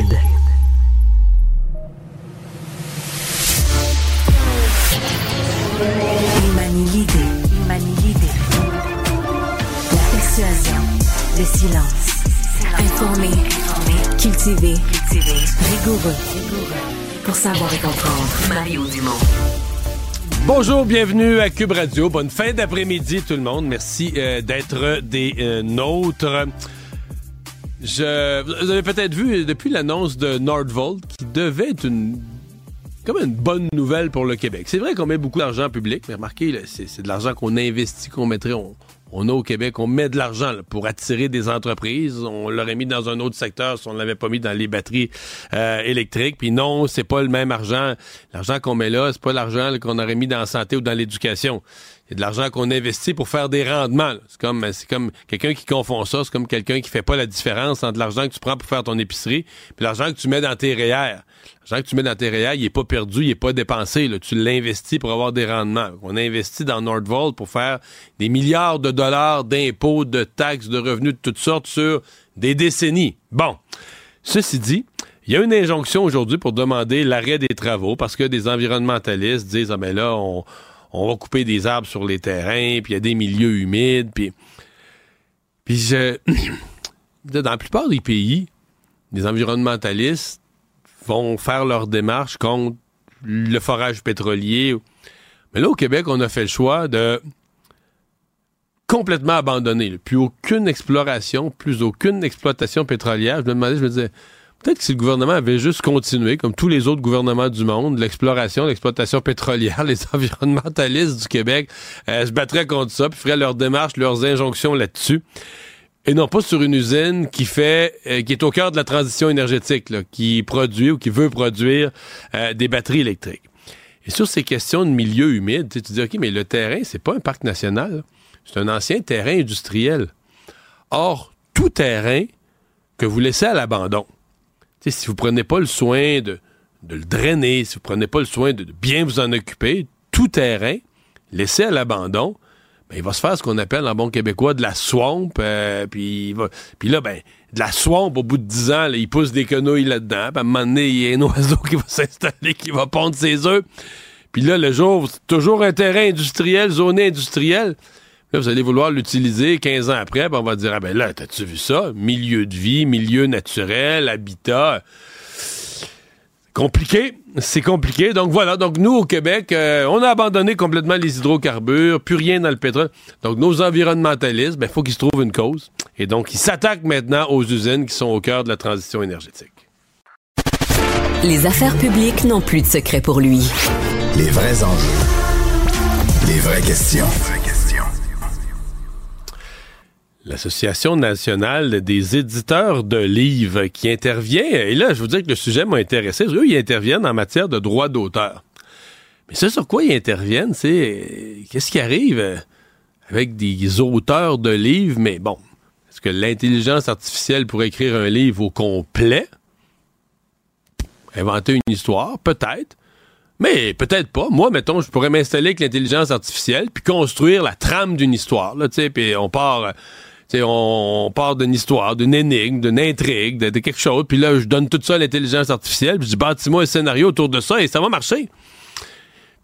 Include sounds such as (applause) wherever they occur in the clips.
hybride. Il manie l'idée, il manie l'idée. La persuasion, le silence. Informé, cultivé, rigoureux. Pour savoir et comprendre. Mario Dumont. Bonjour, bienvenue à Cube Radio. Bonne fin d'après-midi tout le monde. Merci euh, d'être des euh, nôtres. Je, vous avez peut-être vu depuis l'annonce de Nordvolt qui devait être une comme une bonne nouvelle pour le Québec. C'est vrai qu'on met beaucoup d'argent public, mais remarquez, c'est de l'argent qu'on investit, qu'on mettrait, on, on a au Québec, on met de l'argent pour attirer des entreprises. On l'aurait mis dans un autre secteur si on l'avait pas mis dans les batteries euh, électriques. Puis non, c'est pas le même argent. L'argent qu'on met là, c'est pas l'argent qu'on aurait mis dans la santé ou dans l'éducation. C'est de l'argent qu'on investit pour faire des rendements. C'est comme c'est comme quelqu'un qui confond ça, c'est comme quelqu'un qui fait pas la différence entre l'argent que tu prends pour faire ton épicerie puis l'argent que tu mets dans tes REER. L'argent que tu mets dans tes REER, il est pas perdu, il est pas dépensé. Tu l'investis pour avoir des rendements. On investit dans Nordvolt pour faire des milliards de dollars d'impôts, de taxes, de revenus de toutes sortes sur des décennies. Bon. Ceci dit, il y a une injonction aujourd'hui pour demander l'arrêt des travaux parce que des environnementalistes disent Ah ben là, on, on va couper des arbres sur les terrains, puis il y a des milieux humides, puis. Puis je. (clears throat) Dans la plupart des pays, les environnementalistes vont faire leur démarche contre le forage pétrolier. Mais là, au Québec, on a fait le choix de complètement abandonner. Plus aucune exploration, plus aucune exploitation pétrolière. Je me demandais, je me disais, peut-être que si le gouvernement avait juste continué, comme tous les autres gouvernements du monde, l'exploration, l'exploitation pétrolière, (laughs) les environnementalistes du Québec euh, se battraient contre ça, puis feraient leurs démarches, leurs injonctions là-dessus. Et non pas sur une usine qui fait, euh, qui est au cœur de la transition énergétique, qui produit ou qui veut produire euh, des batteries électriques. Et sur ces questions de milieu humide, tu tu dis, OK, mais le terrain, c'est pas un parc national. C'est un ancien terrain industriel. Or, tout terrain que vous laissez à l'abandon, si vous prenez pas le soin de, le drainer, si vous prenez pas le soin de bien vous en occuper, tout terrain laissé à l'abandon, ben, il va se faire ce qu'on appelle en bon québécois de la swamp. euh, puis, là, ben, de la swamp, au bout de 10 ans, là, il pousse des quenouilles là-dedans. Puis à un moment donné, il y a un oiseau (laughs) qui va s'installer, qui va pondre ses œufs. Puis là, le jour, c'est toujours un terrain industriel, zoné industriel. Là, vous allez vouloir l'utiliser 15 ans après, puis on va dire, ah ben là, t'as-tu vu ça? Milieu de vie, milieu naturel, habitat. Compliqué, c'est compliqué. Donc voilà, donc nous au Québec, euh, on a abandonné complètement les hydrocarbures, plus rien dans le pétrole. Donc nos environnementalistes, ben faut qu'ils se trouvent une cause. Et donc ils s'attaquent maintenant aux usines qui sont au cœur de la transition énergétique. Les affaires publiques n'ont plus de secret pour lui. Les vrais enjeux. Les vraies questions. L'Association nationale des éditeurs de livres qui intervient, et là, je vous dis que le sujet m'a intéressé, eux, ils interviennent en matière de droit d'auteur. Mais ce sur quoi ils interviennent, c'est qu'est-ce qui arrive avec des auteurs de livres, mais bon, est-ce que l'intelligence artificielle pourrait écrire un livre au complet? Inventer une histoire, peut-être. Mais peut-être pas. Moi, mettons, je pourrais m'installer avec l'intelligence artificielle puis construire la trame d'une histoire. Là, puis on part, on, on part d'une histoire, d'une énigme, d'une intrigue, de, quelque chose. Puis là, je donne tout ça à l'intelligence artificielle. Puis je bâtis-moi un scénario autour de ça et ça va marcher.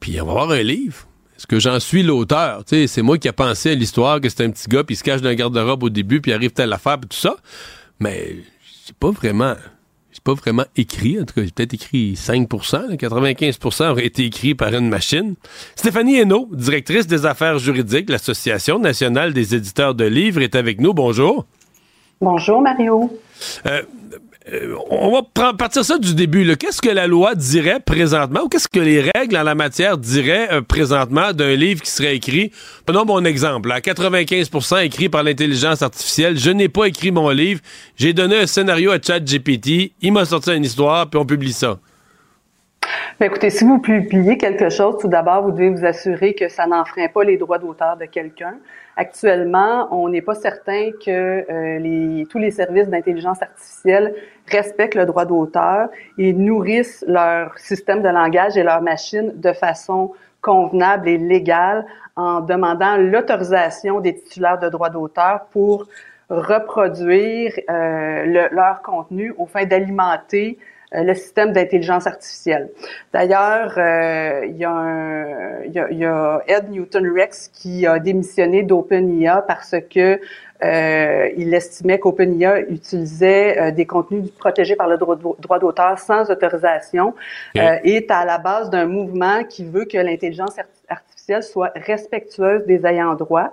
Puis on va avoir un livre. Est-ce que j'en suis l'auteur? C'est moi qui a pensé à l'histoire que c'est un petit gars puis il se cache dans un garde-robe au début puis arrive telle affaire puis tout ça. Mais c'est pas vraiment c'est pas vraiment écrit. En tout cas, j'ai peut-être écrit 5 là, 95% aurait été écrit par une machine. Stéphanie Hainaut, directrice des affaires juridiques de l'Association nationale des éditeurs de livres, est avec nous. Bonjour. Bonjour Mario. Euh, euh, on va partir ça du début. Qu'est-ce que la loi dirait présentement ou qu'est-ce que les règles en la matière diraient euh, présentement d'un livre qui serait écrit? Prenons mon exemple. À 95% écrit par l'intelligence artificielle. Je n'ai pas écrit mon livre. J'ai donné un scénario à ChatGPT. Il m'a sorti une histoire, puis on publie ça. Ben, écoutez, si vous publiez quelque chose, tout d'abord, vous devez vous assurer que ça n'enfreint pas les droits d'auteur de quelqu'un. Actuellement, on n'est pas certain que euh, tous les services d'intelligence artificielle respectent le droit d'auteur et nourrissent leur système de langage et leur machine de façon convenable et légale en demandant l'autorisation des titulaires de droits d'auteur pour reproduire leur contenu au fin d'alimenter le système d'intelligence artificielle. D'ailleurs, il, y a Ed Newton-Rex qui a démissionné d'OpenIA parce que euh, il estimait qu'OpenIA utilisait euh, des contenus protégés par le droit d'auteur sans autorisation. Euh, et est à la base d'un mouvement qui veut que l'intelligence artificielle soit respectueuse des ayants droit.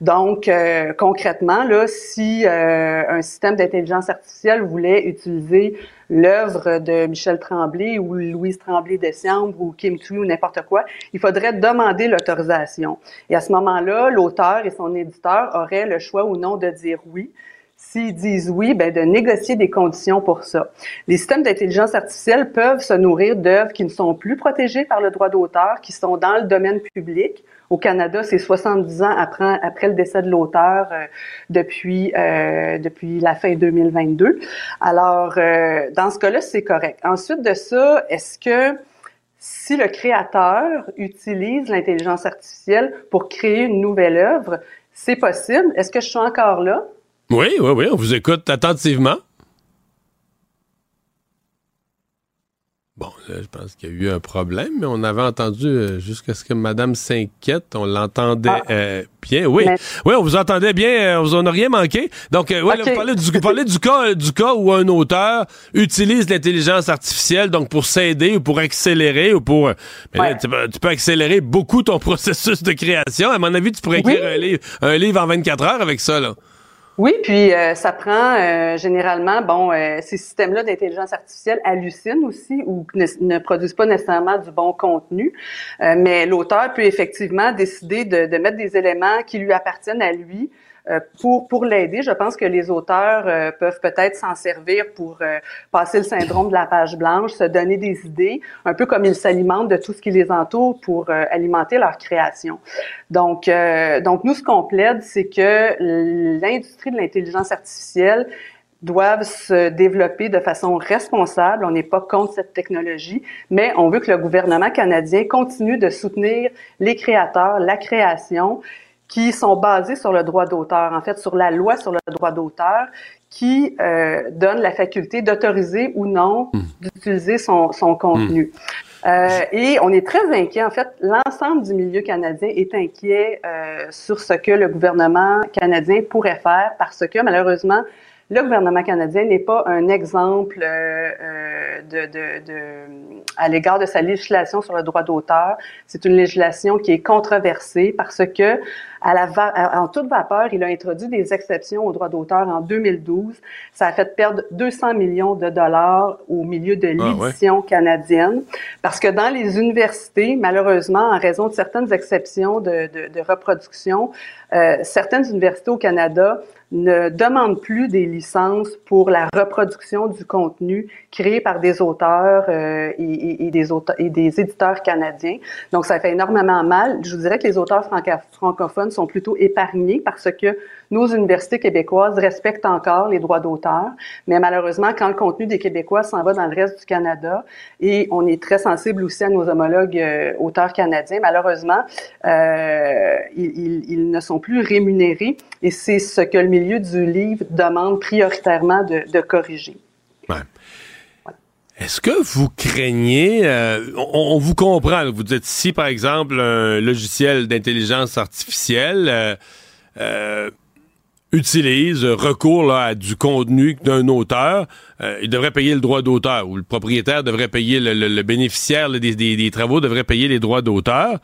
Donc, euh, concrètement, là, si un système d'intelligence artificielle voulait utiliser l'œuvre de Michel Tremblay ou Louise Tremblay Descambre ou Kim Thuy ou n'importe quoi, il faudrait demander l'autorisation. Et à ce moment-là, l'auteur et son éditeur auraient le choix ou non de dire oui. S'ils disent oui, ben de négocier des conditions pour ça. Les systèmes d'intelligence artificielle peuvent se nourrir d'œuvres qui ne sont plus protégées par le droit d'auteur, qui sont dans le domaine public au Canada, c'est 70 ans après, après le décès de l'auteur euh, depuis, euh, depuis la fin 2022. Alors, euh, dans ce cas-là, c'est correct. Ensuite de ça, est-ce que si le créateur utilise l'intelligence artificielle pour créer une nouvelle œuvre, c'est possible? Est-ce que je suis encore là? Oui, oui, oui, on vous écoute attentivement. Bon, là, je pense qu'il y a eu un problème, mais on avait entendu euh, jusqu'à ce que Madame s'inquiète. On l'entendait ah. euh, bien. Oui, oui, on vous entendait bien. Euh, on n'a rien manqué. Donc, oui, vous parlez, du, du, cas, du cas où un auteur utilise l'intelligence artificielle donc pour s'aider ou pour accélérer ou pour. Mais tu, peux, accélérer beaucoup ton (laughs) processus de création. À mon avis, tu pourrais écrire un, livre, un livre en 24 heures avec ça, là. Oui, puis euh, ça prend euh, généralement, bon, euh, ces systèmes-là d'intelligence artificielle hallucinent aussi ou ne, produisent pas nécessairement du bon contenu, mais l'auteur peut effectivement décider de, de, mettre des éléments qui lui appartiennent à lui euh, pour pour l'aider, je pense que les auteurs euh, peuvent peut-être s'en servir pour euh, passer le syndrome de la page blanche, se donner des idées, un peu comme ils s'alimentent de tout ce qui les entoure pour alimenter leur création. Donc donc nous ce qu'on plaide, c'est que l'industrie de l'intelligence artificielle doivent se développer de façon responsable. On n'est pas contre cette technologie, mais on veut que le gouvernement canadien continue de soutenir les créateurs, la création qui sont basés sur le droit d'auteur, en fait, sur la loi sur le droit d'auteur, qui euh, donne la faculté d'autoriser ou non hmm. d'utiliser son, son contenu. Hmm. Euh, et on est très inquiet. En fait, l'ensemble du milieu canadien est inquiet euh, sur ce que le gouvernement canadien pourrait faire parce que malheureusement, le gouvernement canadien n'est pas un exemple euh, euh, de, de, de, à l'égard de sa législation sur le droit d'auteur. C'est une législation qui est controversée parce que à la en toute vapeur, il a introduit des exceptions au droit d'auteur en 2012. Ça a fait perdre 200 millions de dollars au milieu de ah, l'édition canadienne parce que dans les universités, malheureusement, en raison de certaines exceptions de, de reproduction, euh, certaines universités au Canada ne demandent plus des licences pour la reproduction du contenu créé par des auteurs euh, et, des auteurs et des éditeurs canadiens. Donc, ça fait énormément mal. Je vous dirais que les auteurs francophones sont plutôt épargnés parce que nos universités québécoises respectent encore les droits d'auteur, mais malheureusement, quand le contenu des Québécois s'en va dans le reste du Canada, et on est très sensible aussi à nos homologues euh, auteurs canadiens, malheureusement, euh, ils, ne sont plus rémunérés, et c'est ce que le milieu du livre demande prioritairement de, corriger. Ouais. Est-ce que vous craignez, euh, on, vous comprend, vous êtes ici par exemple un logiciel d'intelligence artificielle, utilise, recours à du contenu d'un auteur, il devrait payer le droit d'auteur ou le propriétaire devrait payer, le, bénéficiaire des, des, travaux devrait payer les droits d'auteur.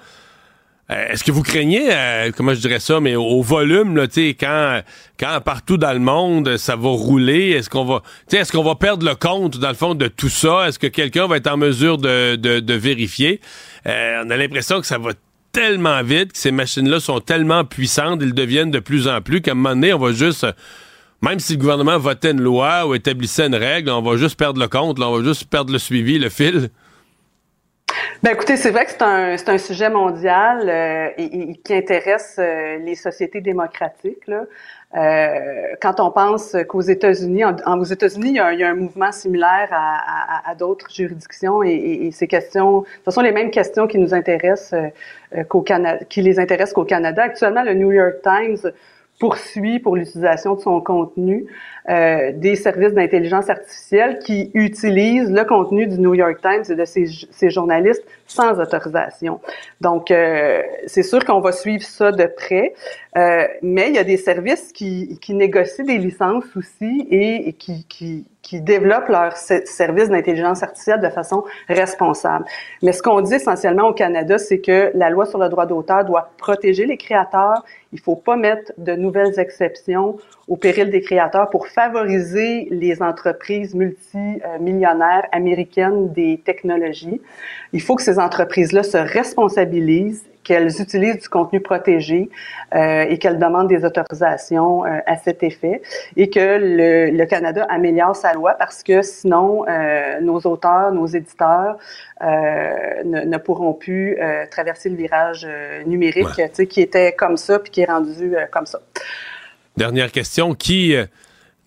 Euh, est-ce que vous craignez, euh, comment je dirais ça, mais au, volume, là, quand, quand partout dans le monde ça va rouler, est-ce qu'on va, est-ce qu'on va perdre le compte dans le fond de tout ça? Est-ce que quelqu'un va être en mesure de, de, vérifier? Euh, On a l'impression que ça va tellement vite, que ces machines-là sont tellement puissantes, ils deviennent de plus en plus qu'à un moment donné, on va juste même si le gouvernement votait une loi ou établissait une règle, on va juste perdre le compte, on va juste perdre le suivi, le fil. Ben écoutez, c'est vrai que c'est un, c'est un sujet mondial euh, et, qui intéresse euh, les sociétés démocratiques. Là. Euh, quand on pense qu'aux États-Unis, en, aux États-Unis, il il y, a, un mouvement similaire à, à, à d'autres juridictions et, et, ces questions, ce sont les mêmes questions qui nous intéressent qu'au Canada, qui les intéressent qu'au Canada. Actuellement, le New York Times poursuit pour l'utilisation de son contenu euh, des services d'intelligence artificielle qui utilisent le contenu du New York Times et de ses, ses journalistes sans autorisation. Donc, euh, c'est sûr qu'on va suivre ça de près, euh, mais il y a des services qui, qui négocient des licences aussi et, qui, qui, qui développent leurs services d'intelligence artificielle de façon responsable. Mais ce qu'on dit essentiellement au Canada, c'est que la loi sur le droit d'auteur doit protéger les créateurs. Il faut pas mettre de nouvelles exceptions au péril des créateurs pour favoriser les entreprises multimillionnaires américaines des technologies. Il faut que ces entreprises-là se responsabilisent qu'elles utilisent du contenu protégé euh, et qu'elles demandent des autorisations euh, à cet effet et que le, le, Canada améliore sa loi parce que sinon euh, nos auteurs, nos éditeurs euh, ne, ne, pourront plus euh, traverser le virage euh, numérique ouais. qui était comme ça puis qui est rendu comme ça. Dernière question, qui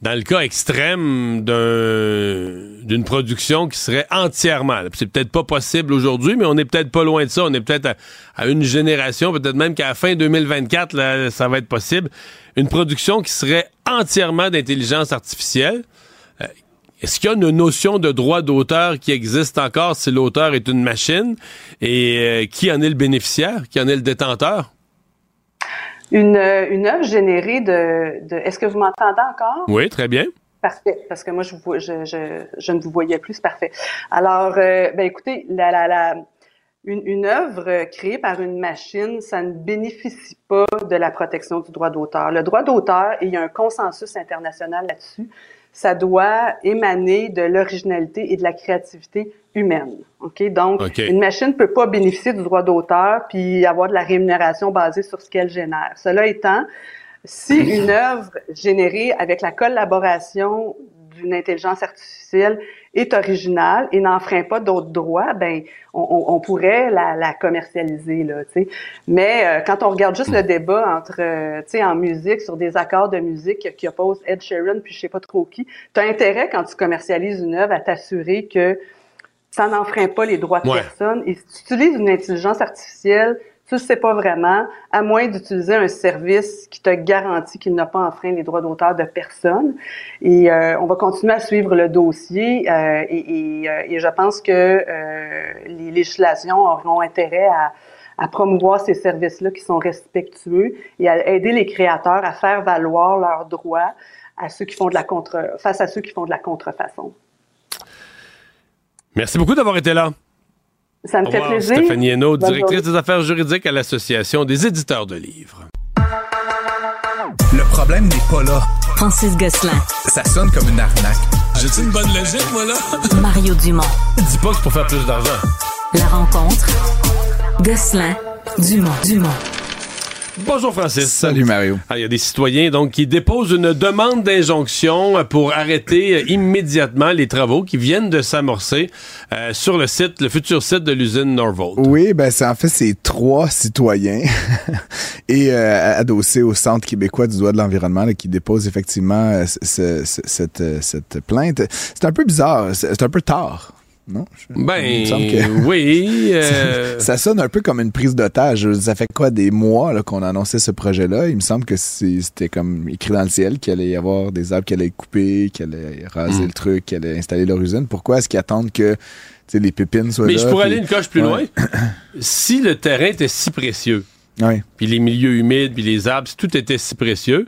dans le cas extrême d'une production qui serait entièrement, c'est peut-être pas possible aujourd'hui, mais on est peut-être pas loin de ça. On est peut-être à, une génération, peut-être même qu'à la fin 2024, là, ça va être possible. Une production qui serait entièrement d'intelligence artificielle. Euh, Est-ce qu'il y a une notion de droit d'auteur qui existe encore si l'auteur est une machine? Et euh, qui en est le bénéficiaire, qui en est le détenteur? Une, une œuvre générée de, de Est-ce que vous m'entendez encore? Oui, très bien. Parfait, parce que moi, je, vous, je, je, je ne vous voyais plus, c'est parfait. Alors, euh, ben écoutez, la, la, la, une, une œuvre créée par une machine, ça ne bénéficie pas de la protection du droit d'auteur. Le droit d'auteur, il y a un consensus international là-dessus, ça doit émaner de l'originalité et de la créativité humaine. Ok, donc okay. une machine peut pas bénéficier du droit d'auteur puis avoir de la rémunération basée sur ce qu'elle génère. Cela étant, si une (laughs) œuvre générée avec la collaboration d'une intelligence artificielle est originale et n'enfreint pas d'autres droits, ben on, on pourrait la, la, commercialiser là, tu sais. Mais euh, quand on regarde juste le débat entre, euh, tu sais, en musique sur des accords de musique qui opposent Ed Sheeran puis je sais pas trop qui, tu as intérêt quand tu commercialises une œuvre à t'assurer que ça n'enfreint pas les droits de ouais. personne. Et si tu utilises une intelligence artificielle, tu ne sais pas vraiment, à moins d'utiliser un service qui te garantit qu'il n'a pas enfreint les droits d'auteur de personne. Et euh, on va continuer à suivre le dossier euh, et, et, je pense que euh, les législations auront intérêt à, promouvoir ces services-là qui sont respectueux et à aider les créateurs à faire valoir leurs droits à ceux qui font de la face à ceux qui font de la contrefaçon. Merci beaucoup d'avoir été là. Ça me Au fait revoir, plaisir. Stéphanie Hainaut, directrice journée. des affaires juridiques à l'Association des éditeurs de livres. Le problème n'est pas là. Francis Gosselin, Ça sonne comme une arnaque. J'ai-tu une bonne logique, moi, là? (laughs) Mario Dumont. Dis pas que c'est pour faire plus d'argent. La rencontre. Gosselin, Dumont, Dumont. Bonjour, Francis. Salut Mario. Ah, Il y a des citoyens donc qui déposent une demande d'injonction pour arrêter euh, immédiatement les travaux qui viennent de s'amorcer euh, sur le site, le futur site de l'usine Norvolt. Oui, ben c'est en fait c'est trois citoyens (laughs) et euh, adossés au Centre québécois du droit de l'environnement qui déposent effectivement ce- ce- cette, cette plainte. C'est un peu bizarre, c'est un peu tard. Non? Je- il Ben me semble que- (laughs) oui. euh, Ça sonne un peu comme une prise d'otage. Ça fait quoi des mois qu'on a annoncé ce projet-là? Il me semble que c'était comme écrit dans le ciel qu'il allait y avoir des arbres qui allaient être coupés, qu'il allait raser Mm. le truc, qu'il allait installer leur usine. Pourquoi est-ce qu'ils attendent que les pépines soient mais là? je pourrais puis- aller une coche plus Ouais. loin. (clears throat) si le terrain était si précieux, puis les milieux humides, puis les arbres, si tout était si précieux,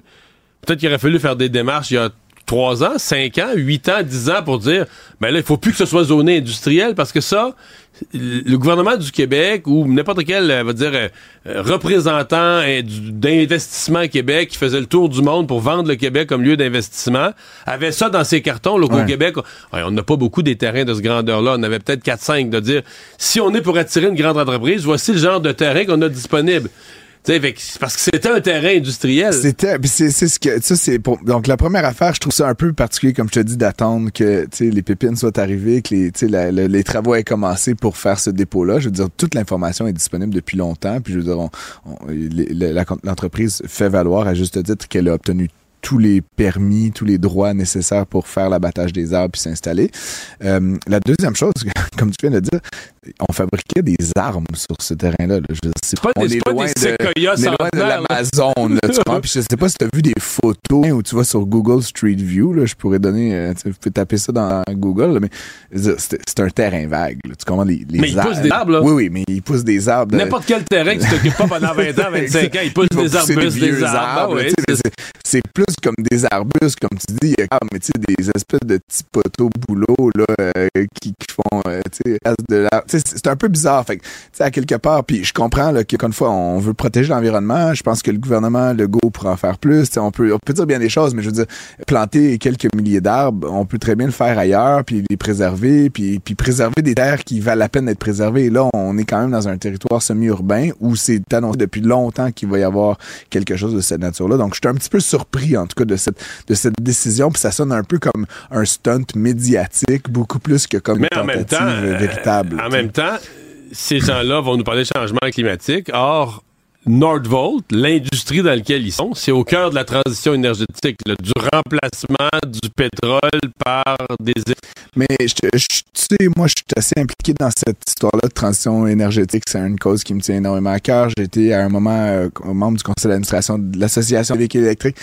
peut-être qu'il aurait fallu faire des démarches il y a 3 ans, 5 ans, 8 ans, 10 ans pour dire, ben là, il faut plus que ce soit zoné industriel parce que ça, le gouvernement du Québec ou n'importe quel, euh, va dire, euh, euh, représentant d'investissement Québec qui faisait le tour du monde pour vendre le Québec comme lieu d'investissement, avait ça dans ses cartons. Là. Québec, on n'a pas beaucoup des terrains de ce grandeur-là. On avait peut-être 4-5 de dire, si on est pour attirer une grande entreprise, voici le genre de terrain qu'on a disponible. C'est parce que c'était un terrain industriel. C'était, c'est, ce que, ça c'est pour, donc la première affaire, je trouve ça un peu particulier, comme je te dis, d'attendre que, les pépines soient arrivées, que les, les travaux aient commencé pour faire ce dépôt-là. Je veux dire, toute l'information est disponible depuis longtemps, puis je veux dire, on- on- l'entreprise fait valoir à juste titre qu'elle a obtenu tous les permis, tous les droits nécessaires pour faire l'abattage des arbres puis s'installer. Euh, la deuxième chose, (laughs) comme tu viens de dire, on fabriquait des armes sur ce terrain-là. là. Je sais Pas on des, est pas loin des de- séquoias on est loin de l'Amazon? Puis je sais pas si tu as vu des photos où tu vas sur Google Street View, là, je pourrais donner, euh, tu peux taper ça dans Google, là, mais c'est un terrain vague. là. tu comprends? Les, les Mais ils arbres- poussent des arbres, là. Oui, oui, mais ils poussent des arbres. de- N'importe quel terrain que tu t'occupes pas pendant 20 ans, 25 ans, ils poussent Il des arbustes, des arbres. C'est- plus comme des arbustes, comme tu dis, il y a comme, mais tu sais, des espèces de petits poteaux boulots là, euh, qui, qui font euh, de la- tu sais, c'est un peu bizarre. Fait que, à quelque part, puis je comprends là, qu'encore une fois, on veut protéger l'environnement. Je pense que le gouvernement Legault pourra en faire plus. On peut, on peut dire bien des choses, mais je veux dire, planter quelques milliers d'arbres, on peut très bien le faire ailleurs, puis les préserver, puis, puis préserver des terres qui valent la peine d'être préservées. Et là, on est quand même dans un territoire semi-urbain où c'est annoncé depuis longtemps qu'il va y avoir quelque chose de cette nature-là. Donc, je suis un petit peu surpris, en tout cas, de cette, de cette décision. Puis ça sonne un peu comme un stunt médiatique, beaucoup plus que comme Mais une en même temps, tentative euh, véritable. en. Même temps, ces gens-là vont nous parler de changement climatique. Or, Nordvolt, l'industrie dans laquelle ils sont, c'est au cœur de la transition énergétique, du remplacement du pétrole par des... Mais je, tu sais, moi, je suis assez impliqué dans cette histoire-là de transition énergétique. C'est une cause qui me tient énormément à cœur. Été à un moment euh, membre du conseil d'administration de l'Association des électriques.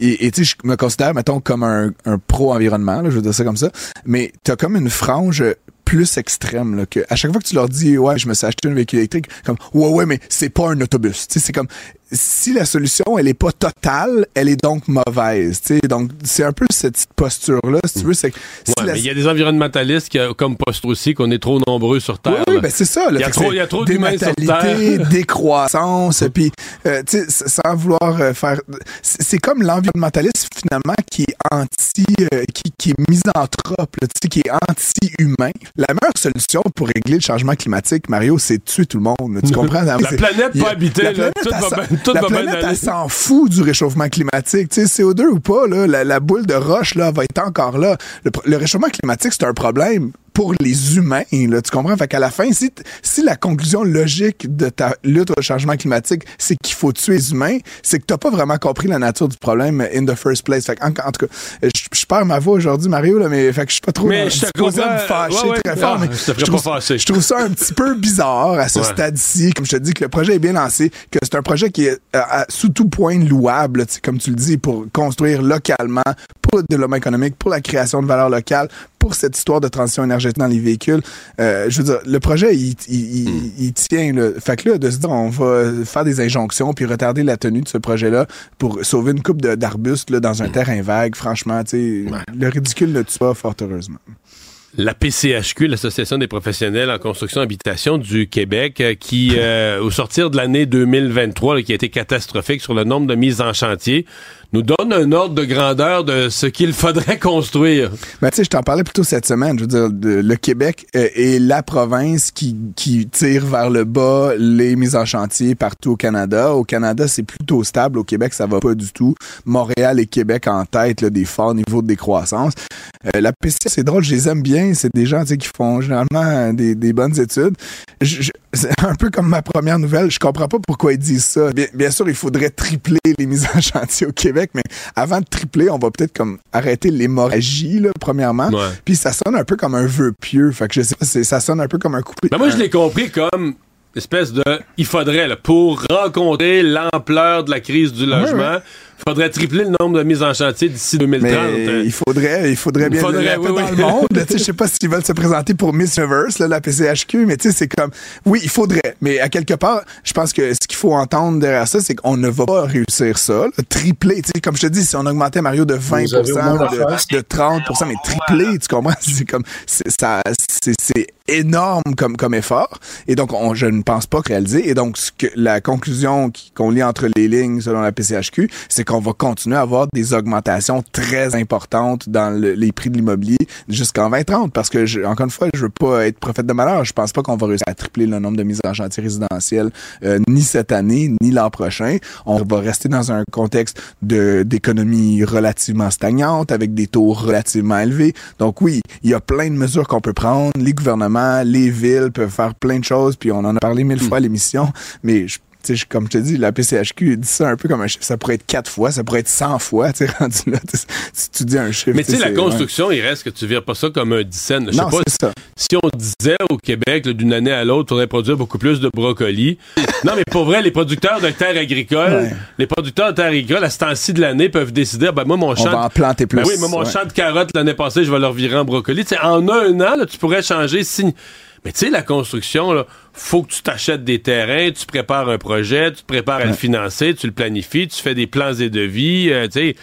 Et tu sais, je me considère, mettons, comme un, un pro-environnement, je veux dire ça comme ça. Mais t'as comme une frange plus extrême, là, que à chaque fois que tu leur dis, ouais, je me suis acheté un véhicule électrique, comme, ouais, ouais, mais c'est pas un autobus. Tu sais, c'est comme, si la solution, elle est pas totale, elle est donc mauvaise. Tu sais, donc, c'est un peu cette petite posture-là, si tu veux, c'est si Ouais, la- mais il y a des environnementalistes qui, comme poste aussi qu'on est trop nombreux sur Terre. oui, là. ben c'est ça. Là, Il y a trop- c'est il y a trop d'humains sur Terre. (laughs) décroissance, puis euh, tu sais, s- sans vouloir euh, faire, c'est c'est comme l'environnementaliste finalement qui est anti, euh, qui, qui est misanthrope, là, tu sais, qui est anti-humain. La meilleure solution pour régler le changement climatique, Mario, c'est de tuer tout le monde. là, tu (laughs) comprends? La planète pas habitée, la là, planète, tout va tout la va planète, elle s'en fout du réchauffement climatique. Tu sais, CO2 ou pas, là, la, la boule de roche là, va être encore là. Le, le réchauffement climatique, c'est un problème pour les humains, là, tu comprends? Fait qu'à la fin, si, si la conclusion logique de ta lutte au changement climatique, c'est qu'il faut tuer les humains, c'est que t'as pas vraiment compris la nature du problème in the first place. Fait qu'en- en, tout cas, je, je perds ma voix aujourd'hui, Mario, là, mais fait que je suis pas trop Mais dans- je te me comprends. fâcher Ouais, ouais. très fort, Ah, mais je trouve, pas fâcher. je trouve ça un petit peu bizarre à ce Ouais. stade-ci. Comme je te dis, que le projet est bien lancé, que c'est un projet qui est euh, à- sous tout point louable, comme tu le dis, pour construire localement, pour le développement économique, pour la création de valeur locale, pour cette histoire de transition énergétique dans les véhicules. Euh, je veux dire, le projet, il, il, il- Hmm. il tient. Là. Fait que là, de se dire, on va faire des injonctions puis retarder la tenue de ce projet-là pour sauver une coupe d'arbustes Hmm. dans un terrain vague, franchement, tu sais, le ridicule ne tue pas, fort heureusement. La PCHQ, l'Association des professionnels en construction et habitation du Québec, euh, qui, euh, au sortir de l'année 2023, là, qui a été catastrophique sur le nombre de mises en chantier, nous donne un ordre de grandeur de ce qu'il faudrait construire. Ben, tu sais, je t'en parlais plutôt cette semaine. Je veux dire, le Québec euh, est la province qui, qui tire vers le bas les mises en chantier partout au Canada. Au Canada, c'est plutôt stable. Au Québec, ça va pas du tout. Montréal et Québec en tête, là, des forts niveaux de décroissance. Euh, la PC, c'est drôle, je les aime bien. C'est des gens qui font généralement des, bonnes études. C'est un peu comme ma première nouvelle. Je comprends pas pourquoi ils disent ça. Bien sûr, il faudrait tripler les mises en chantier au Québec, mais avant de tripler, on va peut-être comme arrêter l'hémorragie, là, premièrement. Ouais. Puis ça sonne un peu comme un vœu pieux. Fait que je sais pas, c'est- ça sonne un peu comme un coup. Ben moi, je l'ai compris comme espèce de... Il faudrait, là, pour rencontrer l'ampleur de la crise du logement, faudrait tripler le nombre de mises en chantier d'ici 2030. Mais hein. il faudrait, il faudrait bien faudrait, le oui, dans oui. le monde. là. Tu sais, Je sais pas s'ils veulent se présenter pour Miss Universe, là, la PCHQ, mais tu sais, c'est comme, oui, il faudrait. Mais à quelque part, je pense que ce qu'il faut entendre derrière ça, c'est qu'on ne va pas réussir ça. là. Tripler, tu sais, comme je te dis, si on augmentait Mario de 20 Vous avez au moins la de, de 30% mais tripler, tu comprends? C'est comme, c'est, ça, c'est, c'est énorme comme, comme effort. Et donc, on, je ne pense pas réaliser. Et donc, ce que, la conclusion qu'on lit entre les lignes selon la PCHQ, c'est qu'on va continuer à avoir des augmentations très importantes dans le- les prix de l'immobilier jusqu'en 2030. Parce que, je, encore une fois, je veux pas être prophète de malheur. Je pense pas qu'on va réussir à tripler le nombre de mises en chantier résidentielles euh, ni cette année, ni l'an prochain. On va rester dans un contexte d'économie relativement stagnante, avec des taux relativement élevés. Donc oui, il y a plein de mesures qu'on peut prendre. Les gouvernements, les villes peuvent faire plein de choses, puis on en a parlé mille fois à l'émission, mais je comme je te dis, la PCHQ dit ça un peu comme un chiffre. Ça pourrait être quatre fois, ça pourrait être 100 fois, (laughs) tu rendu là. Si tu dis un chiffre. Mais tu sais, la construction, il reste que tu vires pas ça comme un dixaine. Je sais Non, pas c'est ça. si on disait au Québec, d'une année à l'autre, on faudrait produire beaucoup plus de brocolis. non, mais pour vrai, les producteurs de terres agricoles, Ouais. les producteurs de terres agricoles, à ce temps-ci de l'année, peuvent décider, ben moi, mon On champ... va en planter plus. Ben oui, moi, mon ouais. champ de carottes l'année passée, je vais leur virer en brocoli. Tu sais, en un an, là, tu pourrais changer si. Mais tu sais, la construction, là, faut que tu t'achètes des terrains, tu prépares un projet, tu te prépares à le financer, tu le planifies, tu fais des plans et devis. euh, tu sais,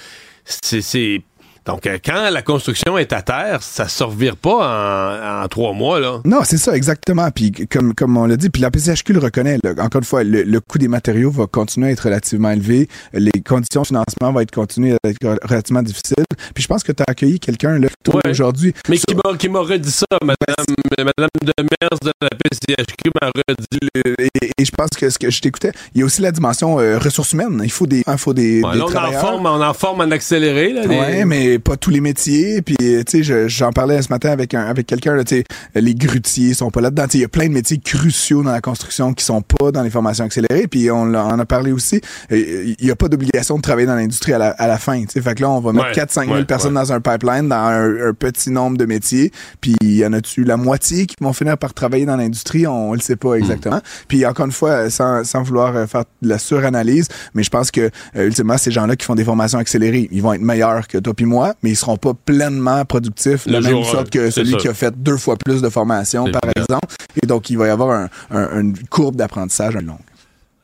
c'est- c'est. Donc, euh, quand la construction est à terre, ça se revire pas en, en trois mois, là. Non, c'est ça, exactement. Puis comme, comme on l'a dit, puis la PCHQ le reconnaît. là. Encore une fois, le, le coût des matériaux va continuer à être relativement élevé. Les conditions de financement vont être continuer à être relativement difficiles. Puis je pense que tu as accueilli quelqu'un là Ouais. aujourd'hui. Mais sur- qui m'a, qui m'a redit ça, madame, madame Demers de la PCHQ m'a redit. euh, et, et je pense que ce que je t'écoutais, il y a aussi la dimension euh, ressources humaines. Il faut des, il faut des, Ouais, des là, on en forme, on en forme en accéléré, là. Ouais, mais pas tous les métiers. Puis, euh, tu sais, je- j'en parlais ce matin avec un, avec quelqu'un. là, Tu sais, les grutiers sont pas là-dedans. Tu sais, Il y a plein de métiers cruciaux dans la construction qui sont pas dans les formations accélérées. Puis on en a parlé aussi. Il y a pas d'obligation de travailler dans l'industrie à la, à la fin. Tu sais, fait que là, on va mettre Ouais, 4-5 000 ouais, personnes dans un pipeline, dans un, un petit nombre de métiers. Puis il y en a-tu la moitié qui vont finir par travailler dans l'industrie? On, on le sait pas exactement. Puis encore une fois, sans, sans vouloir euh, faire de la suranalyse, mais je pense que euh, ultimement, ces gens-là qui font des formations accélérées, ils vont être meilleurs que toi puis moi, mais ils seront pas pleinement productifs de la même sorte que celui qui a fait deux fois plus de formation, par exemple. Et donc, il va y avoir un- un- une courbe d'apprentissage longue.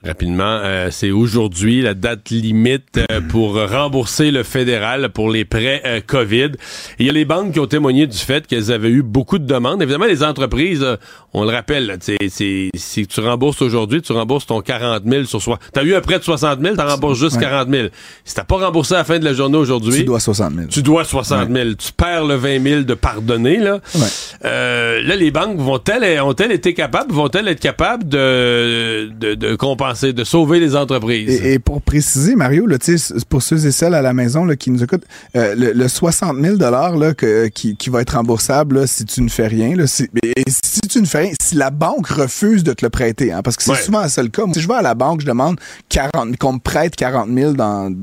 Rapidement, euh, c'est aujourd'hui la date limite euh, pour rembourser le fédéral pour les prêts euh, COVID. Il y a les banques qui ont témoigné du fait qu'elles avaient eu beaucoup de demandes. Évidemment, les entreprises, euh, on le rappelle, là, c'est, si tu rembourses aujourd'hui, tu rembourses ton 40 000 sur soi. T'as eu un prêt de 60 000, t'en rembourses juste Ouais. 40 000. Si t'as pas remboursé à la fin de la journée aujourd'hui, Tu dois 60 000. tu dois 60 000. Tu perds le 20 000 de pardonner, là. Ouais. Euh, là, les banques vont-elles, ont-elles été capables, vont-elles être capables de, de, de compenser, de sauver les entreprises? Et, et pour préciser, Mario, là, pour ceux et celles à la maison là, qui nous écoutent, euh, le, le 60 000 là, que, qui, qui va être remboursable là, si tu ne fais rien, là, si, et si tu ne fais rien, si la banque refuse de te le prêter, hein, parce que c'est Ouais. souvent ça le cas. Si je vais à la banque, je demande 40, qu'on me prête 40 000 dans...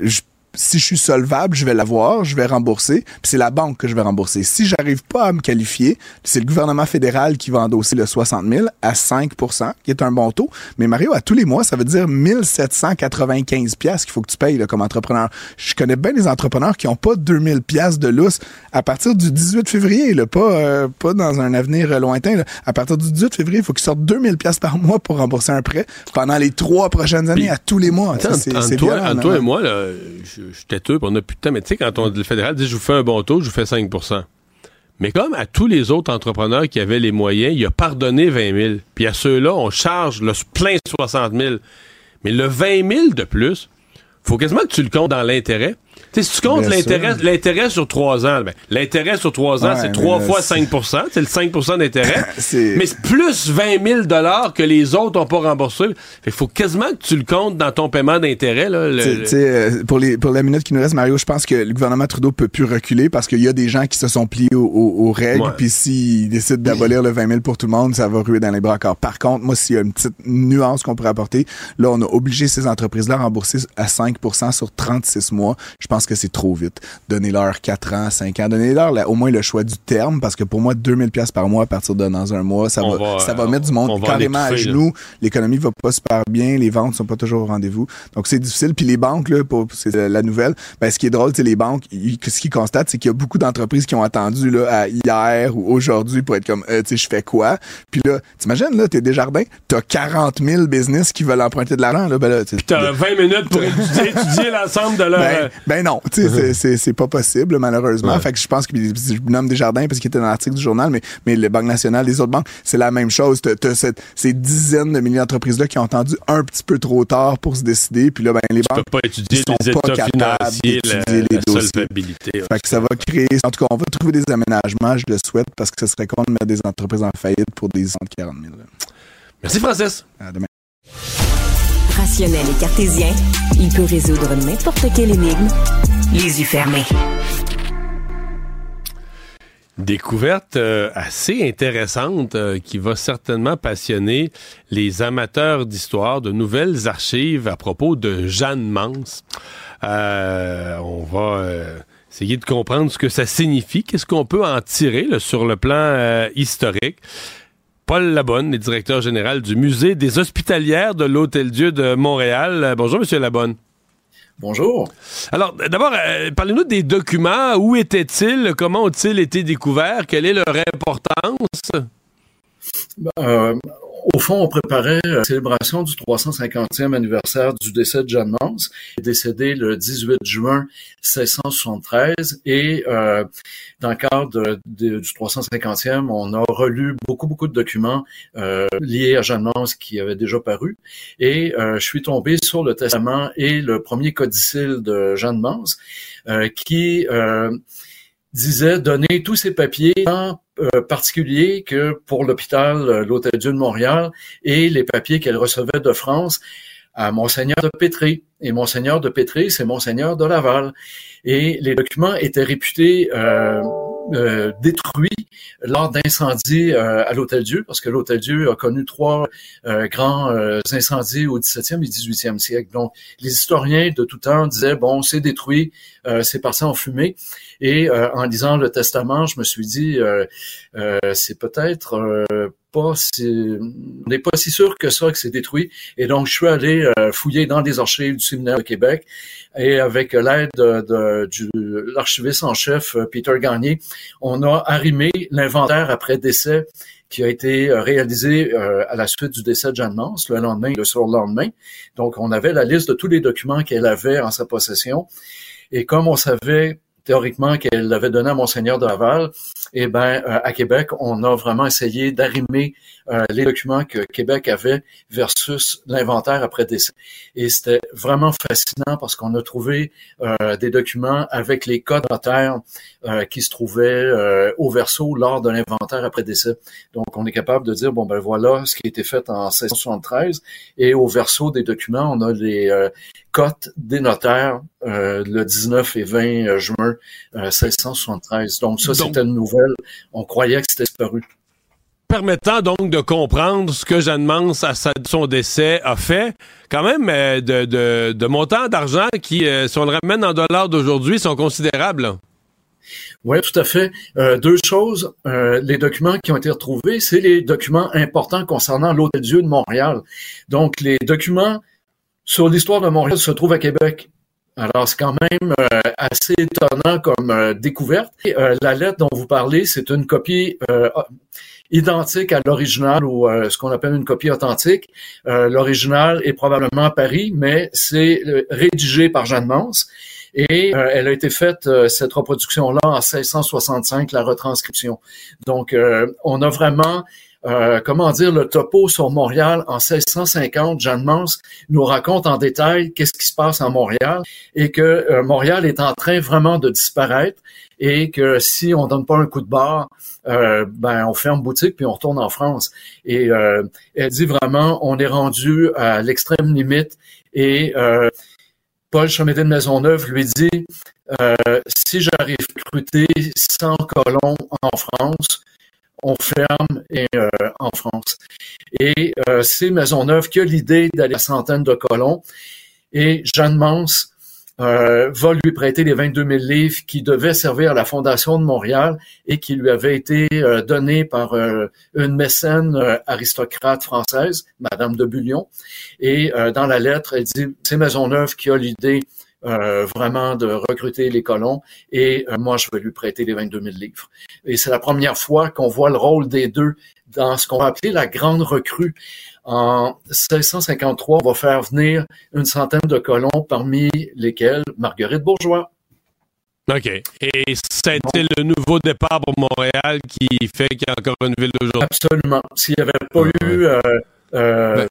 je- si je suis solvable, je vais l'avoir, je vais rembourser, puis c'est la banque que je vais rembourser. Si j'arrive pas à me qualifier, c'est le gouvernement fédéral qui va endosser le 60 000 à 5% qui est un bon taux. Mais Mario, à tous les mois, ça veut dire 1795 pièces qu'il faut que tu payes là, comme entrepreneur. Je connais bien des entrepreneurs qui ont pas 2000 pièces de lousse à partir du 18 février, là, pas euh, pas dans un avenir lointain. là. À partir du 18 février, il faut qu'ils sortent 2000 pièces par mois pour rembourser un prêt pendant les trois prochaines années Puis, à tous les mois. Attends, Ça, c'est toi, violent, toi et moi, là, je, je suis têteux, on a plus de temps, mais tu sais, quand on, le fédéral dit je vous fais un bon taux, je vous fais 5% Mais comme à tous les autres entrepreneurs qui avaient les moyens, il a pardonné 20 000. Puis à ceux-là, on charge le plein 60 000. Mais le 20 000 de plus, faut quasiment que tu le comptes dans l'intérêt. Tu sais, si tu comptes l'intérêt, sur 3 ans, ben, l'intérêt sur 3 ans, Ouais, c'est mais 3 là, fois c'est- 5 c'est le 5% d'intérêt. (laughs) Mais c'est plus 20 000 que les autres n'ont pas remboursé. Fait qu'il faut quasiment que tu le comptes dans ton paiement d'intérêt. Là, le- euh, pour, les, pour la minute qui nous reste, Mario, je pense que le gouvernement Trudeau peut plus reculer parce qu'il y a des gens qui se sont pliés aux, aux- aux règles. Puis s'ils décident d'abolir le 20 000 pour tout le monde, ça va ruer dans les bras encore. Par contre, moi, s'il y a une petite nuance qu'on pourrait apporter, là, on a obligé ces entreprises-là à rembourser à 5% sur 36 mois. Je pense que c'est trop vite. Donnez-leur 4 ans, 5 ans. Donnez-leur au moins le choix du terme parce que pour moi, 2000 pièces par mois à partir de dans un mois, ça On va, va, ça va euh, mettre du on monde carrément à genoux. L'économie va pas super bien, les ventes sont pas toujours au rendez-vous. Donc c'est difficile. Puis les banques, là, pour c'est la la nouvelle, ben, ce qui est drôle, c'est les banques, ils- ce qu'ils constatent, c'est qu'il y a beaucoup d'entreprises qui ont attendu là, à hier ou aujourd'hui pour être comme, euh, tu sais, je fais quoi? Puis là, t'imagines, là, t'es Desjardins, t'as 40 000 business qui veulent emprunter de l'argent. Là, ben là, tu sais, T'as 20 minutes pour (laughs) étudier, étudier l'ensemble de leur... euh, ben, ben non, tu sais, c'est- pas possible, malheureusement. Ouais. Fait que je pense que je nomme Desjardins parce qu'il était dans l'article du journal, mais, mais le Banque nationale, les autres banques, c'est la même chose. T'as cette- ces dizaines de milliers d'entreprises-là qui ont attendu un petit peu trop tard pour se décider. Puis là, ben, les tu banques peux pas étudier sont les pas capables d'étudier les la dossiers. solvabilité. ouais. Fait que ça va créer. En tout cas, on va trouver des aménagements, je le souhaite, parce que ce serait con de mettre des entreprises en faillite pour des 140 000. là. Merci, Francis. À demain. Et cartésien, il peut résoudre n'importe quelle énigme les yeux fermés. Découverte euh, assez intéressante euh, qui va certainement passionner les amateurs d'histoire, de nouvelles archives à propos de Jeanne Mance. Euh, on va essayer de comprendre ce que ça signifie, qu'est-ce qu'on peut en tirer sur le plan historique. Paul Labonne est directeur général du Musée des Hospitalières de l'Hôtel-Dieu de Montréal. bonjour, Monsieur Labonne. Bonjour. Alors, d'abord, euh, parlez-nous des documents. Où étaient-ils? Comment ont-ils été découverts? Quelle est leur importance? Ben, euh, au fond, on préparait la célébration du 350e anniversaire du décès de Jeanne Mance, décédé le 18 juin 1673. Et euh, dans le cadre du 350e, on a relu beaucoup, beaucoup de documents euh, liés à Jeanne Mance qui avaient déjà paru. Et euh, je suis tombé sur le testament et le premier codicile de Jeanne Mance qui disait donner tous ses papiers euh, particulier que pour l'hôpital euh, l'Hôtel-Dieu de Montréal et les papiers qu'elle recevait de France à Monseigneur de Pétré. Et Monseigneur de Pétré, c'est Monseigneur de Laval. Et les documents étaient réputés euh, euh, détruit lors d'incendies euh, à l'Hôtel-Dieu, parce que l'Hôtel-Dieu a connu trois euh, grands incendies au 17e et 18e siècle. Donc, les historiens de tout temps disaient, bon, c'est détruit, c'est passé en fumée. Et en lisant le testament, je me suis dit, c'est peut-être on n'est pas si sûr que ça que c'est détruit. Et donc, je suis allé fouiller dans des archives du séminaire de Québec et avec l'aide de, de, l'archiviste en chef Peter Gagné, on a arrimé l'inventaire après décès qui a été euh, réalisé euh, à la suite du décès de Jeanne Mance, le lendemain, le surlendemain. Donc, on avait la liste de tous les documents qu'elle avait en sa possession. Et comme on savait théoriquement qu'elle l'avait donné à Monseigneur de Laval, eh ben euh, à Québec, on a vraiment essayé d'arrimer les documents que Québec avait versus l'inventaire après décès. Et c'était vraiment fascinant parce qu'on a trouvé euh, des documents avec les codes notaires qui se trouvaient au verso lors de l'inventaire après décès. Donc, on est capable de dire, bon, ben voilà ce qui a été fait en 1673. Et au verso des documents, on a les cotes des notaires le 19 et 20 juin 1673. Donc, ça, c'était une nouvelle. On croyait que c'était disparu permettant donc de comprendre ce que Jeanne Mance, à son décès, a fait. Quand même, euh, de, montants d'argent qui, euh, si on le ramène en dollars d'aujourd'hui, sont considérables. Oui, tout à fait. Euh, deux choses. les documents qui ont été retrouvés, c'est les documents importants concernant l'Hôtel-Dieu de Montréal. Donc, les documents sur l'histoire de Montréal se trouvent à Québec. Alors, c'est quand même assez étonnant comme découverte. la lettre dont vous parlez, c'est une copie identique à l'original ou euh, ce qu'on appelle une copie authentique. Euh, l'original est probablement à Paris, mais c'est euh, rédigé par Jeanne Mance. Et elle a été faite, cette reproduction-là, en 1665, la retranscription. Donc, on a vraiment comment dire, le topo sur Montréal en 1650. Jeanne Mance nous raconte en détail qu'est-ce qui se passe à Montréal et que Montréal est en train vraiment de disparaître et que si on donne pas un coup de barre, euh, ben on ferme boutique puis on retourne en France. Et euh, elle dit vraiment, on est rendu à l'extrême limite. Et euh, Paul Chamédé de Maisonneuve lui dit, si j'arrive à recruter 100 colons en France, on ferme et, en France. Et c'est Maisonneuve qui a l'idée d'aller à centaines de colons. Et Jeanne Mance euh, va lui prêter les 22 000 livres qui devaient servir à la Fondation de Montréal et qui lui avaient été euh, donnés par euh, une mécène aristocrate française, Madame de Bullion. Et dans la lettre, elle dit, c'est Maisonneuve qui a l'idée vraiment de recruter les colons et moi je vais lui prêter les 22 000 livres. Et c'est la première fois qu'on voit le rôle des deux dans ce qu'on va appeler la grande recrue. En 1653, on va faire venir une centaine de colons, parmi lesquels Marguerite Bourgeois. OK. Et c'était le nouveau départ pour Montréal qui fait qu'il y a encore une ville d'aujourd'hui? Absolument. S'il n'y avait pas eu euh, euh,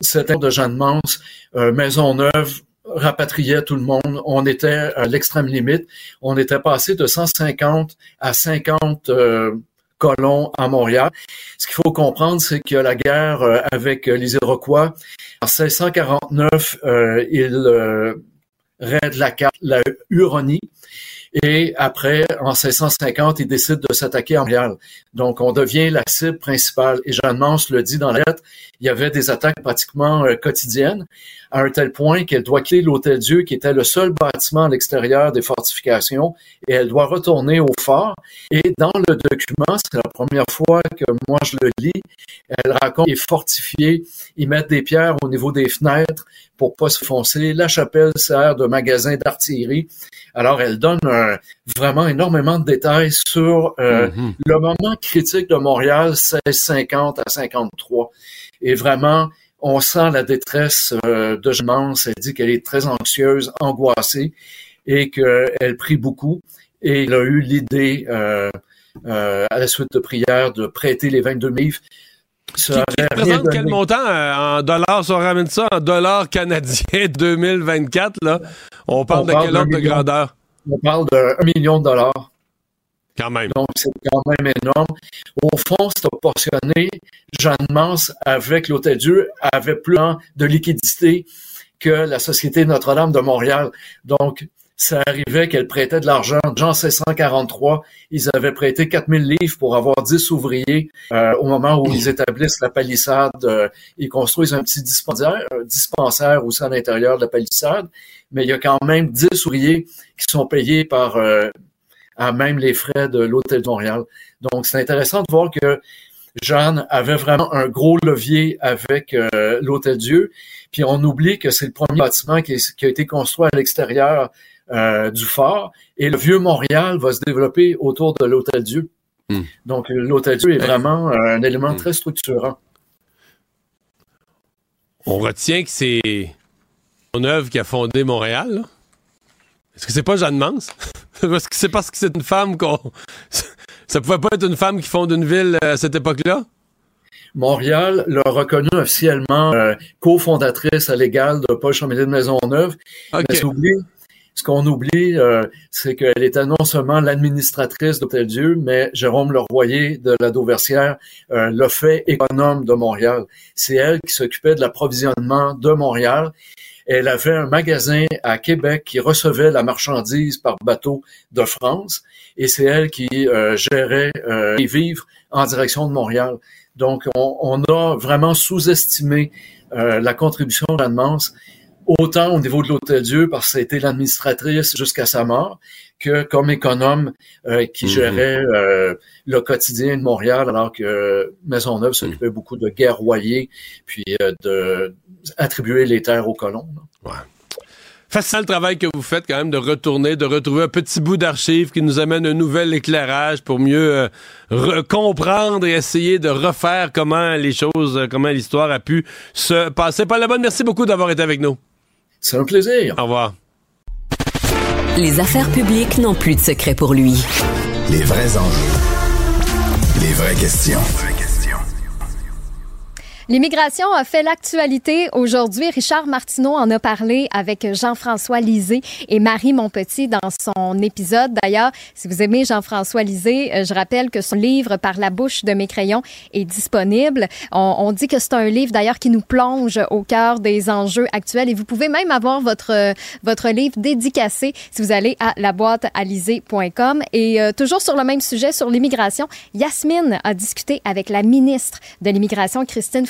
cette de Jeanne Mance, euh, Maisonneuve rapatriait tout le monde. On était à l'extrême limite. On était passé de 150 à 50 colons à Montréal. Ce qu'il faut comprendre, c'est que la guerre euh, avec euh, les Iroquois, en 1649, euh, ils raident la carte, la Huronie, Et après, en 1650, il décide de s'attaquer à Montréal. Donc, on devient la cible principale. Et Jeanne Mance le dit dans la lettre, il y avait des attaques pratiquement euh, quotidiennes, à un tel point qu'elle doit quitter l'Hôtel-Dieu, qui était le seul bâtiment à l'extérieur des fortifications, et elle doit retourner au fort. Et dans le document, c'est la première fois que moi je le lis, elle raconte, est fortifié, ils mettent des pierres au niveau des fenêtres pour pas se foncer. La chapelle sert de magasin d'artillerie. Alors, elle donne vraiment énormément de détails sur euh, mm-hmm. le moment critique de Montréal, 1650 à 53. Et vraiment, on sent la détresse euh, de Mance. Elle dit qu'elle est très anxieuse, angoissée et qu'elle prie beaucoup. Et il a eu l'idée, euh, euh, à la suite de prière, de prêter les 22 livres. qui, représente quel montant en dollars, si on ramène ça en dollars canadiens (laughs) 2024, là, on parle de quel ordre de grandeur? On parle d'un million de dollars. Donc, c'est quand même énorme. Au fond, c'est proportionné. Jeanne Mance, avec l'Hôtel-Dieu, avait plus de liquidité que la Société Notre-Dame de Montréal. Donc, ça arrivait qu'elle prêtait de l'argent. Jean 1643, ils avaient prêté 4000 livres pour avoir 10 ouvriers euh, au moment où ils établissent la palissade. Euh, ils construisent un petit dispensaire, un dispensaire aussi à l'intérieur de la palissade, mais il y a quand même 10 ouvriers qui sont payés par euh, à même les frais de l'Hôtel de Montréal. Donc, c'est intéressant de voir que Jeanne avait vraiment un gros levier avec euh, l'Hôtel Dieu. Puis on oublie que c'est le premier bâtiment qui, a été construit à l'extérieur euh, du fort. Et le vieux Montréal va se développer autour de l'Hôtel Dieu. Hmm. Donc l'Hôtel Dieu est vraiment un élément hmm. très structurant. On retient que c'est son œuvre qui a fondé Montréal. Est-ce que c'est pas Jeanne Mance? (laughs) Est-ce que c'est parce que c'est une femme qu'on. (laughs) Ça pouvait pas être une femme qui fonde une ville euh, à cette époque-là? Montréal l'a reconnue officiellement euh, cofondatrice à l'égal de Paul Chamédé de Maisonneuve. Mais ce qu'on oublie, euh, c'est qu'elle était non seulement l'administratrice d'Hôtel Dieu, mais Jérôme Leroyer de la Dauversière euh, l'a fait économe de Montréal. C'est elle qui s'occupait de l'approvisionnement de Montréal. Elle avait un magasin à Québec qui recevait la marchandise par bateau de France et c'est elle qui euh, gérait euh, les vivres en direction de Montréal. Donc, on, a vraiment sous-estimé euh, la contribution d'Anne-Mance, autant au niveau de l'Hôtel Dieu, parce que c'était l'administratrice jusqu'à sa mort, que comme économe qui mhm. gérait le quotidien de Montréal, alors que Maisonneuve s'occupait beaucoup de guerroyer, puis de attribuer les terres aux colons. Ouais. Facile le travail que vous faites quand même de retourner, de retrouver un petit bout d'archives qui nous amène un nouvel éclairage pour mieux euh, comprendre et essayer de refaire comment les choses, euh, comment l'histoire a pu se passer. Pas la bonne, merci beaucoup d'avoir été avec nous. C'est un plaisir. Au revoir. Les affaires publiques n'ont plus de secret pour lui. Les vrais enjeux. Les vraies questions. L'immigration a fait l'actualité aujourd'hui. Richard Martineau en a parlé avec Jean-François Lisée et Marie Monpetit dans son épisode. D'ailleurs, si vous aimez Jean-François Lisée, euh, je rappelle que son livre Par la bouche de mes crayons est disponible. On, dit que c'est un livre d'ailleurs qui nous plonge au cœur des enjeux actuels et vous pouvez même avoir votre votre livre dédicacé si vous allez à laboîtealisée.com. Et euh, toujours sur le même sujet, sur l'immigration, Yasmine a discuté avec la ministre de l'immigration, Christine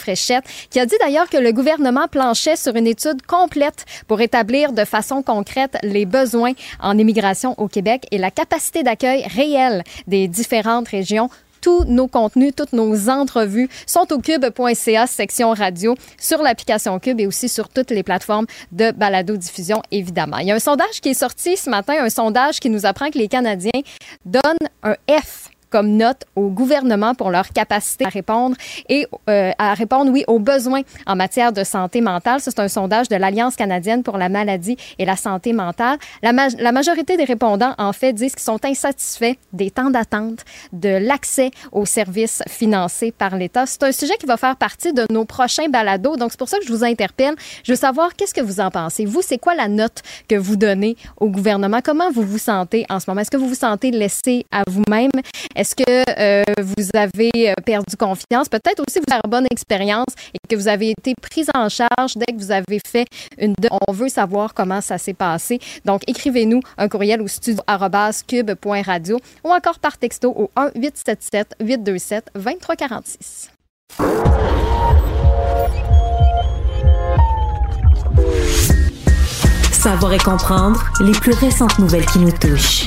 qui a dit d'ailleurs que le gouvernement planchait sur une étude complète pour établir de façon concrète les besoins en immigration au Québec et la capacité d'accueil réelle des différentes régions tous nos contenus, toutes nos entrevues sont au cube.ca section radio sur l'application Cube et aussi sur toutes les plateformes de balado-diffusion, évidemment. Il y a un sondage qui est sorti ce matin, un sondage qui nous apprend que les Canadiens donnent un F comme note au gouvernement pour leur capacité à répondre et euh, à répondre, oui, aux besoins en matière de santé mentale. C'est un sondage de l'Alliance canadienne pour la maladie et la santé mentale. La, la majorité des répondants, en fait, disent qu'ils sont insatisfaits des temps d'attente, de l'accès aux services financés par l'État. C'est un sujet qui va faire partie de nos prochains balados. Donc, c'est pour ça que je vous interpelle. Je veux savoir qu'est-ce que vous en pensez? Vous, c'est quoi la note que vous donnez au gouvernement? Comment vous vous sentez en ce moment? Est-ce que vous vous sentez laissé à vous-même? Est-ce que vous avez perdu confiance? Peut-être aussi vous avez une bonne expérience et que vous avez été prise en charge dès que vous avez fait une... On veut savoir comment ça s'est passé. Donc, écrivez-nous un courriel au studio cube.radio ou encore par texto au 1 877 827 2346. Savoir et comprendre les plus récentes nouvelles qui nous touchent.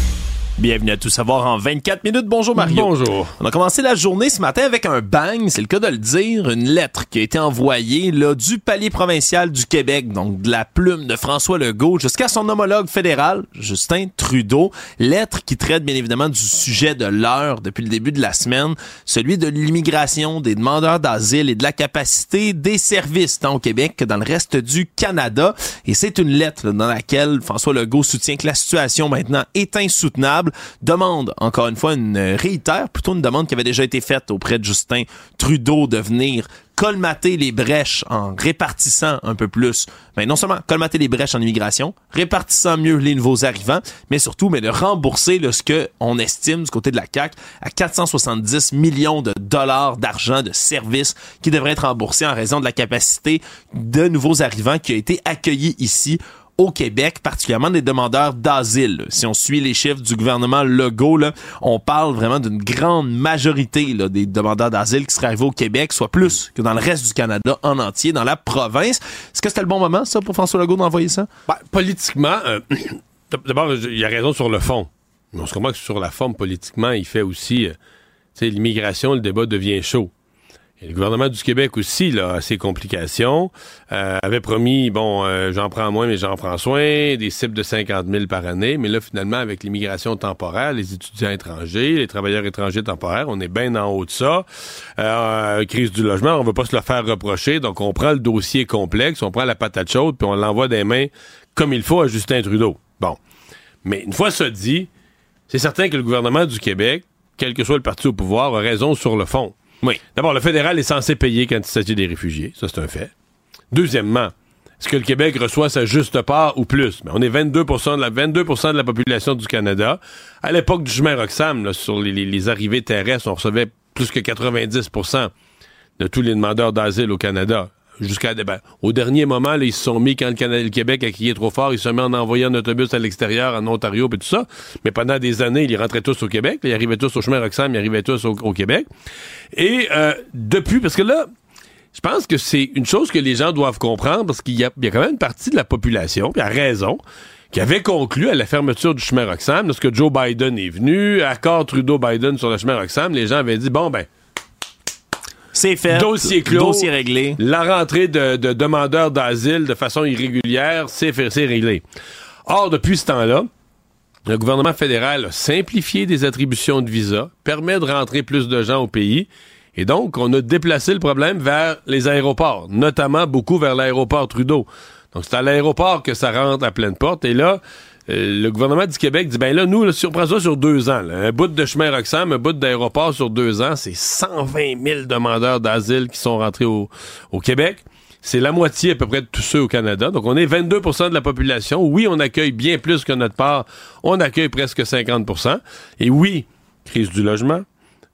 Bienvenue à Tout savoir en 24 minutes. Bonjour Mario. Bonjour. On a commencé la journée ce matin avec un bang, c'est le cas de le dire, une lettre qui a été envoyée là, du palier provincial du Québec, donc de la plume de François Legault jusqu'à son homologue fédéral, Justin Trudeau. Lettre qui traite bien évidemment du sujet de l'heure depuis le début de la semaine, celui de l'immigration, des demandeurs d'asile et de la capacité des services tant au Québec que dans le reste du Canada. Et c'est une lettre dans laquelle François Legault soutient que la situation maintenant est insoutenable demande, encore une fois, une réitère, plutôt une demande qui avait déjà été faite auprès de Justin Trudeau de venir colmater les brèches en répartissant un peu plus, mais non seulement colmater les brèches en immigration, répartissant mieux les nouveaux arrivants, mais surtout mais de rembourser ce que on estime du côté de la CAC à 470 millions de dollars d'argent de services qui devraient être remboursés en raison de la capacité de nouveaux arrivants qui a été accueillis ici au Québec, particulièrement des demandeurs d'asile. Si on suit les chiffres du gouvernement Legault, on parle vraiment d'une grande majorité des demandeurs d'asile qui seraient arrivés au Québec, soit plus que dans le reste du Canada en entier, dans la province. Est-ce que c'était le bon moment, ça, pour François Legault d'envoyer ça? Ben, politiquement, euh, (coughs) d'abord, il a raison sur le fond. On se comprend que sur la forme, politiquement, il fait aussi... Euh, l'immigration, le débat devient chaud le gouvernement du Québec aussi, là, a ses complications. Euh, avait promis, bon, euh, j'en prends moins, mais j'en prends des cibles de 50 000 par année. Mais là, finalement, avec l'immigration temporaire, les étudiants étrangers, les travailleurs étrangers temporaires, on est bien en haut de ça. Euh, crise du logement, on veut pas se le faire reprocher. Donc, on prend le dossier complexe, on prend la patate chaude, puis on l'envoie des mains comme il faut à Justin Trudeau. Bon. Mais une fois ça dit, c'est certain que le gouvernement du Québec, quel que soit le parti au pouvoir, a raison sur le fond. Oui. D'abord, le fédéral est censé payer quand il s'agit des réfugiés. Ça, c'est un fait. Deuxièmement, est-ce que le Québec reçoit sa juste part ou plus? Mais on est 22 de la, 22 de la population du Canada. À l'époque du chemin Roxham, sur les, arrivées terrestres, on recevait plus que 90% de tous les demandeurs d'asile au Canada jusqu'à au dernier moment, ils se sont mis quand le, Canada, Québec a crié trop fort, ils se sont mis en envoyant un autobus à l'extérieur, en Ontario, et tout ça. Mais pendant des années, ils rentraient tous au Québec. ils arrivaient tous au chemin Roxham, ils arrivaient tous au, Québec. Et euh, depuis, parce que là, je pense que c'est une chose que les gens doivent comprendre, parce qu'il y, a, quand même une partie de la population, puis à raison, qui avait conclu à la fermeture du chemin Roxham, lorsque Joe Biden est venu, accord Trudeau-Biden sur le chemin Roxham, les gens avaient dit, bon ben, c'est fait. Dossier clos. Dossier réglé. La rentrée de, demandeurs d'asile de façon irrégulière, c'est réglé. Or, depuis ce temps-là, le gouvernement fédéral a simplifié des attributions de visa, permet de rentrer plus de gens au pays, et donc on a déplacé le problème vers les aéroports, notamment beaucoup vers l'aéroport Trudeau. Donc c'est à l'aéroport que ça rentre à pleine porte, et là, le gouvernement du Québec dit ben là, nous, si on prend ça sur deux ans, un bout de chemin Roxham, un bout d'aéroport sur deux ans, c'est 120 000 demandeurs d'asile qui sont rentrés au, Québec. C'est la moitié à peu près de tous ceux au Canada. Donc, on est 22% de la population. Oui, on accueille bien plus que notre part. On accueille presque 50% Et oui, crise du logement.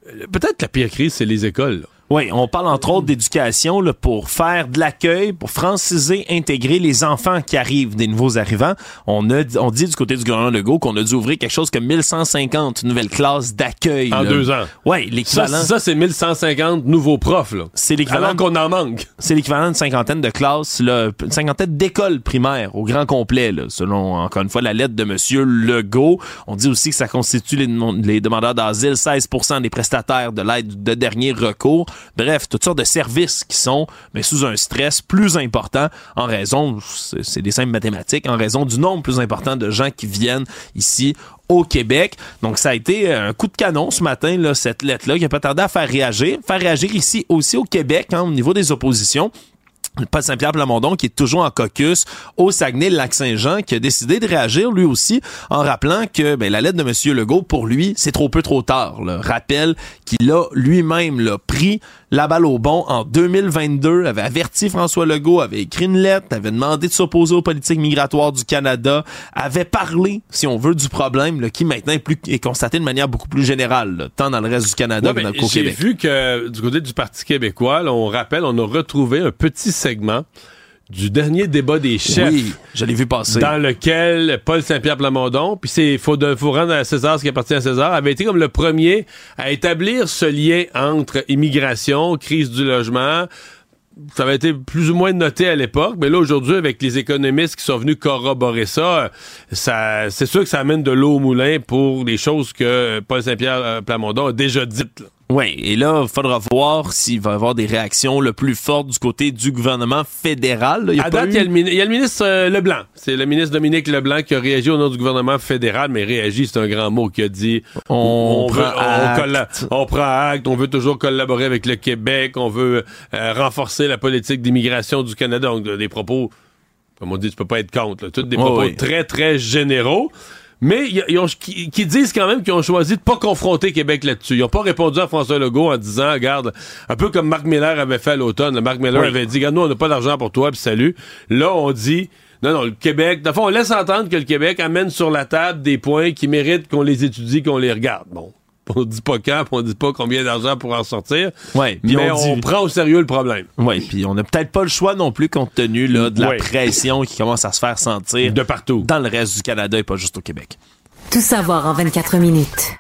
Euh, peut-être la pire crise, c'est les écoles. Oui, on parle entre autres d'éducation pour faire de l'accueil, pour franciser, intégrer les enfants qui arrivent, des nouveaux arrivants. On a, on dit du côté du gouvernement Legault qu'on a dû ouvrir quelque chose comme 1150 nouvelles classes d'accueil. En deux ans. Oui, l'équivalent. Ça, c'est 1150 nouveaux profs, là. C'est l'équivalent. qu'on en manque. C'est l'équivalent d'une cinquantaine de classes, là, une cinquantaine d'écoles primaires au grand complet, là, selon, encore une fois, la lettre de Monsieur Legault. On dit aussi que ça constitue les, les demandeurs d'asile 16% des prestataires de l'aide de dernier recours. Bref, toutes sortes de services qui sont mais sous un stress plus important en raison, c'est des simples mathématiques, en raison du nombre plus important de gens qui viennent ici au Québec. Donc, ça a été un coup de canon ce matin, là, cette lettre-là, qui a pas tardé à faire réagir. Faire réagir ici aussi au Québec, hein, au niveau des oppositions. Paul Saint-Pierre Plamondon, qui est toujours en caucus au Saguenay-Lac-Saint-Jean, qui a décidé de réagir lui aussi en rappelant que ben, la lettre de M. Legault, pour lui, c'est trop peu trop tard. Rappelle qu'il a lui-même pris la balle au bon en 2022, avait averti François Legault, avait écrit une lettre, avait demandé de s'opposer aux politiques migratoires du Canada, avait parlé, si on veut, du problème là, qui maintenant est, plus, est constaté de manière beaucoup plus générale, là, tant dans le reste du Canada que dans le Québec. J'ai vu que du côté du Parti québécois, là, on rappelle, on a retrouvé un petit segment du dernier débat des chefs. Oui, je l'ai vu passer. Dans lequel Paul Saint-Pierre Plamondon, puis c'est faut, de, faut rendre à César ce qui appartient à César, avait été comme le premier à établir ce lien entre immigration, crise du logement. Ça avait été plus ou moins noté à l'époque, mais là aujourd'hui avec les économistes qui sont venus corroborer ça, ça c'est sûr que ça amène de l'eau au moulin pour les choses que Paul Saint-Pierre euh, Plamondon a déjà dites. Là. Oui, et là, il faudra voir s'il va y avoir des réactions le plus fortes du côté du gouvernement fédéral. Il y a à date, il, y a le, il y, a le, ministre euh, Leblanc. C'est le ministre Dominique Leblanc qui a réagi au nom du gouvernement fédéral, mais réagi, c'est un grand mot, qui a dit on, on, prend, acte. On, prend acte, on veut toujours collaborer avec le Québec, on veut euh, renforcer la politique d'immigration du Canada. Donc, des propos, comme on dit, tu peux pas être contre. Là. Tous des propos oui. très, très généraux. Mais ils ont, qui, qui, disent quand même qu'ils ont choisi de pas confronter Québec là-dessus. Ils ont pas répondu à François Legault en disant, regarde, un peu comme Marc Miller avait fait à l'automne. Marc Miller oui. avait dit, regarde, nous, on n'a pas d'argent pour toi, puis salut. Là, on dit, non, non, le Québec, dans le fond, on laisse entendre que le Québec amène sur la table des points qui méritent qu'on les étudie, qu'on les regarde. Bon. (laughs) On dit pas quand, on dit pas combien d'argent pour en sortir. Ouais, mais on, prend au sérieux le problème. Oui, puis on n'a peut-être pas le choix non plus compte tenu là, de la Ouais. pression qui commence à se faire sentir De partout. dans le reste du Canada et pas juste au Québec. Tout savoir en 24 minutes.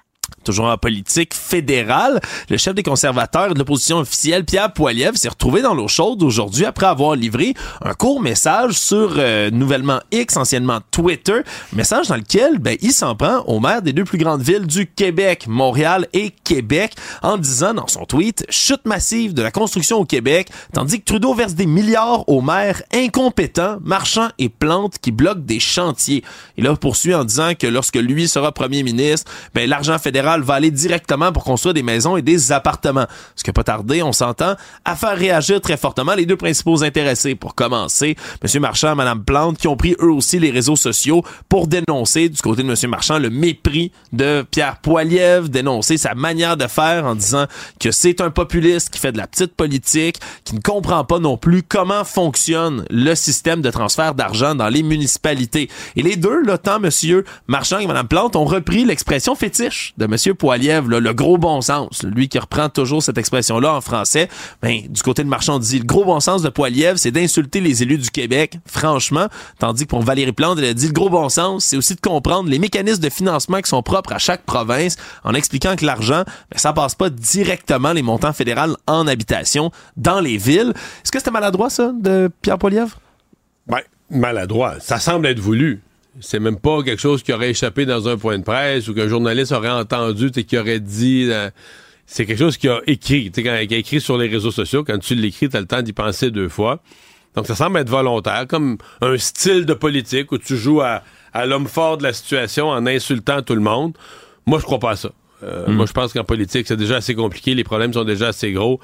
Toujours en politique fédérale, le chef des conservateurs de l'opposition officielle, Pierre Poilievre, s'est retrouvé dans l'eau chaude aujourd'hui après avoir livré un court message sur euh, nouvellement X, anciennement Twitter, message dans lequel ben, il s'en prend au maire des deux plus grandes villes du Québec, Montréal et Québec, en disant dans son tweet « Chute massive de la construction au Québec, tandis que Trudeau verse des milliards aux maires incompétents, marchands et plantes qui bloquent des chantiers. » Il a poursuivi en disant que lorsque lui sera premier ministre, ben, l'argent fédéral va aller directement pour construire des maisons et des appartements. Ce qui n'a pas tardé, on s'entend, à faire réagir très fortement les deux principaux intéressés. Pour commencer, M. Marchand et Mme Plante, qui ont pris eux aussi les réseaux sociaux pour dénoncer du côté de M. Marchand le mépris de Pierre Poilievre, dénoncer sa manière de faire en disant que c'est un populiste qui fait de la petite politique, qui ne comprend pas non plus comment fonctionne le système de transfert d'argent dans les municipalités. Et les deux, là, tant M. Marchand et Mme Plante, ont repris l'expression fétiche de M. Là, le gros bon sens, lui qui reprend toujours cette expression-là en français, ben, du côté de Marchand, dit le gros bon sens de Poilievre, c'est d'insulter les élus du Québec, franchement, tandis que pour Valérie Plante, elle a dit le gros bon sens, c'est aussi de comprendre les mécanismes de financement qui sont propres à chaque province, en expliquant que l'argent, ben, ça passe pas directement les montants fédéraux en habitation dans les villes. Est-ce que c'était maladroit, ça, de Pierre Poilievre? Ben, maladroit. Ça semble être voulu. C'est même pas quelque chose qui aurait échappé dans un point de presse ou qu'un journaliste aurait entendu et qui aurait dit. Euh, c'est quelque chose qu'il a écrit. Quand, il a écrit sur les réseaux sociaux, quand tu l'écris, tu as le temps d'y penser deux fois. Donc ça semble être volontaire, comme un style de politique où tu joues à, à l'homme fort de la situation en insultant tout le monde. Moi, je crois pas à ça. Euh, mm. Moi, je pense qu'en politique, c'est déjà assez compliqué. Les problèmes sont déjà assez gros.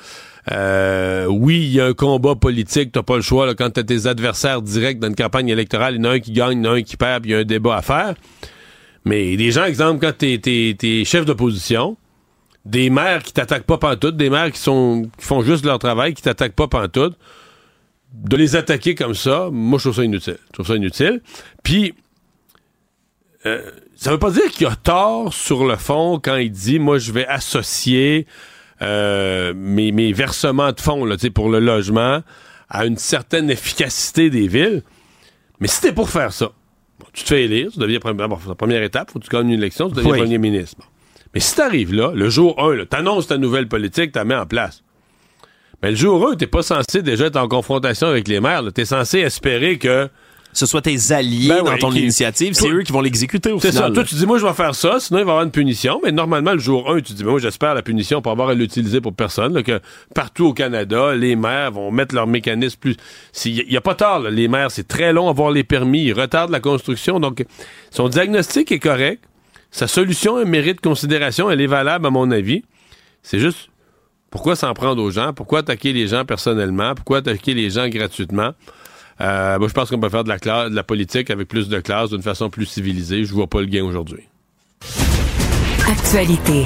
Euh, oui, il y a un combat politique. T'as pas le choix. Là, quand t'as tes adversaires directs dans une campagne électorale, il y en a un qui gagne, il y en a un qui perd, puis il y a un débat à faire. Mais des gens, exemple, quand t'es, t'es chef d'opposition, des maires qui t'attaquent pas pantoute, des maires qui sont qui font juste leur travail, qui t'attaquent pas pantoute, de les attaquer comme ça, moi, je trouve ça inutile. Je trouve ça inutile. Puis, euh, ça veut pas dire qu'il a tort sur le fond quand il dit, moi, je vais associer euh, mes, mes, versements de fonds là, pour le logement à une certaine efficacité des villes. Mais si t'es pour faire ça, bon, tu te fais élire, tu deviens bon, la première étape, faut que tu gagnes une élection, tu deviens oui. premier ministre. Bon. Mais si t'arrives là, le jour 1, t'annonces ta nouvelle politique, t'as mets en place. Mais le jour 1, t'es pas censé déjà être en confrontation avec les maires. T'es censé espérer que ce soit tes alliés ben dans ton qui, initiative, c'est eux qui vont l'exécuter au final. C'est ça. Toi, tu dis, moi, je vais faire ça, sinon il va y avoir une punition. Mais normalement, le jour 1, tu dis, moi, j'espère la punition pour avoir à l'utiliser pour personne. Là, que partout au Canada, les maires vont mettre leurs mécanismes plus. Il n'y a pas tard, là. les maires, c'est très long à avoir les permis, ils retardent la construction. Donc, son diagnostic est correct. Sa solution mérite considération, elle est valable, à mon avis. C'est juste, pourquoi s'en prendre aux gens? Pourquoi attaquer les gens personnellement? Pourquoi attaquer les gens gratuitement? Euh, moi, je pense qu'on peut faire de la, classe, de la politique avec plus de classe, d'une façon plus civilisée. Je vois pas le gain aujourd'hui. Actualité.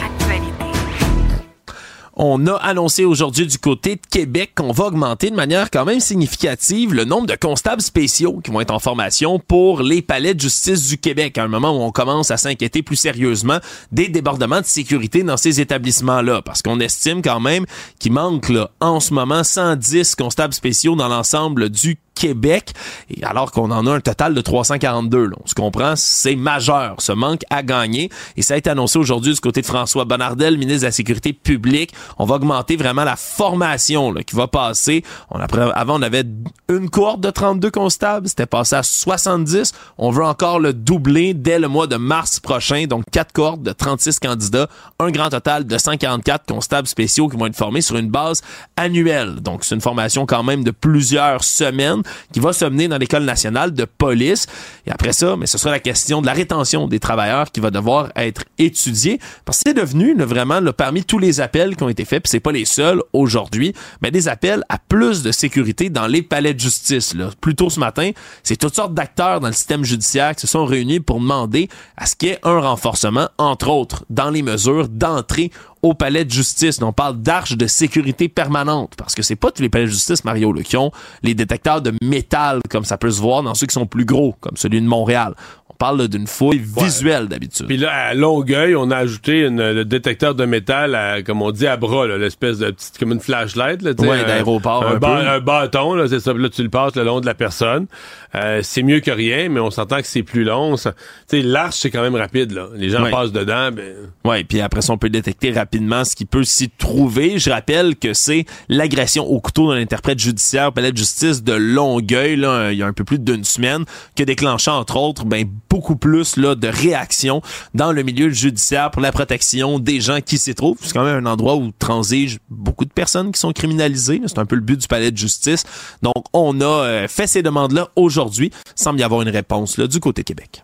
On a annoncé aujourd'hui du côté de Québec qu'on va augmenter de manière quand même significative le nombre de constables spéciaux qui vont être en formation pour les palais de justice du Québec, à un moment où on commence à s'inquiéter plus sérieusement des débordements de sécurité dans ces établissements-là, parce qu'on estime quand même qu'il manque là, en ce moment 110 constables spéciaux dans l'ensemble du Québec, alors qu'on en a un total de 342. Là. On se comprend, c'est majeur, ce manque à gagner. Et ça a été annoncé aujourd'hui du côté de François Bonnardel, ministre de la Sécurité publique. On va augmenter vraiment la formation là, qui va passer. On avant, on avait une cohorte de 32 constables, c'était passé à 70. On veut encore le doubler dès le mois de mars prochain, donc quatre cohortes de 36 candidats, un grand total de 144 constables spéciaux qui vont être formés sur une base annuelle. Donc c'est une formation quand même de plusieurs semaines qui va se mener dans l'école nationale de police. Et après ça, mais ce sera la question de la rétention des travailleurs qui va devoir être étudiée parce que c'est devenu vraiment là, parmi tous les appels qui ont été faits, puis c'est pas les seuls aujourd'hui, mais des appels à plus de sécurité dans les palais de justice. Là. Plus tôt ce matin, c'est toutes sortes d'acteurs dans le système judiciaire qui se sont réunis pour demander à ce qu'il y ait un renforcement, entre autres, dans les mesures d'entrée au palais de justice. On parle d'arche de sécurité permanente parce que c'est pas tous les palais de justice, Mario, là, qui ont les détecteurs de métal comme ça peut se voir dans ceux qui sont plus gros, comme celui de Montréal parle d'une fouille visuelle d'habitude. Puis là, à Longueuil, on a ajouté une, le détecteur de métal, à, comme on dit, à bras, l'espèce de petite, comme une flashlight. Là, ouais, d'aéroport. Un, un, un, bâton, là, c'est ça. Là, tu le passes le long de la personne. Euh, c'est mieux que rien, mais on s'entend que c'est plus long. Tu sais, l'arche, c'est quand même rapide, là. Les gens passent dedans, ben... Ouais, puis après ça, on peut détecter rapidement ce qui peut s'y trouver. Je rappelle que c'est l'agression au couteau d'un interprète judiciaire au palais de justice de Longueuil, là, il y a un peu plus d'une semaine, que déclenchant, entre autres, ben, beaucoup plus là, de réactions dans le milieu judiciaire pour la protection des gens qui s'y trouvent. C'est quand même un endroit où transigent beaucoup de personnes qui sont criminalisées. C'est un peu le but du palais de justice. Donc, on a euh, fait ces demandes-là aujourd'hui. Semble y avoir une réponse là, du côté Québec.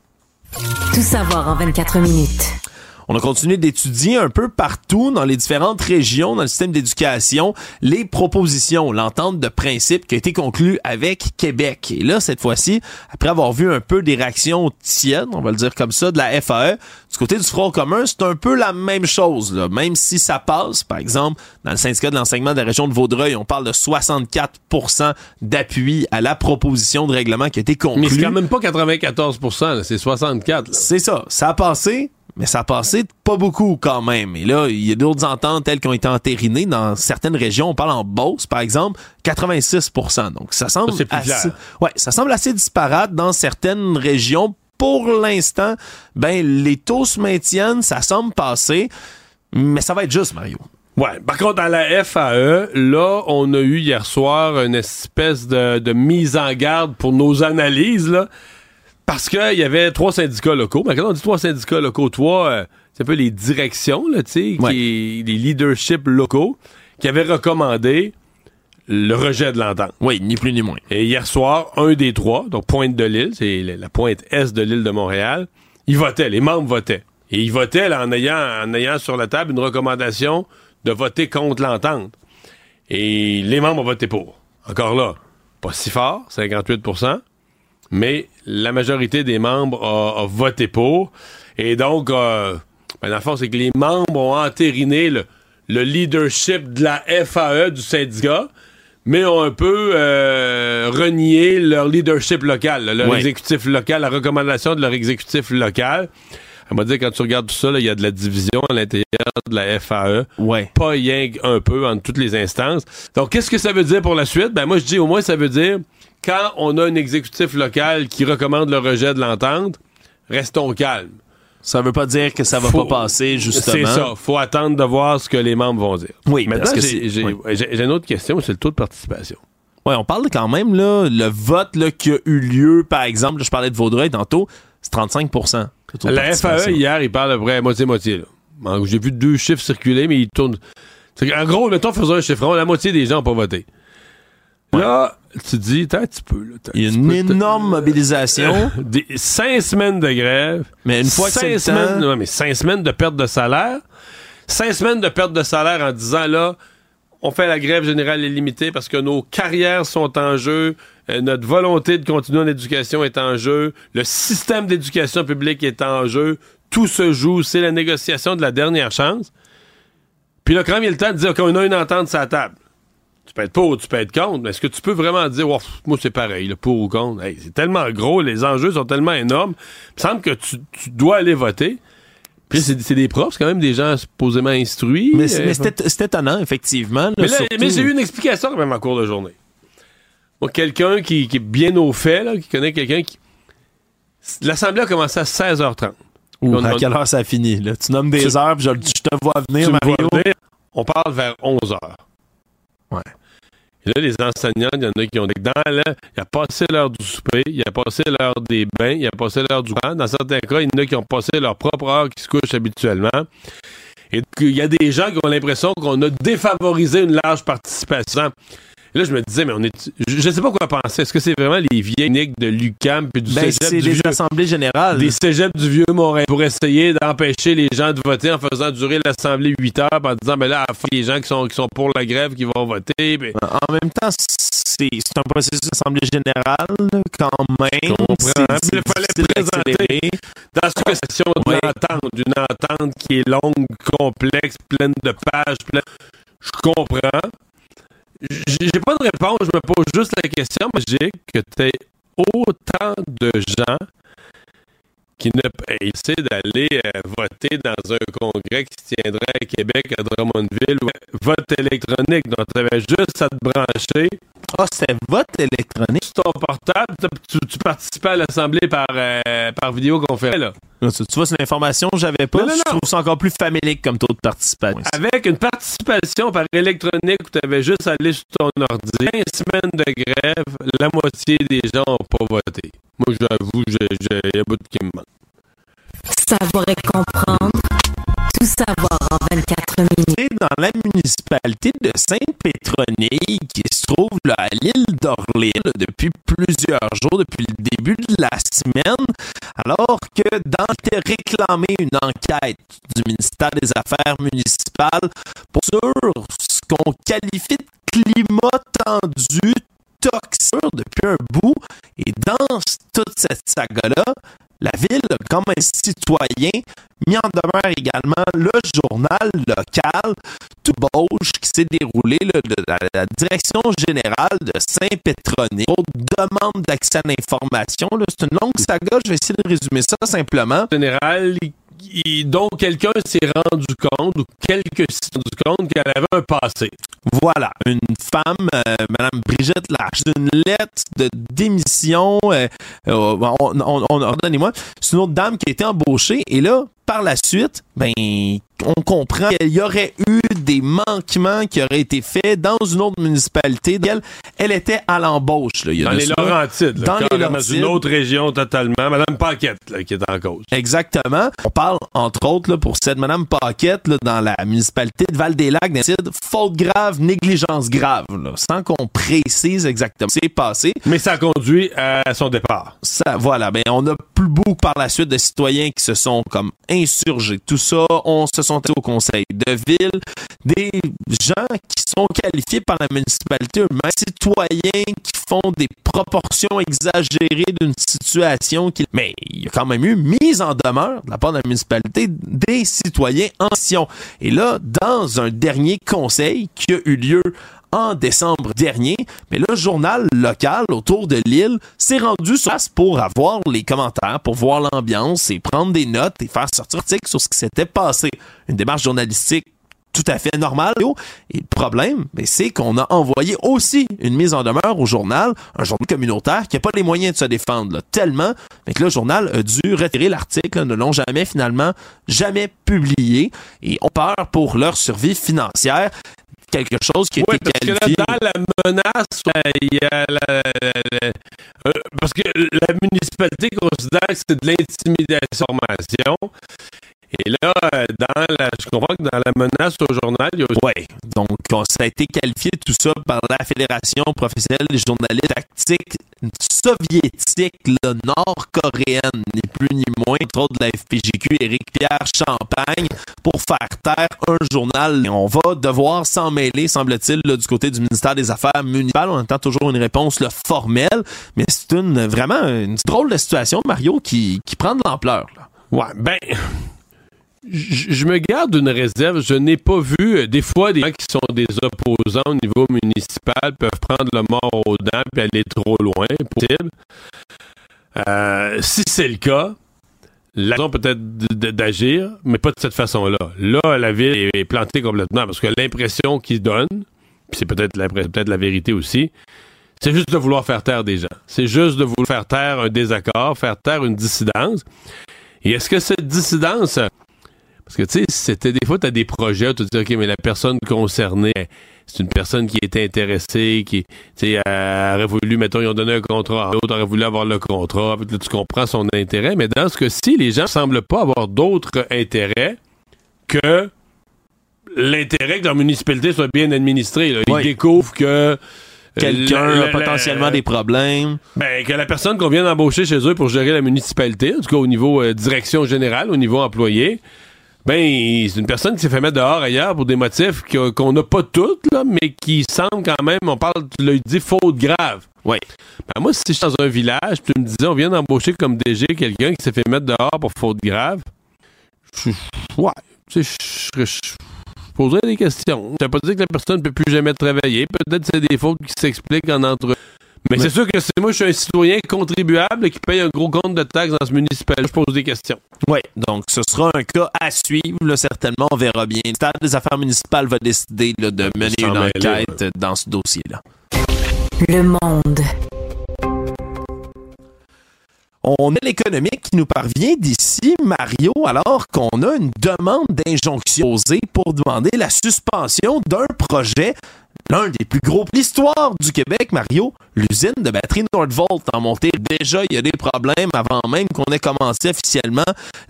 Tout savoir en 24 minutes. On a continué d'étudier un peu partout dans les différentes régions, dans le système d'éducation, les propositions, l'entente de principe qui a été conclue avec Québec. Et là, cette fois-ci, après avoir vu un peu des réactions tiennes, on va le dire comme ça, de la FAE, du côté du Front commun, c'est un peu la même chose. Là. Même si ça passe, par exemple, dans le syndicat de l'enseignement de la région de Vaudreuil, on parle de 64% d'appui à la proposition de règlement qui a été conclue. Mais c'est quand même pas 94% c'est 64. C'est ça. Ça a passé, mais ça a passé pas beaucoup quand même. Et là, il y a d'autres ententes telles qui ont été entérinées dans certaines régions. On parle en Beauce, par exemple, 86% Donc ça semble assez, ouais, ça semble assez disparate dans certaines régions. Pour l'instant, ben les taux se maintiennent, ça semble passer, mais ça va être juste, Mario. Ouais. Par contre, dans la FAE, là, on a eu hier soir une espèce de, de mise en garde pour nos analyses, là. Parce qu'il y avait trois syndicats locaux. Mais quand on dit trois syndicats locaux, trois, euh, c'est un peu les directions, là, tu sais, les leaderships locaux, qui avaient recommandé le rejet de l'entente. Oui, ni plus ni moins. Et hier soir, un des trois, donc Pointe de l'île, c'est la pointe est de l'île de Montréal, ils votaient, les membres votaient. Et ils votaient en, ayant, en ayant sur la table une recommandation de voter contre l'entente. Et les membres ont voté pour. Encore là, pas si fort, 58 mais la majorité des membres a, voté pour. Et donc, euh, ben, dans le fond, c'est que les membres ont entériné le, leadership de la FAE du syndicat, mais ont un peu euh, renié leur leadership local, leur exécutif local, la recommandation de leur exécutif local. On va dire, quand tu regardes tout ça, il y a de la division à l'intérieur de la FAE. Ouais. Pas rien un peu entre toutes les instances. Donc, qu'est-ce que ça veut dire pour la suite? Ben, moi, je dis, au moins, ça veut dire quand on a un exécutif local qui recommande le rejet de l'entente, restons calmes. Ça veut pas dire que ça va pas passer, justement. C'est ça. Faut attendre de voir ce que les membres vont dire. Oui, Maintenant, j'ai une autre question, c'est le taux de participation. Oui, on parle quand même, là, le vote là, qui a eu lieu, par exemple, je parlais de Vaudreuil tantôt, c'est 35% La FAE, hier, il parle à peu près moitié-moitié. J'ai vu deux chiffres circuler, mais ils tournent. En gros, mettons, faisons un chiffre, la moitié des gens n'ont pas voté. Là, tu dis, un petit peu. Là, Il y a une énorme mobilisation. (laughs) Des, cinq semaines de grève. Mais une fois que c'est semaines, mais cinq semaines de perte de salaire. Cinq semaines de perte de salaire en disant, là, on fait la grève générale illimitée parce que nos carrières sont en jeu, euh, notre volonté de continuer en éducation est en jeu, le système d'éducation publique est en jeu, tout se joue, c'est la négociation de la dernière chance. Puis là, quand il y a le temps de dire qu'on a une entente sur la table, tu peux être pour ou tu peux être contre, mais est-ce que tu peux vraiment dire, oh, moi c'est pareil, le pour ou contre? c'est tellement gros, les enjeux sont tellement énormes. Il me semble que tu, dois aller voter. Puis c'est des profs, c'est quand même des gens supposément instruits. Mais, euh, c'est étonnant, effectivement. mais, j'ai eu une explication quand même en cours de journée. Quelqu'un qui, est bien au fait, qui connaît quelqu'un qui. L'Assemblée a commencé à 16h30. Ou à quelle heure ça a fini? Là? Tu nommes des heures, puis je, te vois venir, Mario. on parle vers 11h. Là, les enseignants, il y en a qui ont des dents, là, il a passé l'heure du souper, il a passé l'heure des bains, il a passé l'heure du bain. Dans certains cas, il y en a qui ont passé leur propre heure qui se couchent habituellement. Et il y a des gens qui ont l'impression qu'on a défavorisé une large participation. Là, je me disais, mais on est. Je, ne sais pas quoi penser. Est-ce que c'est vraiment les vieilles niques de l'UCAM puis du ben, C'est des assemblées générales. Des cégeps du vieux Montréal pour essayer d'empêcher les gens de voter en faisant durer l'assemblée 8 heures en disant, ben là, il y a les gens qui sont, qui sont pour la grève qui vont voter. En même temps, c'est un processus d'assemblée générale quand même. Je comprends. Il fallait présenter dans cette question d'une entente, d'une entente qui est longue, complexe, pleine de pages, pleine... Je comprends. J'ai pas de réponse, je me pose juste la question magique que tu autant de gens qui ne essaient d'aller euh, voter dans un congrès qui se tiendrait à Québec, à Drummondville, vote électronique. Donc, tu avais juste à te brancher. Ah, c'est vote électronique? Sur ton portable, tu, tu participais à l'Assemblée par, euh, par vidéoconférence. Là. Tu, vois, c'est une information que j'avais pas. Je trouve ça encore plus familier comme taux de participation. Avec une participation par électronique où tu avais juste à aller sur ton ordi, 20 semaines de grève, la moitié des gens n'ont pas voté. Moi, j'avoue, j'ai un bout de qui me manque. Savoir et comprendre. Tout savoir en 24 minutes. Dans la municipalité de Sainte-Pétronille, qui se trouve à l'île d'Orléans depuis plusieurs jours, depuis le début de la semaine, alors que dans le réclamé une enquête du ministère des Affaires municipales pour sur ce qu'on qualifie de climat tendu toxique depuis un bout. Et dans toute cette saga-là, la ville, comme un citoyen, mis en demeure également le journal local tout bauche qui s'est déroulé la, direction générale de Saint-Pétronée pour demande d'accès à l'information. C'est une longue saga, je vais essayer de résumer ça simplement. Dont quelqu'un s'est rendu compte, ou quelques s'est rendu compte qu'elle avait un passé. Voilà, une femme, euh, Madame Brigitte Larche, une lettre de démission. Euh, euh, on, on, moi c'est une autre dame qui a été embauchée et là, par la suite, ben, on comprend qu'il y aurait eu des manquements qui auraient été faits dans une autre municipalité. Elle, elle était à l'embauche. dans les Laurentides. dans les Laurentides. une autre région totalement. Madame Paquette qui est en cause. Exactement. On parle, entre autres, pour cette Madame Paquette dans la municipalité de Val-des-Lacs, faute grave, négligence grave, sans qu'on précise exactement ce qui s'est passé. Mais ça a conduit à son départ. Ça, voilà. Ben, on a plus beaucoup par la suite de citoyens qui se sont comme insurgés. Tout ça, on se sont au conseil de ville, des gens qui sont qualifiés par la municipalité eux-mêmes, citoyens qui font des proportions exagérées d'une situation qui... Mais il y a quand même eu mise en demeure de la part de la municipalité des citoyens anciens. Et là, dans un dernier conseil qui a eu lieu en décembre dernier, mais le journal local autour de l'île s'est rendu sur place pour avoir les commentaires, pour voir l'ambiance et prendre des notes et faire sortir article sur ce qui s'était passé. Une démarche journalistique tout à fait normale. Et le problème, c'est qu'on a envoyé aussi une mise en demeure au journal, un journal communautaire qui n'a pas les moyens de se défendre, tellement mais que le journal a dû retirer l'article, ne l'ont jamais finalement jamais publié. Et on peur pour leur survie financière quelque chose qui était qualifié. dans la menace, il y a la, euh, parce que la municipalité considère que c'est de l'intimidation et là, dans la, je comprends que dans la menace au journal, il y a aussi... Oui, donc ça a été qualifié tout ça par la Fédération professionnelle des journalistes tactiques soviétique, nord-coréenne, ni plus ni moins, entre autres de la FPJQ, Éric Pierre Champagne, pour faire taire un journal. On va devoir s'en mêler, semble-t-il, du côté du ministère des Affaires municipales. On attend toujours une réponse formelle, mais c'est une vraiment une drôle de situation, Mario, qui, qui prend de l'ampleur. Ouais, ben je me garde une réserve. Je n'ai pas vu euh, des fois des gens qui sont des opposants au niveau municipal peuvent prendre le mort aux dents et aller trop loin, possible. Euh, si c'est le cas, la raison peut-être d'agir, mais pas de cette façon-là. Là, la ville est plantée complètement parce que l'impression qu'ils donnent, puis c'est peut-être peut la vérité aussi, c'est juste de vouloir faire taire des gens. C'est juste de vouloir faire taire un désaccord, faire taire une dissidence. Et est-ce que cette dissidence parce que, tu sais, c'était des fois, tu as des projets, tu te dis, OK, mais la personne concernée, c'est une personne qui était intéressée, qui, tu sais, aurait voulu, mettons, ils ont donné un contrat, l'autre aurait voulu avoir le contrat, là, tu comprends son intérêt, mais dans ce cas-ci, les gens semblent pas avoir d'autres intérêts que l'intérêt que leur municipalité soit bien administrée. Ils découvrent que euh, quelqu'un a potentiellement des problèmes. Ben, que la personne qu'on vient d'embaucher chez eux pour gérer la municipalité, en tout cas au niveau euh, direction générale, au niveau employé, ben, c'est une personne qui s'est fait mettre dehors ailleurs pour des motifs qu'on n'a pas toutes, là, mais qui semblent quand même, on parle, tu l'as dit, faute grave. Oui. Ben, moi, si je suis dans un village, tu me disais, on vient d'embaucher comme DG quelqu'un qui s'est fait mettre dehors pour faute grave, ouais, tu sais, je, poserais des questions. Je pas dire que la personne ne peut plus jamais travailler. Peut-être que c'est des fautes qui s'expliquent en entre mais, c'est sûr que si moi je suis un citoyen contribuable qui paye un gros compte de taxes dans ce municipal, je pose des questions. Oui, donc ce sera un cas à suivre, certainement, on verra bien. Le stade des affaires municipales va décider de mener une enquête dans ce dossier-là. Le monde. On a l'économique qui nous parvient d'ici, Mario, alors qu'on a une demande d'injonction posée pour demander la suspension d'un projet l'un des plus gros. L'histoire du Québec, Mario, l'usine de batterie Nordvolt en montée. Déjà, il y a des problèmes avant même qu'on ait commencé officiellement.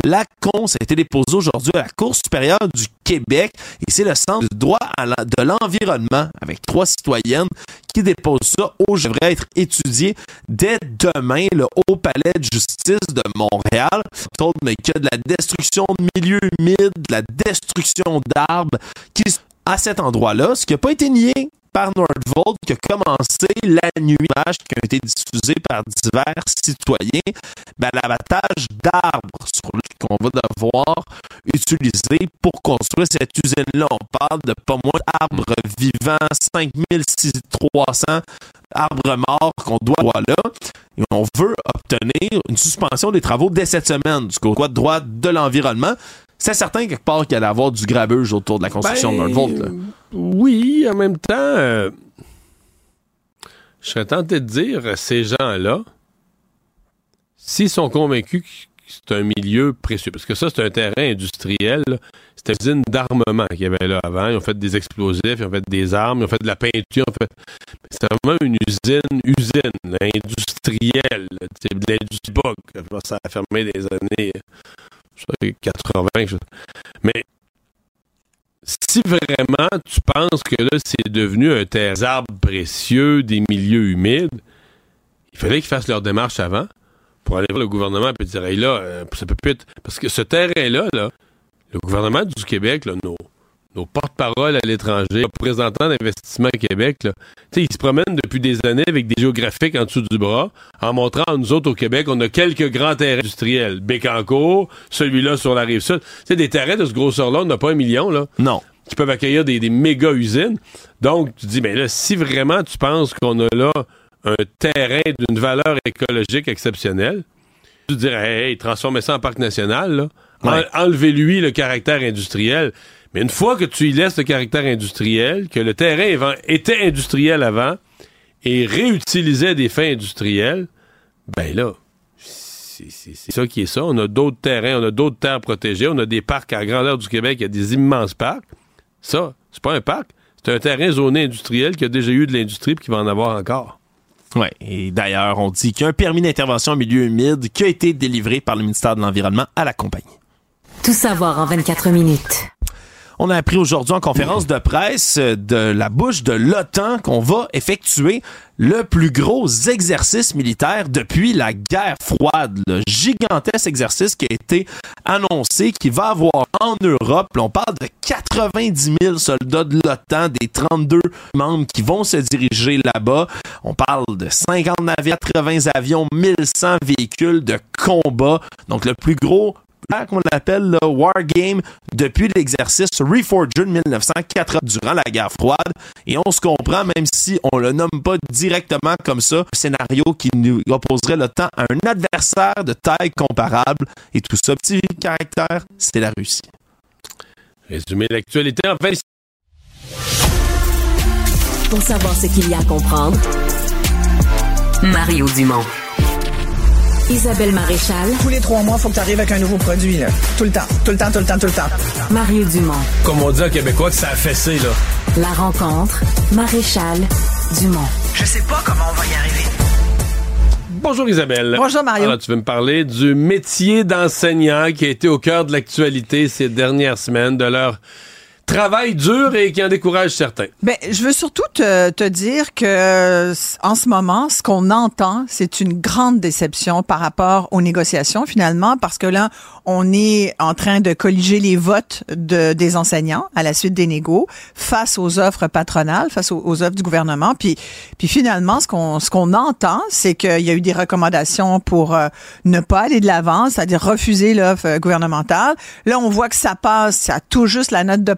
La CONS a été déposée aujourd'hui à la Cour supérieure du Québec et c'est le Centre du droit de l'environnement avec trois citoyennes qui déposent ça. Oh, je devrais être étudié dès demain le Haut Palais de justice de Montréal. Mais que de la destruction de milieux humides, de la destruction d'arbres à cet endroit-là, ce qui n'a pas été nié par Nordvolt, qui a commencé la nuit, qui a été diffusée par divers citoyens, ben, l'abattage d'arbres sur qu'on va devoir utiliser pour construire cette usine-là. On parle de pas moins d'arbres vivants, 5300 arbres morts qu'on doit là. Et on veut obtenir une suspension des travaux dès cette semaine du côté droit de l'environnement c'est certain quelque part qu'il allait avoir du grabuge autour de la construction de Là. Oui, en même temps, euh, je serais tenté de dire, ces gens-là, s'ils sont convaincus que c'est un milieu précieux, parce que ça, c'est un terrain industriel, c'était une usine d'armement qu'il y avait là avant. Ils ont fait des explosifs, ils ont fait des armes, ils ont fait de la peinture. Fait... C'était vraiment une usine, usine industrielle. C'est de l'industrie Ça a fermé des années 80. Mais si vraiment tu penses que là, c'est devenu un terre d'arbres précieux, des milieux humides, il fallait qu'ils fassent leur démarche avant pour aller voir le gouvernement et dire là, euh, ça peut plus. Parce que ce terrain-là, là, le gouvernement du Québec, là, nos, nos porte-paroles à l'étranger, représentants d'investissement Québec, là, ils se promènent depuis des années avec des géographiques en dessous du bras, en montrant à nous autres au Québec, on a quelques grands terrains industriels. Bécancourt, celui-là sur la rive sud. sais, des terrains de ce grosseur-là, on n'a pas un million, là. Non. Qui peuvent accueillir des, méga usines. Donc, tu dis, mais là, si vraiment tu penses qu'on a là un terrain d'une valeur écologique exceptionnelle, tu dirais, hey, transformez ça en parc national, là. Enlevez-lui le caractère industriel. Mais une fois que tu y laisses le caractère industriel, que le terrain était industriel avant et réutilisait des fins industrielles, ben là, c'est ça qui est ça. On a d'autres terrains, on a d'autres terres protégées, on a des parcs à grandeur du Québec, il y a des immenses parcs. Ça, c'est pas un parc, c'est un terrain zoné industriel qui a déjà eu de l'industrie et qui va en avoir encore. Oui, et d'ailleurs, on dit qu'il y a un permis d'intervention en milieu humide qui a été délivré par le ministère de l'Environnement à la compagnie. Tout savoir en 24 minutes. On a appris aujourd'hui en conférence de presse euh, de la bouche de l'OTAN qu'on va effectuer le plus gros exercice militaire depuis la guerre froide. Le gigantesque exercice qui a été annoncé, qui va avoir en Europe. on parle de 90 000 soldats de l'OTAN, des 32 membres qui vont se diriger là-bas. On parle de 50 navires, 80 avions, 1100 véhicules de combat. Donc le plus gros qu'on appelle le War Game depuis l'exercice Reforged 1904 durant la guerre froide. Et on se comprend, même si on le nomme pas directement comme ça, un scénario qui nous opposerait le temps à un adversaire de taille comparable. Et tout ça, petit caractère, c'est la Russie. Résumer l'actualité en 20 Pour savoir ce qu'il y a à comprendre, Mario Dumont. Isabelle Maréchal. Tous les trois mois, il faut que tu arrives avec un nouveau produit. Là. Tout le temps, tout le temps, tout le temps, tout le temps. Mario Dumont. Comme on dit en québécois que ça a fessé, là. La rencontre, Maréchal Dumont. Je sais pas comment on va y arriver. Bonjour Isabelle. Bonjour Mario. Alors, tu veux me parler du métier d'enseignant qui a été au cœur de l'actualité ces dernières semaines, de leur travail dur et qui en décourage certains. Ben, je veux surtout te, te dire que en ce moment, ce qu'on entend, c'est une grande déception par rapport aux négociations finalement, parce que là, on est en train de colliger les votes de, des enseignants à la suite des négos face aux offres patronales, face aux, offres du gouvernement. Puis, puis finalement, ce qu'on ce qu'on entend, c'est qu'il y a eu des recommandations pour euh, ne pas aller de l'avant, c'est-à-dire refuser l'offre euh, gouvernementale. Là, on voit que ça passe, ça tout juste la note de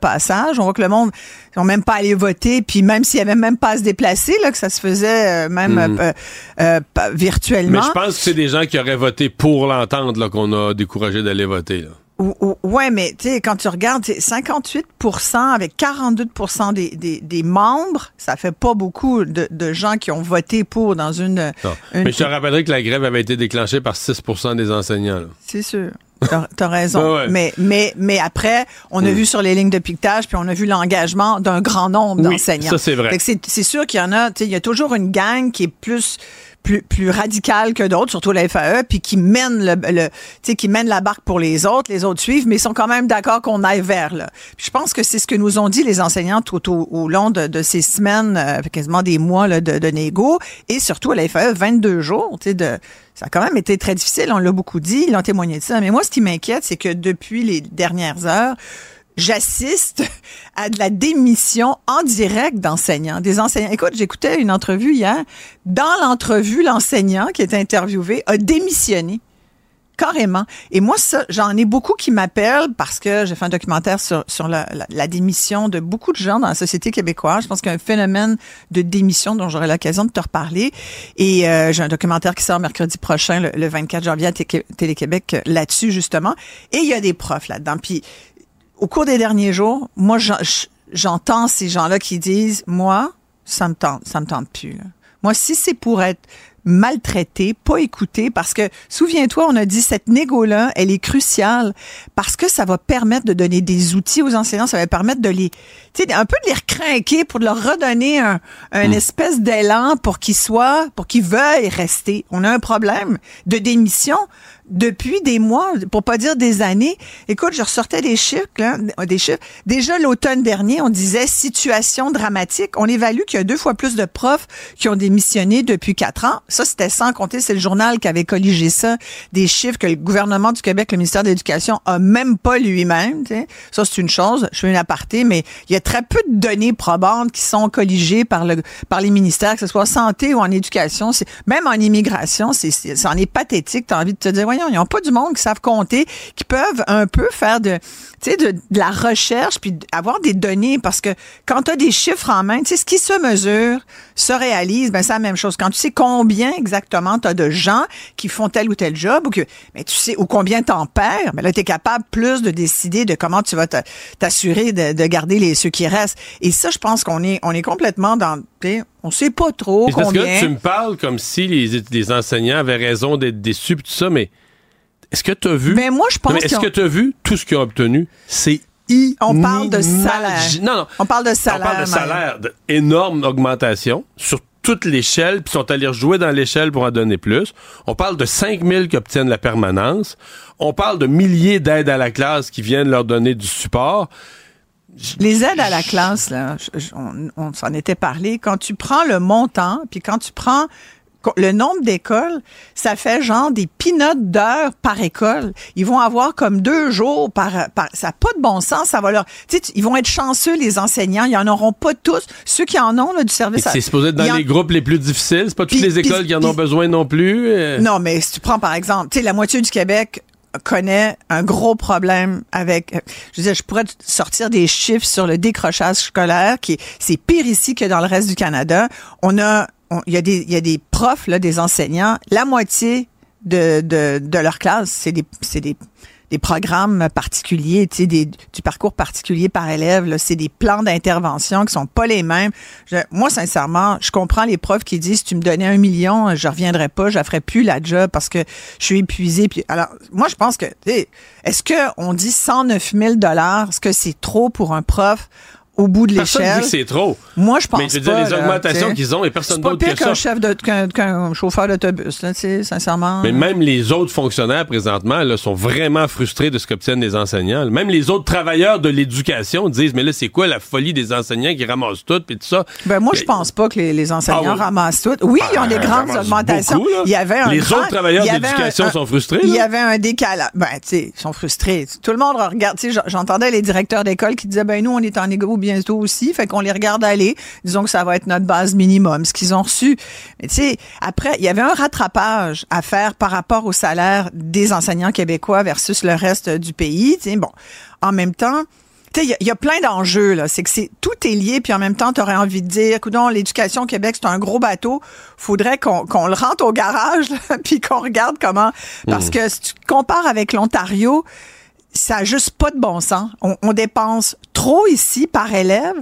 On voit que le monde ils même pas allé voter, puis même s'il y avait même pas à se déplacer, là, que ça se faisait euh, même Mm. euh, euh, virtuellement. Mais je pense que c'est des gens qui auraient voté pour l'entente là, qu'on a découragé d'aller voter. Là. Ou- ou- Ouais, mais tu sais, quand tu regardes, c'est 58% avec 42 des, des, des membres, ça fait pas beaucoup de, de gens qui ont voté pour dans une... Non. une- Mais je te rappellerai que la grève avait été déclenchée par 6% des enseignants. C'est sûr. T'as as raison. Ouais. Mais, mais, mais après, on a Mm. vu sur les lignes de piquetage, puis on a vu l'engagement d'un grand nombre Oui, d'enseignants. ça, c'est vrai. Fait que C'est c'est sûr qu'il y en a, tu sais, il y a toujours une gang qui est plus plus, plus radicale que d'autres, surtout la FAE, puis qui mène le, le sais, qui mène la barque pour les autres, les autres suivent, mais ils sont quand même d'accord qu'on aille vers là. Puis je pense que c'est ce que nous ont dit les enseignants tout au, long de, de ces semaines, euh, quasiment des mois là, de, de négo, et surtout à la FAE, 22 jours, tu sais, de ça a quand même été très difficile, on l'a beaucoup dit, ils ont témoigné de ça. Mais moi, ce qui m'inquiète, c'est que depuis les dernières heures, j'assiste à de la démission en direct d'enseignants. Des enseignants. Écoute, j'écoutais une entrevue hier. Dans l'entrevue, l'enseignant qui était interviewé a démissionné. Carrément. Et moi, ça, j'en ai beaucoup qui m'appellent parce que j'ai fait un documentaire sur, sur la, la- démission de beaucoup de gens dans la société québécoise. Je pense qu'il y a un phénomène de démission dont j'aurai l'occasion de te reparler. Et euh, j'ai un documentaire qui sort mercredi prochain, le, le 24 janvier à Té- Télé-Québec, là-dessus, justement. Et il y a des profs là-dedans. Puis, au cours des derniers jours, moi, j'en- j'entends ces gens-là qui disent, moi, ça me tente, ça me tente plus. là. Moi, si c'est pour être maltraité, pas écouté, parce que, souviens-toi, on a dit, cette négo-là, elle est cruciale parce que ça va permettre de donner des outils aux enseignants, ça va permettre de les, tu sais, un peu de les recrinquer pour leur redonner un, un espèce d'élan pour qu'ils soient, pour qu'ils veuillent rester. On a un problème de démission depuis des mois, pour pas dire des années. Écoute, je ressortais des chiffres, là, des chiffres. Déjà l'automne dernier, on disait situation dramatique. On évalue qu'il y a deux fois plus de profs qui ont démissionné depuis quatre ans. Ça, c'était sans compter, c'est le journal qui avait colligé ça, des chiffres que le gouvernement du Québec, le ministère de l'Éducation, a même pas lui-même. Ça, c'est une chose. Je fais une aparté, mais il y a très peu de données probantes qui sont colligées par le par les ministères, que ce soit en santé ou en éducation. C'est même en immigration, c'est c'est- ça en est pathétique. T'as envie de te dire, voyons, ils n'ont pas du monde qui savent compter, qui peuvent un peu faire de, de, de la recherche puis avoir des données parce que quand tu as des chiffres en main, ce qui se mesure se réalise, ben c'est la même chose. Quand tu sais combien exactement tu as de gens qui font tel ou tel job ou que, mais tu sais, ou combien t'en perds, ben là, tu es capable plus de décider de comment tu vas t'assurer de, de garder les ceux qui restent. Et ça, je pense qu'on est, on est complètement dans, on sait pas trop c'est parce que combien. là, tu me parles comme si les, les enseignants avaient raison d'être déçus tout ça, mais est-ce que tu as vu? Mais moi, je pense Est-ce que tu as vu tout ce qu'ils ont obtenu? C'est On parle de salaire. Non, non. On parle de On salaire. parle de salaire, énorme augmentation sur toute l'échelle, puis sont allés rejouer dans l'échelle pour en donner plus. On parle de 5000 qui obtiennent la permanence. On parle de milliers d'aides à la classe qui viennent leur donner du support. Les aides à la classe, là, on, on s'en était parlé. Quand tu prends le montant, puis quand tu prends le nombre d'écoles, ça fait genre des pinottes d'heures par école. Ils vont avoir comme deux jours par, par ça n'a pas de bon sens. Ça va leur, tu sais, ils vont être chanceux les enseignants. Ils en auront pas tous. Ceux qui en ont là, du service. à- C'est supposé être dans en- les groupes les plus difficiles. C'est pas toutes les écoles qui en ont besoin non plus. euh. Non, mais si tu prends par exemple, tu sais, la moitié du Québec connaît un gros problème avec, euh, je veux dire, je pourrais sortir des chiffres sur le décrochage scolaire qui est, c'est pire ici que dans le reste du Canada. On a, il y a des, y a des profs, là, des enseignants, la moitié de, de, de leur classe, c'est des, c'est des, des programmes particuliers, tu sais, des, du parcours particulier par élève. là. C'est des plans d'intervention qui sont pas les mêmes. Moi, sincèrement, je comprends les profs qui disent, si tu me donnais un million, je reviendrais pas, je ferais plus la job parce que je suis épuisé. Puis, alors, moi, je pense que, est-ce que on dit 109 000 dollars, est-ce que c'est trop pour un prof? Au bout de Personne dit l'échelle? que c'est trop. Moi, je pense Mais je veux dire, pas, les augmentations qu'ils ont, et personne C'est pas d'autre que pire qu'un ça. chef de, qu'un, qu'un chauffeur d'autobus, là, tu sais, sincèrement. Mais même les autres fonctionnaires présentement là, sont vraiment frustrés de ce qu'obtiennent les enseignants. Même les autres travailleurs de l'éducation disent mais là c'est quoi la folie des enseignants qui ramassent tout puis tout ça? Ben moi, je pense pas que les, les enseignants Ah oui. ramassent tout. Oui, ils ont des Ah, grandes augmentations. beaucoup, il y avait un Les grand- autres travailleurs d'éducation sont frustrés, Il y avait un décalage. Ben, tu sais, ils sont frustrés. Tout le monde regarde. Tu sais, j'entendais les directeurs d'école qui disaient, ben nous, on est en égo bientôt aussi, fait qu'on les regarde aller. Disons que ça va être notre base minimum, ce qu'ils ont reçu. Mais tu sais, après, il y avait un rattrapage à faire par rapport au salaire des enseignants québécois versus le reste du pays. Tu sais, bon, en même temps. Tu sais, il y a- il y, a plein d'enjeux là. C'est que c'est tout est lié, puis en même temps, tu aurais envie de dire, coudon, l'éducation au Québec, c'est un gros bateau. Faudrait qu'on qu'on le rentre au garage, là, (laughs) puis qu'on regarde comment. Parce que si tu compares avec l'Ontario, ça a juste pas de bon sens. On, on dépense trop ici par élève.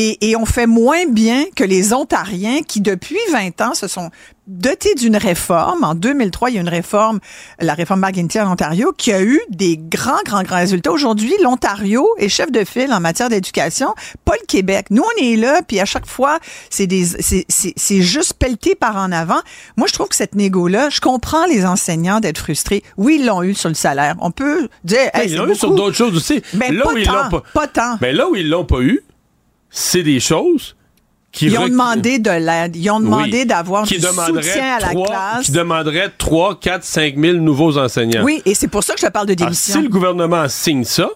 Et, et on fait moins bien que les Ontariens qui, depuis 20 ans, se sont dotés d'une réforme. En 2003, il y a une réforme, la réforme McGuinty en Ontario, qui a eu des grands, grands, grands résultats. Aujourd'hui, l'Ontario est chef de file en matière d'éducation, pas le Québec. Nous, on est là, puis à chaque fois, c'est des, c'est, c'est, c'est juste pelleté par en avant. Moi, je trouve que cette négo-là, je comprends les enseignants d'être frustrés. Oui, ils l'ont eu sur le salaire. On peut dire, hey, ils l'ont eu sur d'autres choses aussi. Mais là pas où ils l'ont pas, pas tant. Mais là où ils l'ont pas eu, c'est des choses qui Ils ont demandé de l'aide. Ils ont demandé Oui. d'avoir du soutien à la trois- classe. Qui demanderait 3, 4, 5 000 nouveaux enseignants. Oui, et c'est pour ça que je te parle de Alors, démission. si le gouvernement signe ça,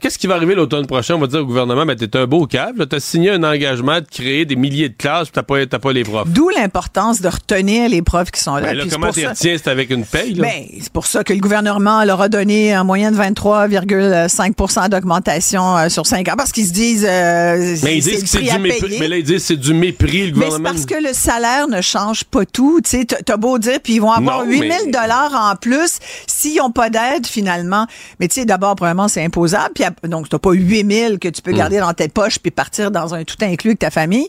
qu'est-ce qui va arriver l'automne prochain? On va dire au gouvernement, ben, t'es un beau cave, là, t'as signé un engagement de créer des milliers de classes, puis t'as pas, t'as pas les profs. D'où l'importance de retenir les profs qui sont là. Ben là, comment t'y retiens? C'est avec une paye, là? Ben, c'est pour ça que le gouvernement leur a donné en moyenne 23,5% d'augmentation euh, sur 5 ans parce qu'ils se disent euh, mais ils disent que c'est du mépris. Mais là, ils disent que c'est du mépris, le Mais c'est gouvernement. parce que le salaire ne change pas tout. Tu sais, t'as beau dire, puis ils vont avoir Non, 8 mais- 000 dollars en plus s'ils n'ont pas d'aide finalement. Mais tu sais, d'abord, premièrement, c'est imposable. Puis donc, t'as pas 8 000 que tu peux garder dans tes poches puis partir dans un tout inclus avec ta famille.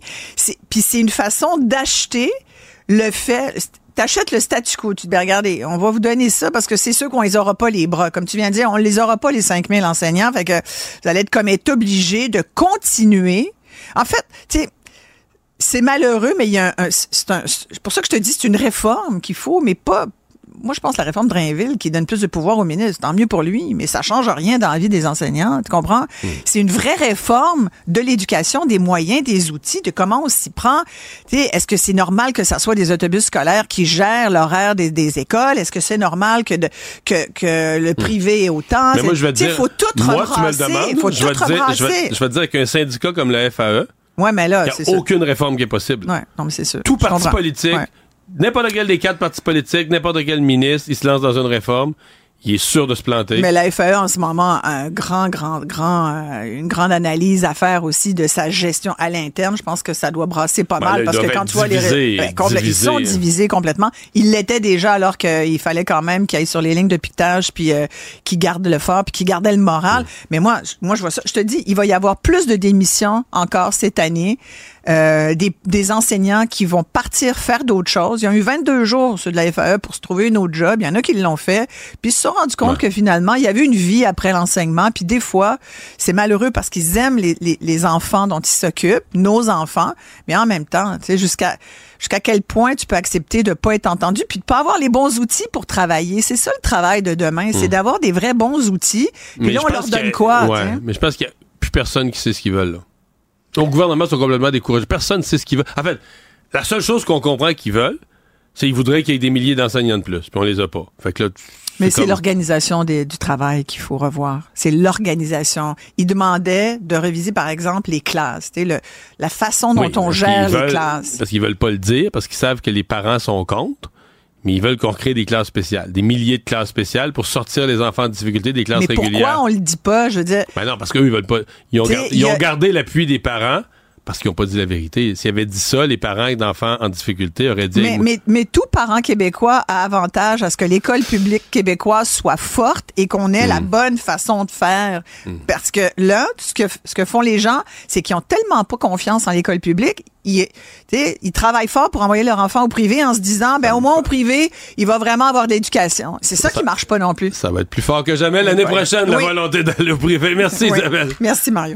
Puis c'est une façon d'acheter le fait. T'achètes le statu quo. Tu te dis, regardez, on va vous donner ça parce que c'est sûr qu'on les aura pas les bras. Comme tu viens de dire, on les aura pas les 5 000 enseignants. Fait que vous allez être comme être obligé de continuer. En fait, tu sais, c'est malheureux, mais il y a un, un- c'est pour ça que je te dis, c'est une réforme qu'il faut, mais pas. Moi, je pense que la réforme de Drainville qui donne plus de pouvoir au ministre, tant mieux pour lui, mais ça change rien dans la vie des enseignants, tu comprends? C'est une vraie réforme de l'éducation, des moyens, des outils, de comment on s'y prend. Est-ce que c'est normal que ça soit des autobus scolaires qui gèrent l'horaire des, des écoles? Est-ce que c'est normal que, de, que, que le privé est autant? Mais moi, je vais te dire. faut tout moi, tu me le demandes. faut je tout vais te dire, je vais, rebrasser. je vais te dire qu'un syndicat comme le FAE, Ouais, mais là, il c'est n'y a ça. aucune réforme qui est possible. Ouais, non, mais c'est sûr. Tout parti politique, Ouais. N'importe quel des quatre partis politiques, n'importe quel ministre, il se lance dans une réforme, il est sûr de se planter. Mais la FAE en ce moment a un grand, grand, grand, euh, une grande analyse à faire aussi de sa gestion à l'interne. Je pense que ça doit brasser pas Ben mal là, parce que quand tu vois les Ben, ils sont divisés complètement. Ils l'étaient déjà alors qu'il fallait quand même qu'ils aillent sur les lignes de piquetage puis euh, qu'ils gardent le fort puis qu'ils gardaient le moral. Mais moi, moi je vois ça. Je te dis, il va y avoir plus de démissions encore cette année. Euh, des, des enseignants qui vont partir faire d'autres choses. Ils ont eu 22 jours ceux de la FAE pour se trouver une autre job. Il y en a qui l'ont fait. Puis ils se sont rendus compte que finalement, il y avait une vie après l'enseignement. Puis des fois, c'est malheureux parce qu'ils aiment les, les, les enfants dont ils s'occupent, nos enfants. Mais en même temps, tu sais, jusqu'à jusqu'à quel point tu peux accepter de pas être entendu puis de pas avoir les bons outils pour travailler. C'est ça le travail de demain, c'est d'avoir des vrais bons outils. Puis Mais là, on leur donne a- quoi? Ouais, mais je pense qu'il n'y a plus personne qui sait ce qu'ils veulent. Là. Au gouvernement, ils sont complètement découragés. Personne ne sait ce qu'ils veulent. En fait, la seule chose qu'on comprend qu'ils veulent, c'est qu'ils voudraient qu'il y ait des milliers d'enseignants de plus, puis on les a pas. Fait que là, Mais c'est comme- l'organisation du travail qu'il faut revoir. C'est l'organisation. Ils demandaient de réviser, par exemple, les classes. Le, la façon dont Oui, on gère les veulent- classes. Parce qu'ils veulent pas le dire, parce qu'ils savent que les parents sont contre. Mais ils veulent qu'on crée des classes spéciales, des milliers de classes spéciales pour sortir les enfants en difficulté des classes Mais régulières. pourquoi on le dit pas? Je veux dire, Ben non, parce qu'eux, ils veulent pas. Ils ont, ils a- gardé l'appui des parents parce qu'ils n'ont pas dit la vérité. S'ils avaient dit ça, les parents d'enfants en difficulté auraient dit. mais, mais, mais tout parent québécois a avantage à ce que l'école publique québécoise soit forte et qu'on ait la bonne façon de faire. Parce que là, ce que, ce que font les gens, c'est qu'ils ont tellement pas confiance en l'école publique. Ils, ils travaillent fort pour envoyer leur enfant au privé en se disant, ben au moins au privé, il va vraiment avoir d'éducation. C'est ça, qui marche pas non plus. Ça va être plus fort que jamais l'année Ouais. prochaine, la Oui. volonté d'aller au privé. Merci, Oui. Isabelle. Merci Mario.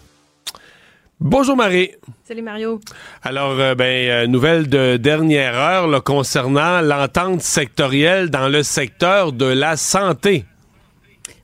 Bonjour, Marie. Salut Mario. Alors, euh, ben, euh, nouvelle de dernière heure là, concernant l'entente sectorielle dans le secteur de la santé.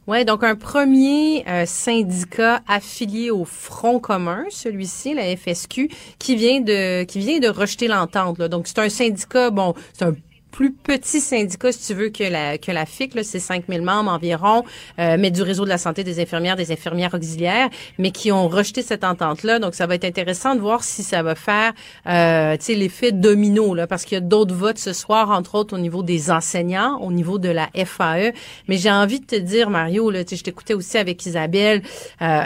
Ouais, donc un premier euh, syndicat affilié au Front commun, celui-ci, la FSQ, qui vient de qui vient de rejeter l'entente. Donc c'est un syndicat, bon, c'est un plus petit syndicat, si tu veux, que la, que la FIC, c'est 5000 membres environ, euh, mais du réseau de la santé des infirmières, des infirmières auxiliaires, mais qui ont rejeté cette entente-là. Donc, ça va être intéressant de voir si ça va faire, euh, tu sais, l'effet domino, là, parce qu'il y a d'autres votes ce soir, entre autres au niveau des enseignants, au niveau de la FAE. Mais j'ai envie de te dire, Mario, là, je t'écoutais aussi avec Isabelle, euh,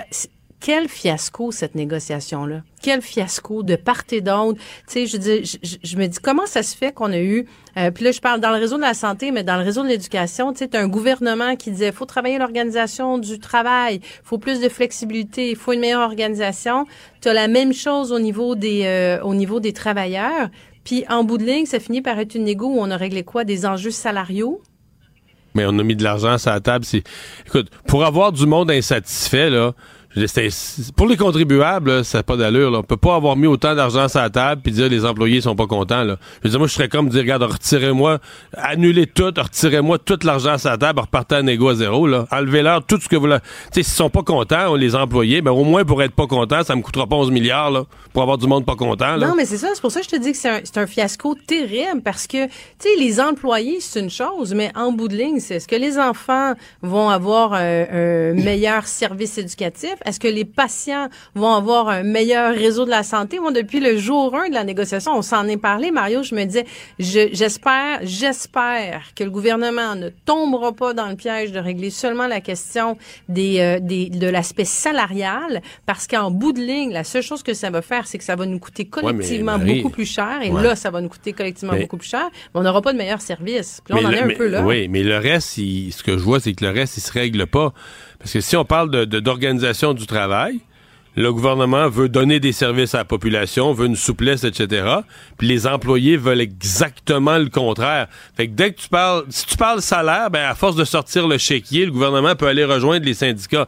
quel fiasco cette négociation-là. Quel fiasco de part et d'autre. Tu sais, je, je, je- me dis comment ça se fait qu'on a eu. Euh, puis là, je parle dans le réseau de la santé, mais dans le réseau de l'éducation, tu sais, un gouvernement qui disait faut travailler l'organisation du travail, faut plus de flexibilité, il faut une meilleure organisation. Tu as la même chose au niveau des euh, au niveau des travailleurs. Puis en bout de ligne, ça finit par être une négo où on a réglé quoi? Des enjeux salariaux? Mais on a mis de l'argent sur la table. Écoute, pour avoir du monde insatisfait, là, pour les contribuables, là, ça n'a pas d'allure. Là. On peut pas avoir mis autant d'argent sur la table puis dire les employés sont pas contents. Là. Je veux dire, moi, je serais comme dire, regarde, retirez-moi, annulez tout, retirez-moi tout l'argent sur la table, repartez à négo à zéro. Enlevez-leur tout ce que vous... Tu sais, s'ils sont pas contents, les employés, ben au moins pour être pas contents, ça me coûtera pas 11 milliards là, pour avoir du monde pas content. Là. Non, mais c'est ça. C'est pour ça que je te dis que c'est un, fiasco terrible parce que, les employés, c'est une chose, mais en bout de ligne, c'est est-ce que les enfants vont avoir un, un meilleur service éducatif? Est-ce que les patients vont avoir un meilleur réseau de la santé? Moi, depuis le jour 1 de la négociation, on s'en est parlé, Mario, je me disais, je- j'espère, j'espère que le gouvernement ne tombera pas dans le piège de régler seulement la question des, euh, des, de l'aspect salarial parce qu'en bout de ligne, la seule chose que ça va faire, c'est que ça va nous coûter collectivement Marie- beaucoup plus cher. Et Ouais. là, ça va nous coûter collectivement Mais- beaucoup plus cher. Mais on n'aura pas de meilleur service. Puis là, on en le- est un mais- peu là. Oui, mais le reste, il- ce que je vois, c'est que le reste, il se règle pas. Parce que si on parle d'organisation du travail, le gouvernement veut donner des services à la population, veut une souplesse, etc. Puis les employés veulent exactement le contraire. Fait que dès que tu parles, si tu parles salaire, ben à force de sortir le chéquier, le gouvernement peut aller rejoindre les syndicats.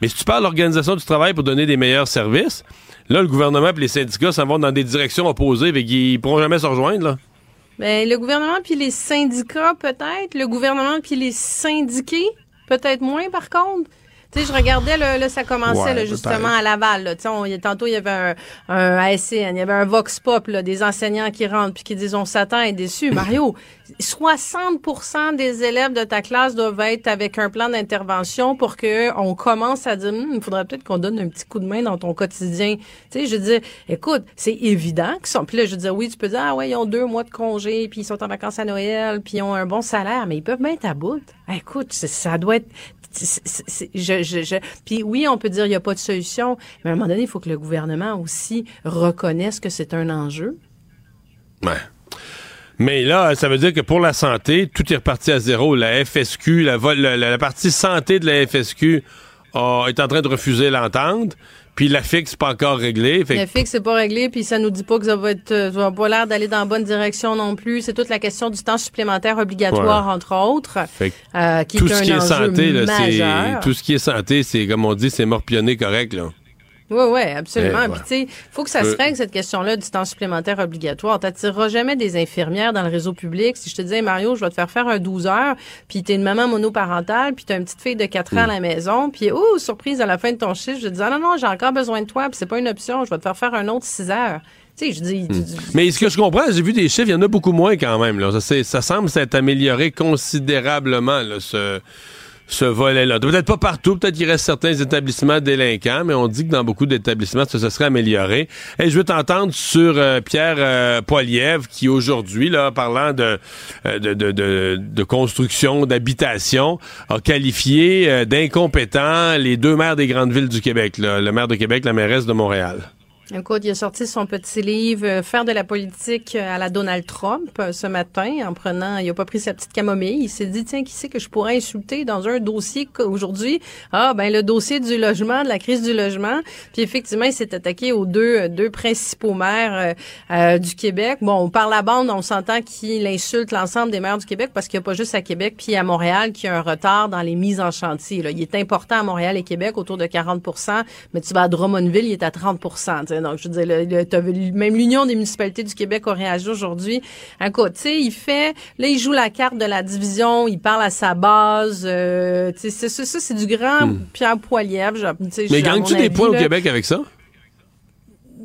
Mais si tu parles d'organisation du travail pour donner des meilleurs services, là, le gouvernement et les syndicats s'en vont dans des directions opposées, fait qu'ils pourront jamais se rejoindre, là. Ben, le gouvernement puis les syndicats, peut-être. Le gouvernement puis les syndiqués, peut-être moins, par contre. Tu sais, je regardais, là, là, ça commençait, Ouais, là, justement, à Laval, là. Tu sais, on- y tantôt, il y avait un, un ASN, il y avait un Vox Pop, là, des enseignants qui rentrent puis qui disent, on s'attend à être déçus. (laughs) Mario, 60% des élèves de ta classe doivent être avec un plan d'intervention pour que on commence à dire, Hum, il faudrait peut-être qu'on donne un petit coup de main dans ton quotidien. Tu sais, je dire, écoute, c'est évident qu'ils sont, puis là, je dire, oui, tu peux dire, ah ouais, ils ont deux mois de congé, puis ils sont en vacances à Noël, puis ils ont un bon salaire, mais ils peuvent mettre à bout. Écoute, ça doit être, puis oui, on peut dire il n'y a pas de solution, mais à un moment donné, il faut que le gouvernement aussi reconnaisse que c'est un enjeu. Mais là, ça veut dire que pour la santé, tout est reparti à zéro. La FSQ, la, partie santé de la FSQ a- est en train de refuser l'entente. Puis la fixe, c'est pas encore réglé. Fait que- fixe, c'est pas réglé, puis ça nous dit pas que ça va être, euh, ça va pas l'air d'aller dans la bonne direction non plus. C'est toute la question du temps supplémentaire obligatoire, Ouais. entre autres, fait que euh, qui tout est ce un qui est santé, là, tout ce qui est santé, c'est comme on dit, c'est morpionné correct là. Oui, oui, absolument. Eh, Puis, tu sais, faut que ça se règle, cette question-là du temps supplémentaire obligatoire. T'attireras jamais des infirmières dans le réseau public. Si je te disais, Mario, je vais te faire faire un 12 heures, puis t'es une maman monoparentale, puis t'as une petite fille de 4 ans à la maison, puis, oh, surprise, à la fin de ton chiffre, je te dis, ah non, non, j'ai encore besoin de toi, puis c'est pas une option, je vais te faire faire un autre 6 heures. Tu sais, je dis, tu- tu- Mais ce que je comprends, j'ai vu des chiffres, il y en a beaucoup moins quand même. Là. Ça, ça semble s'être amélioré considérablement, là, ce, ce volet-là. Peut-être pas partout, peut-être qu'il reste certains établissements délinquants, mais on dit que dans beaucoup d'établissements, ça se serait amélioré. Et je veux t'entendre sur euh, Pierre euh, qui aujourd'hui, là, parlant de, euh, de, de, de, de construction, d'habitation, a qualifié euh, d'incompétents les deux maires des grandes villes du Québec, là, le maire de Québec, la mairesse de Montréal. Écoute, il a sorti son petit livre euh, Faire de la politique à la Donald Trump euh, ce matin en prenant, il a pas pris sa petite camomille, il s'est dit tiens, qui c'est que je pourrais insulter dans un dossier aujourd'hui? Ah ben le dossier du logement, de la crise du logement. Puis effectivement, il s'est attaqué aux deux euh, deux principaux maires euh, euh, du Québec. Bon, par la bande, on s'entend qu'il insulte l'ensemble des maires du Québec parce qu'il n'y a pas juste à Québec puis à Montréal qui a un retard dans les mises en chantier. Là. Il est important à Montréal et Québec autour de 40% mais tu vas à Drummondville, il est à 30 tu sais. Donc, je veux dire, le- le- même l'Union des municipalités du Québec a réagi aujourd'hui. Écoute, tu sais, il fait, là, il joue la carte de la division, il parle à sa base, euh, tu sais, ça, ça, c'est du grand Pierre Poilievre. Hmm. Mais gagnes-tu des points au. Québec avec ça?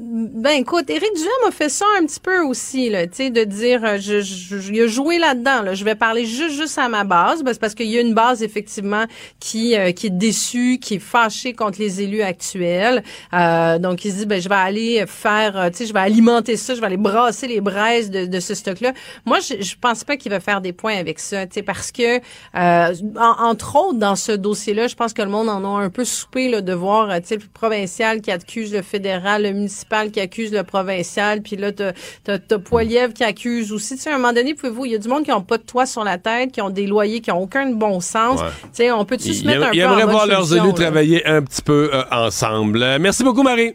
Ben écoute, Éric Duhem a fait ça un petit peu aussi, là, de dire, euh, je, je, il a joué là-dedans. Là, je vais parler juste juste à ma base, ben, parce qu'il y a une base effectivement qui euh, qui est déçue, qui est fâchée contre les élus actuels. Euh, donc il se dit, ben je vais aller faire, je vais alimenter ça, je vais aller brasser les braises de, ce stock-là. Moi, je, je pense pas qu'il va faire des points avec ça, tu parce que en- entre autres dans ce dossier-là, je pense que le monde en a un peu soupé là, de voir, tu le provincial qui accuse le fédéral, le municipal qui accuse le provincial, puis là, t'as, t'as, t'as Poilievre qui accuse aussi. Tu sais, à un moment donné, pouvez-vous, il y a du monde qui ont pas de toit sur la tête, qui ont des loyers qui ont aucun bon sens. Ouais. Tu sais, on peut-tu se Ils, mettre un ils peu en aimeraient voir leurs élus là? travailler un petit peu euh, ensemble. Euh, merci beaucoup, Marie.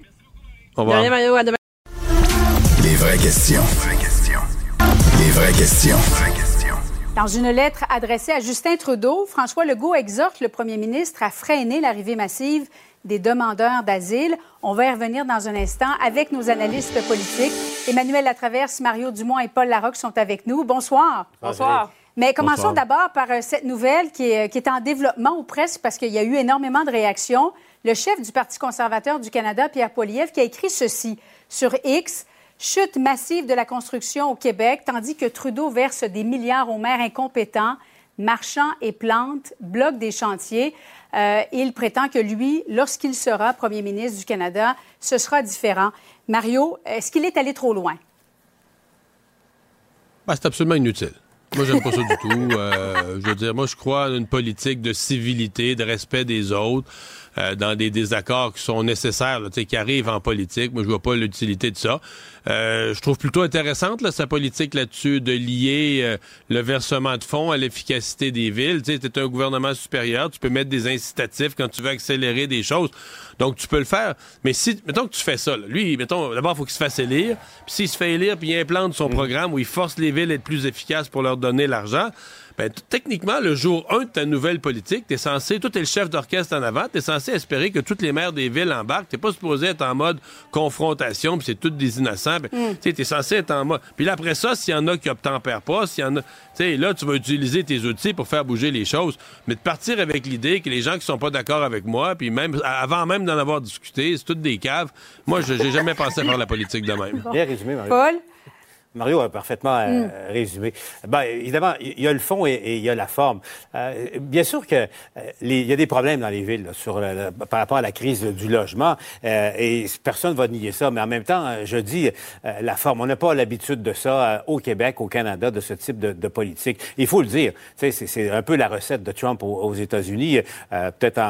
Au revoir. rien, Mario, à demain. Les vraies questions. Les vraies questions. Dans une lettre adressée à Justin Trudeau, François Legault exhorte le premier ministre à freiner l'arrivée massive des demandeurs d'asile. On va y revenir dans un instant avec nos analystes politiques. Emmanuel Latraverse, Mario Dumont et Paul Larocque sont avec nous. Bonsoir. Bonsoir. Mais commençons d'abord par euh, cette nouvelle qui est, qui est en développement ou presque parce qu'il y a eu énormément de réactions. Le chef du Parti conservateur du Canada, Pierre Poilievre, qui a écrit ceci sur X. Chute massive de la construction au Québec, tandis que Trudeau verse des milliards aux maires incompétents, marchands et plantes, bloque des chantiers. Euh, il prétend que lui, lorsqu'il sera premier ministre du Canada, ce sera différent. Mario, est-ce qu'il est allé trop loin? Ben, c'est absolument inutile. Moi, j'aime pas ça du tout. Euh, je veux dire, moi, je crois en une politique de civilité, de respect des autres, euh, dans des désaccords qui sont nécessaires, là, qui arrivent en politique. Moi, je vois pas l'utilité de ça. Euh, je trouve plutôt intéressante là, sa politique là-dessus de lier euh, le versement de fonds à l'efficacité des villes. Tu sais, t'es un gouvernement supérieur, tu peux mettre des incitatifs quand tu veux accélérer des choses. Donc, tu peux le faire. Mais si, mettons que tu fais ça, là, lui, mettons, d'abord, il faut qu'il se fasse élire. Puis s'il se fait élire, puis il implante son programme où il force les villes à être plus efficaces pour leur donner l'argent, ben, techniquement, le jour 1 de ta nouvelle politique, t'es censé, toi, t'es le chef d'orchestre en avant, t'es censé espérer que toutes les maires des villes embarquent. T'es pas supposé être en mode confrontation, puis c'est toutes des innocents. Ben, Mm. Tu sais, t'es censé être en mode. Puis là, après ça, s'il y en a qui obtempèrent pas, s'il y en a. Tu sais, là, tu vas utiliser tes outils pour faire bouger les choses. Mais de partir avec l'idée que les gens qui sont pas d'accord avec moi, puis même, avant même d'en avoir discuté, c'est toutes des caves. Moi, je- j'ai jamais pensé à faire la politique de même. Bien résumé, Mario. Paul? Mario a parfaitement euh, Mm. résumé. Ben, évidemment, il y a le fond et, et il y a la forme. Euh, bien sûr que euh, les- il y a des problèmes dans les villes là, sur le- par rapport à la crise du logement euh, et personne va nier ça. Mais en même temps, je dis euh, la forme. On n'a pas l'habitude de ça euh, au Québec, au Canada, de ce type de, de politique. Il faut le dire. C'est un peu la recette de Trump aux, aux États-Unis, euh, peut-être en,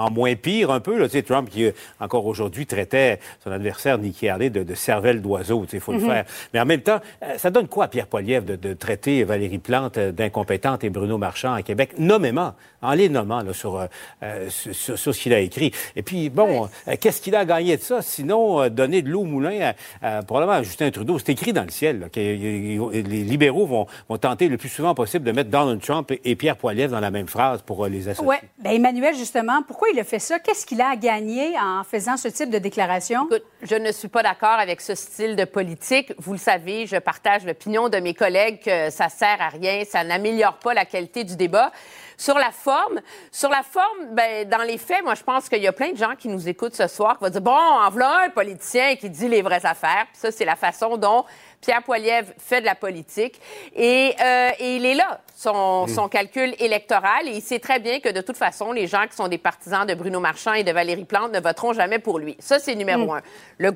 en- en moins pire un peu. Là, Trump qui encore aujourd'hui traitait son adversaire Nikki Haley de, de cervelle d'oiseau. Il faut le faire. Mais en même temps, ça donne quoi à Pierre Poilievre de, de traiter Valérie Plante euh, d'incompétente et Bruno Marchand à Québec, nommément, en les nommant là, sur, euh, euh, sur, sur ce qu'il a écrit. Et puis, bon, euh, qu'est-ce qu'il a gagné de ça, sinon euh, donner de l'eau au moulin à, à- probablement à Justin Trudeau. C'est écrit dans le ciel là, que euh, les libéraux vont, vont tenter le plus souvent possible de mettre Donald Trump et, et Pierre Poilievre dans la même phrase pour euh, les associer. Oui. Ben Emmanuel, justement, pourquoi il a fait ça? Qu'est-ce qu'il a à gagner en faisant ce type de déclaration? Écoute, je ne suis pas d'accord avec ce style de politique. Vous le savez, je partage l'opinion de mes collègues que ça sert à rien, ça n'améliore pas la qualité du débat. Sur la forme, sur la forme, ben, dans les faits, moi, je pense qu'il y a plein de gens qui nous écoutent ce soir qui vont dire, bon, en voilà un politicien qui dit les vraies affaires. Puis ça, c'est la façon dont Pierre Poilievre fait de la politique. Et, euh, et il est là, son, son calcul électoral. Et il sait très bien que de toute façon, les gens qui sont des partisans de Bruno Marchand et de Valérie Plante ne voteront jamais pour lui. Ça, c'est numéro un. Le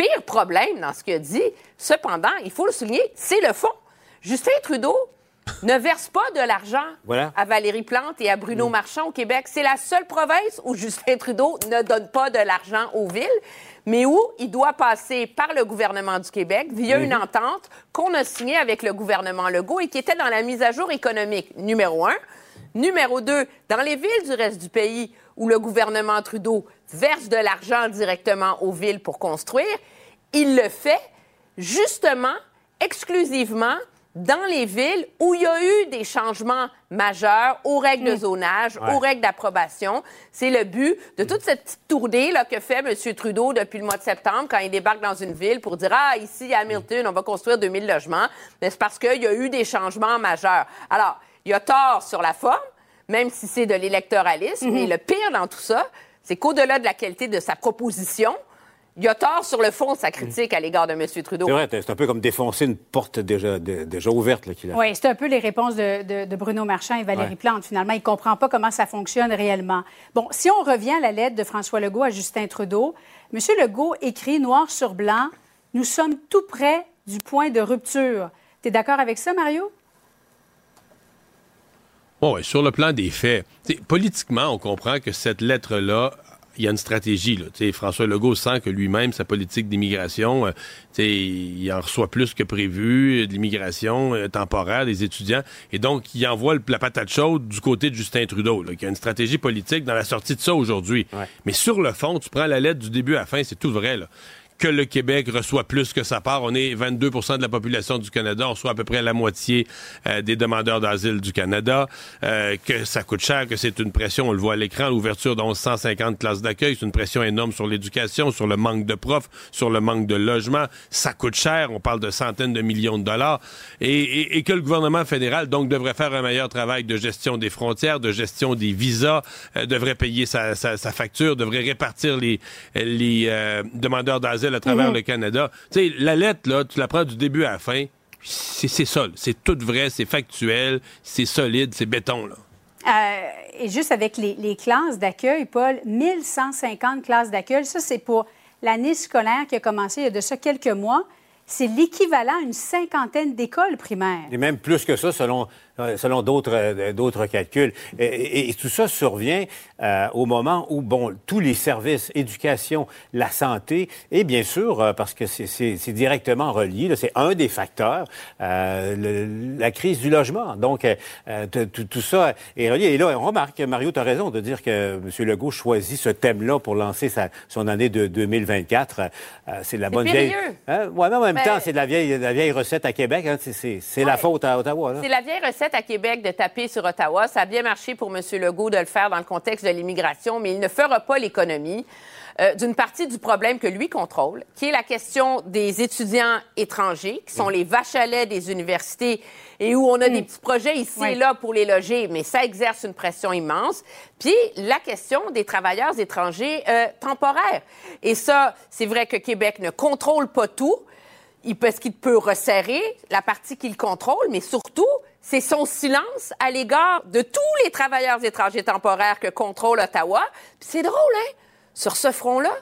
pire problème dans ce qu'il a dit, cependant, il faut le souligner, c'est le fond. Justin Trudeau ne verse pas de l'argent Voilà. à Valérie Plante et à Bruno Marchand au Québec. C'est la seule province où Justin Trudeau ne donne pas de l'argent aux villes, mais où il doit passer par le gouvernement du Québec via une entente qu'on a signée avec le gouvernement Legault et qui était dans la mise à jour économique, numéro un. Numéro deux, dans les villes du reste du pays où le gouvernement Trudeau verse de l'argent directement aux villes pour construire, il le fait justement, exclusivement, dans les villes où il y a eu des changements majeurs aux règles de zonage, Ouais. aux règles d'approbation. C'est le but de toute cette petite tournée là, que fait M. Trudeau depuis le mois de septembre quand il débarque dans une ville pour dire Ah, ici, à Hamilton, on va construire 2000 logements. Mais c'est parce qu'il y a eu des changements majeurs. Alors, il y a tort sur la forme, même si c'est de l'électoralisme. Mais le pire dans tout ça, c'est qu'au-delà de la qualité de sa proposition, il y a tort sur le fond de sa critique à l'égard de M. Trudeau. C'est vrai, c'est un peu comme défoncer une porte déjà, dé- déjà ouverte là, qu'il a. Oui, c'est un peu les réponses de, de- de Bruno Marchand et Valérie Ouais. Plante. Finalement, il ne comprend pas comment ça fonctionne réellement. Bon, si on revient à la lettre de François Legault à Justin Trudeau, M. Legault écrit noir sur blanc Nous sommes tout près du point de rupture. Tu es d'accord avec ça, Mario? Bon, ouais, sur le plan des faits, politiquement, on comprend que cette lettre-là, il y a une stratégie. Là. François Legault sent que lui-même, sa politique d'immigration, euh, il en reçoit plus que prévu, euh, de l'immigration euh, temporaire des étudiants. Et donc, il envoie le- la patate chaude du côté de Justin Trudeau, là, qui a une stratégie politique dans la sortie de ça aujourd'hui. Mais sur le fond, tu prends la lettre du début à la fin, c'est tout vrai. Là que le Québec reçoit plus que sa part. On est 22% de la population du Canada. On reçoit à peu près la moitié euh, des demandeurs d'asile du Canada. Euh, que ça coûte cher, que c'est une pression. On le voit à l'écran, l'ouverture de 1150 classes d'accueil. C'est une pression énorme sur l'éducation, sur le manque de profs, sur le manque de logements. Ça coûte cher. On parle de centaines de millions de dollars. Et, que le gouvernement fédéral, donc, devrait faire un meilleur travail de gestion des frontières, de gestion des visas, euh, devrait payer sa, facture, devrait répartir les, demandeurs d'asile à travers Mhm. le Canada. Tu sais, la lettre, là, tu la prends du début à la fin. C'est là. C'est tout vrai, c'est factuel, c'est solide, c'est béton, là. Euh, et juste avec les, les classes d'accueil, Paul, 1150 classes d'accueil, ça c'est pour l'année scolaire qui a commencé il y a de ça quelques mois. C'est l'équivalent à une cinquantaine d'écoles primaires. Et même plus que ça, selon, selon d'autres, euh, d'autres calculs. Et, et- et tout ça survient euh, au moment où, bon, tous les services, éducation, la santé, et bien sûr, euh, parce que c'est, directement relié, c'est un des facteurs, euh, le- la crise du logement. Donc, tout ça est relié. Et là, on remarque, Mario, tu as raison de dire que M. Legault choisit ce thème-là pour lancer sa, son année de 2024. Euh, c'est de la bonne vieille... Hein? Ouais, mais en même Ben- temps, c'est de la vieille, de la vieille recette à Québec. hein. C'est, la faute à Ottawa. C'est la vieille recette à Québec de taper sur Ottawa. Ça a bien marché pour M. Legault de le faire dans le contexte de l'immigration, mais il ne fera pas l'économie euh, d'une partie du problème que lui contrôle, qui est la question des étudiants étrangers, qui sont les vaches à lait des universités et où on a des petits projets ici et là pour les loger, mais ça exerce une pression immense. Puis la question des travailleurs étrangers euh, temporaires. Et ça, c'est vrai que Québec ne contrôle pas tout il peut, ce qu'il peut resserrer la partie qu'il contrôle, mais surtout, c'est son silence à l'égard de tous les travailleurs étrangers temporaires que contrôle Ottawa. C'est drôle, hein? Sur ce front-là,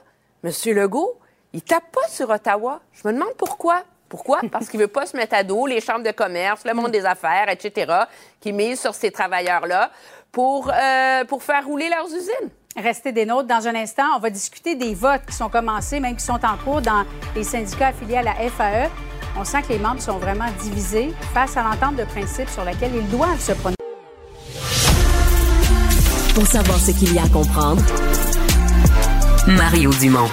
M. Legault, il tape pas sur Ottawa. Je me demande pourquoi. Pourquoi? Parce qu'il veut pas se mettre à dos les chambres de commerce, le monde des affaires, etc., qui misent sur ces travailleurs-là pour, euh, pour faire rouler leurs usines. Restez des nôtres. Dans un instant, on va discuter des votes qui sont commencés, même qui sont en cours dans les syndicats affiliés à la FAE. On sent que les membres sont vraiment divisés face à l'entente de principe sur laquelle ils doivent se prononcer. Pour savoir ce qu'il y a à comprendre, Mario Dumont.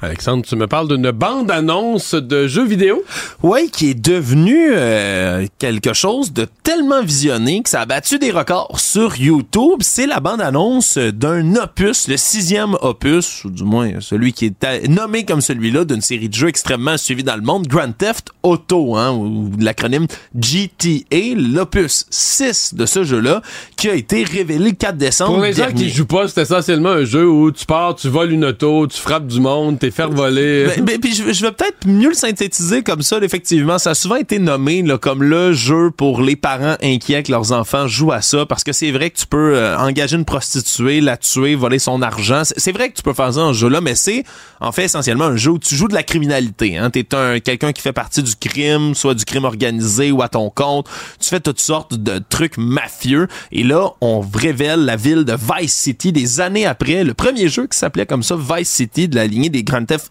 Alexandre, tu me parles d'une bande-annonce de jeux vidéo? Oui, qui est devenue euh, quelque chose de tellement visionné que ça a battu des records sur YouTube. C'est la bande-annonce d'un opus, le sixième opus, ou du moins celui qui est nommé comme celui-là d'une série de jeux extrêmement suivis dans le monde, Grand Theft Auto, hein, ou l'acronyme GTA, l'opus 6 de ce jeu-là, qui a été révélé le 4 décembre Pour les gens qui jouent pas, c'est essentiellement un jeu où tu pars, tu voles une auto, tu frappes du monde, t'es faire voler. Ben, ben, puis je, je vais peut-être mieux le synthétiser comme ça. Effectivement, ça a souvent été nommé là, comme le jeu pour les parents inquiets que leurs enfants jouent à ça, parce que c'est vrai que tu peux euh, engager une prostituée, la tuer, voler son argent. C'est- vrai que tu peux faire ça en jeu-là, mais c'est en fait essentiellement un jeu où tu joues de la criminalité. Hein. T'es un quelqu'un qui fait partie du crime, soit du crime organisé ou à ton compte. Tu fais toutes sortes de trucs mafieux. Et là, on révèle la ville de Vice City des années après. Le premier jeu qui s'appelait comme ça, Vice City, de la lignée des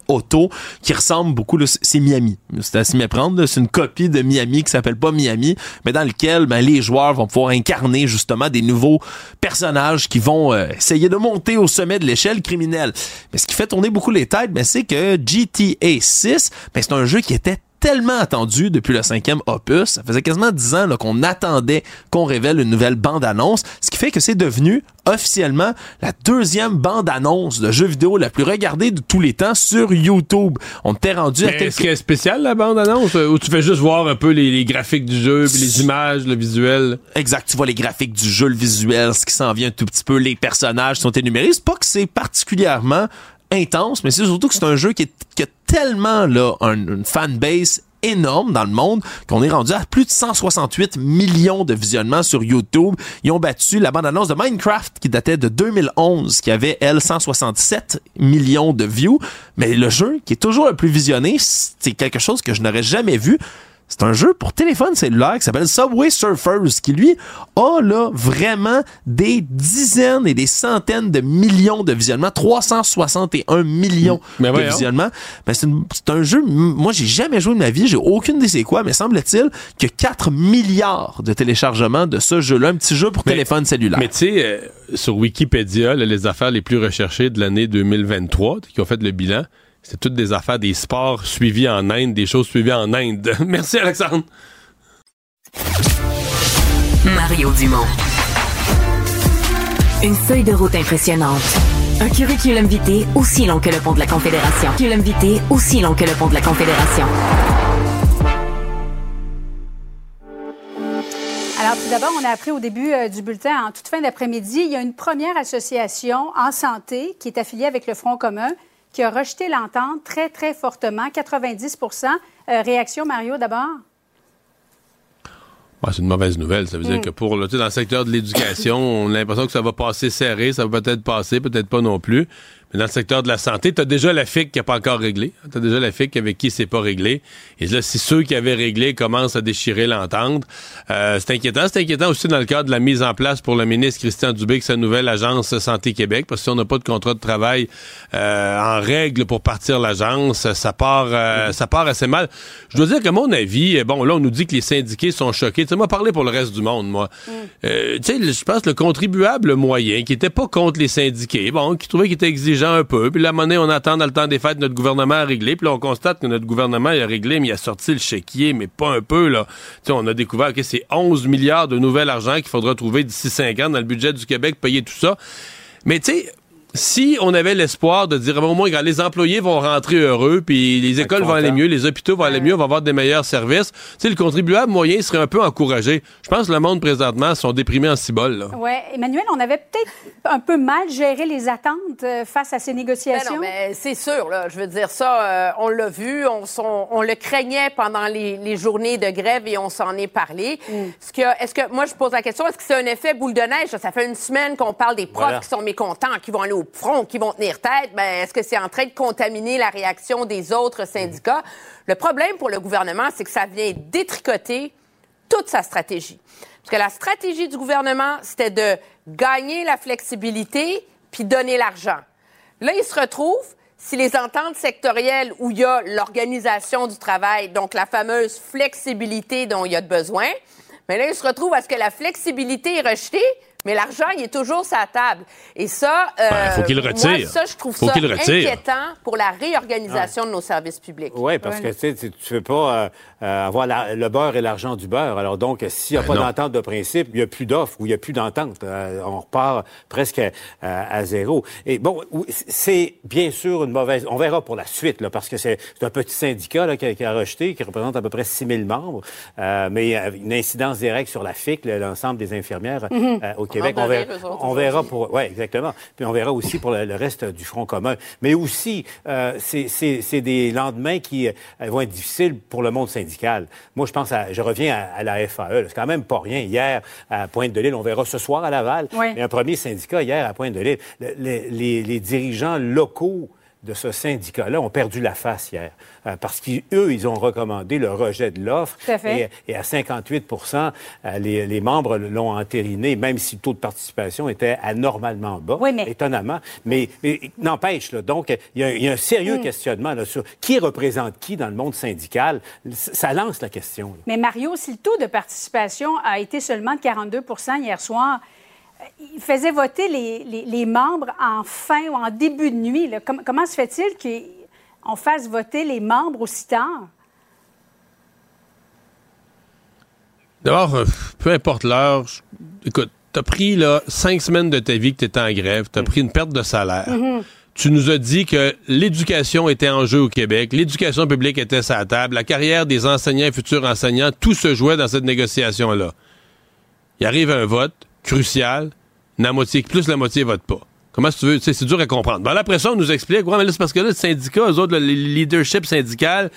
Auto, qui ressemble beaucoup, c'est Miami. C'est à s'y méprendre. C'est une copie de Miami qui s'appelle pas Miami, mais dans lequel ben, les joueurs vont pouvoir incarner justement des nouveaux personnages qui vont euh, essayer de monter au sommet de l'échelle criminelle. Mais ce qui fait tourner beaucoup les têtes, ben, c'est que GTA 6, ben, c'est un jeu qui était tellement attendu depuis le cinquième opus. Ça faisait quasiment dix ans qu'on attendait qu'on révèle une nouvelle bande-annonce, ce qui fait que c'est devenu officiellement la deuxième bande-annonce de jeu vidéo la plus regardée de tous les temps sur YouTube. On t'est rendu à Mais quelques... Est-ce qu'elle est spéciale, la bande-annonce, euh, ou tu fais juste voir un peu les, les graphiques du jeu, puis les images, le visuel? Exact, tu vois les graphiques du jeu, le visuel, ce qui s'en vient un tout petit peu, les personnages sont énumérés. C'est pas que c'est particulièrement intense, mais c'est surtout que c'est un jeu qui, a tellement là un- une fanbase énorme dans le monde qu'on est rendu à plus de 168 millions de visionnements sur YouTube. Ils ont battu la bande-annonce de Minecraft qui datait de 2011 qui avait elle 167 millions de views, mais le jeu qui est toujours le plus visionné, c'est quelque chose que je n'aurais jamais vu. C'est un jeu pour téléphone cellulaire qui s'appelle Subway Surfers, qui lui a là vraiment des dizaines et des centaines de millions de visionnements, 361 millions Mais de voyons. visionnements. Ben, c'est, un jeu, moi j'ai jamais joué de ma vie, j'ai aucune idée c'est quoi, mais semble-t-il a 4 milliards de téléchargements de ce jeu-là, un petit jeu pour téléphone cellulaire. Mais tu sais, euh, sur Wikipédia, là, les affaires les plus recherchées de l'année 2023, qui ont fait le bilan, c'est toutes des affaires des sports suivis en Inde, des choses suivies en Inde. (laughs) Merci, Alexandre. Mario Dumont. Une feuille de route impressionnante. Un curriculum vitae aussi long que le pont de la Confédération. Curriculum vitae aussi long que le pont de la Confédération. Alors, tout d'abord, on a appris au début euh, du bulletin, en toute fin d'après-midi, il y a une première association en santé qui est affiliée avec le Front commun qui a rejeté l'entente très, très fortement, 90% Euh, Réaction, Mario, d'abord? Ouais, c'est une mauvaise nouvelle. Ça veut dire Mm. que pour dans le secteur de l'éducation, on a l'impression que ça va passer serré. Ça va peut-être passer, peut-être pas non plus. Mais dans le secteur de la santé, tu as déjà la FIC qui n'a pas encore réglé. Tu as déjà la FIC avec qui c'est pas réglé. Et là, si ceux qui avaient réglé commencent à déchirer l'entente, euh, c'est inquiétant. C'est inquiétant aussi dans le cadre de la mise en place pour le ministre Christian Dubé que sa nouvelle agence Santé Québec. Parce que si on n'a pas de contrat de travail euh, en règle pour partir l'agence, ça part, euh, ça part assez mal. Je dois dire que mon avis, bon, là, on nous dit que les syndiqués sont choqués. Tu sais, moi, parler pour le reste du monde, moi. Euh, tu sais, je pense que le contribuable moyen, qui était pas contre les syndiqués, bon, qui trouvait qu'il était exigeant un peu, puis la monnaie, on attend dans le temps des fêtes notre gouvernement a réglé, puis là, on constate que notre gouvernement a réglé, mais il a sorti le chéquier, mais pas un peu, là. On a découvert que c'est 11 milliards de nouvel argent qu'il faudra trouver d'ici 5 ans dans le budget du Québec, payer tout ça. Mais tu sais, si on avait l'espoir de dire, ben, au moins, les employés vont rentrer heureux, puis les écoles vont aller mieux, les hôpitaux vont aller mieux, on va avoir des meilleurs services, tu sais, le contribuable moyen serait un peu encouragé. Je pense que le monde, présentement, sont déprimés en cibole. Oui. Emmanuel, on avait peut-être un peu mal géré les attentes euh, face à ces Ben négociations? non, mais c'est sûr, là. Je veux dire, ça, euh, on l'a vu, on, le craignait pendant les, les journées de grève et on s'en est parlé. Est-ce que, est-ce que, moi, je pose la question, est-ce que c'est un effet boule de neige? Ça fait une semaine qu'on parle des profs Voilà. qui sont mécontents, qui vont aller au front, qui vont tenir tête. Ben, est-ce que c'est en train de contaminer la réaction des autres syndicats? Le problème pour le gouvernement, c'est que ça vient détricoter toute sa stratégie. Parce que la stratégie du gouvernement, c'était de gagner la flexibilité puis donner l'argent. Là, il se retrouve, si les ententes sectorielles où il y a l'organisation du travail, donc la fameuse flexibilité dont il y a de besoin, mais là, il se retrouve à ce que la flexibilité est rejetée, mais l'argent, il est toujours sur la table. Et ça, euh, Ben, faut qu'il le retire. moi, ça, je trouve Faut ça qu'il le retire. inquiétant pour la réorganisation de nos services publics. Oui, parce que tu tu veux pas euh, euh, avoir la- le beurre et l'argent du beurre. Alors donc, s'il n'y a Ben pas non. d'entente de principe, il n'y a plus d'offres ou il n'y a plus d'entente. Euh, on repart presque à, à zéro. Et bon, c'est bien sûr une mauvaise... On verra pour la suite, là, parce que c'est c'est un petit syndicat là, qui, a, qui a rejeté, qui représente à peu près 6 000 membres, euh, mais une incidence directe sur la FIC, là, l'ensemble des infirmières au Québec. On verra, on verra pour... Oui, exactement. Puis on verra aussi pour le, le reste du Front commun. Mais aussi, euh, c'est- c'est c'est des lendemains qui euh, vont être difficiles pour le monde syndical. Moi, je pense à... Je reviens à, à la FAE. C'est quand même pas rien. Hier, à Pointe-de-L'Île, on verra ce soir à Laval. Oui. Il y a un premier syndicat hier à Pointe-de-L'Île. Le- le- les, les dirigeants locaux de ce syndicat-là ont perdu la face hier. Euh, parce qu'eux, ils ont recommandé le rejet de l'offre. Et, et à 58 euh, les, les membres l'ont entériné, même si le taux de participation était anormalement bas, étonnamment. Mais, mais n'empêche, donc, il y, a, il y a un sérieux Mm. questionnement là, sur qui représente qui dans le monde syndical. Ça lance la question. là. Mais Mario, si le taux de participation a été seulement de 42% hier soir, il faisait voter les, les- les membres en fin ou en début de nuit. là. Com- comment se fait-il qu'on fasse voter les membres aussi tard? D'abord, euh, peu importe l'heure, écoute, t'as pris là, cinq semaines de ta vie que t'étais en grève, t'as pris une perte de salaire. Mhm. Tu nous as dit que l'éducation était en jeu au Québec, l'éducation publique était la table, la carrière des enseignants et futurs enseignants, tout se jouait dans cette négociation-là. Il arrive un vote crucial, la moitié, plus la moitié vote pas. Comment tu veux? C'est dur à comprendre. Ben, là, après ça, on nous explique, ouais, mais là, c'est parce que là, le syndicat, eux autres, le leadership syndical,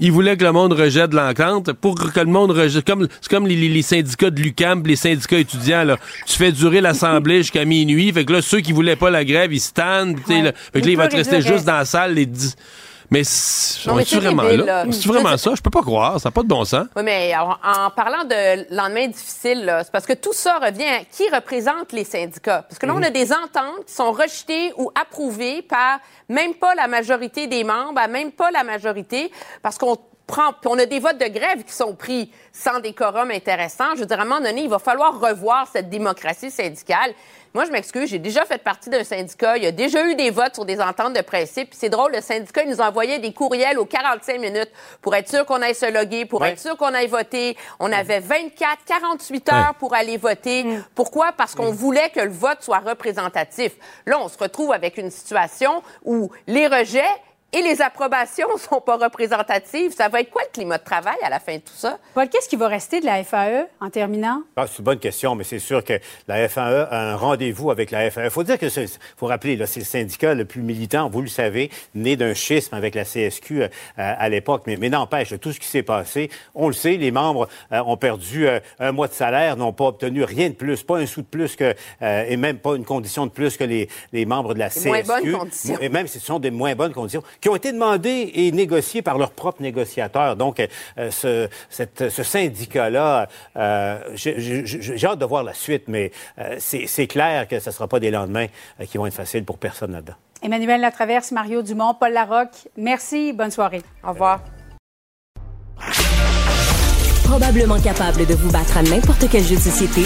ils voulaient que le monde rejette l'entente pour que le monde rejette. Comme, c'est comme les, syndicats de l'UCAM, les syndicats étudiants, là. Tu fais durer l'assemblée jusqu'à minuit. Fait que là, ceux qui voulaient pas la grève, ils se tannent. tu sais, là. Fait que là, On il va peut te rester juste dans la salle les dix. Mais c'est vraiment débile, là? là. C'est vraiment ça? Je peux pas croire. Ça n'a pas de bon sens. Oui, mais en, en parlant de lendemain difficile, c'est parce que tout ça revient à qui représente les syndicats. Parce que là, on a des ententes qui sont rejetées ou approuvées par même pas la majorité des membres, à même pas la majorité, parce qu'on prend, puis on a des votes de grève qui sont pris sans décorum intéressant. Je veux dire, à un moment donné, il va falloir revoir cette démocratie syndicale. Moi, je m'excuse, j'ai déjà fait partie d'un syndicat. Il y a déjà eu des votes sur des ententes de principe. Puis c'est drôle, le syndicat, il nous envoyait des courriels aux 45 minutes pour être sûr qu'on aille se loguer, pour Ouais. être sûr qu'on aille voter. On avait 24, 48 heures pour aller voter. Pourquoi? Parce qu'on voulait que le vote soit représentatif. Là, on se retrouve avec une situation où les rejets et les approbations (laughs) sont pas représentatives. Ça va être quoi le climat de travail à la fin de tout ça? Paul, qu'est-ce qui va rester de la FAE en terminant? Ah, c'est une bonne question, mais c'est sûr que la FAE a un rendez-vous avec la FAE. Il faut dire que c'est, faut rappeler, là, c'est le syndicat le plus militant, vous le savez, né d'un schisme avec la CSQ euh, à l'époque. Mais, mais n'empêche, tout ce qui s'est passé, on le sait, les membres euh, ont perdu euh, un mois de salaire, n'ont pas obtenu rien de plus, pas un sou de plus que, euh, et même pas une condition de plus que les, les membres de la Des CSQ. moins bonnes conditions. Et même si ce sont des moins bonnes conditions, qui ont été demandées et négociées par leurs propres négociateurs. Donc, euh, ce, cette- ce syndicat-là, euh, j'ai- hâte de voir la suite, mais euh, c'est c'est clair que ce ne sera pas des lendemains euh, qui vont être faciles pour personne là-dedans. Emmanuel Latraverse, Mario Dumont, Paul Larocque, merci, bonne soirée. Au revoir. Probablement capable de vous battre à n'importe quel jeu de société,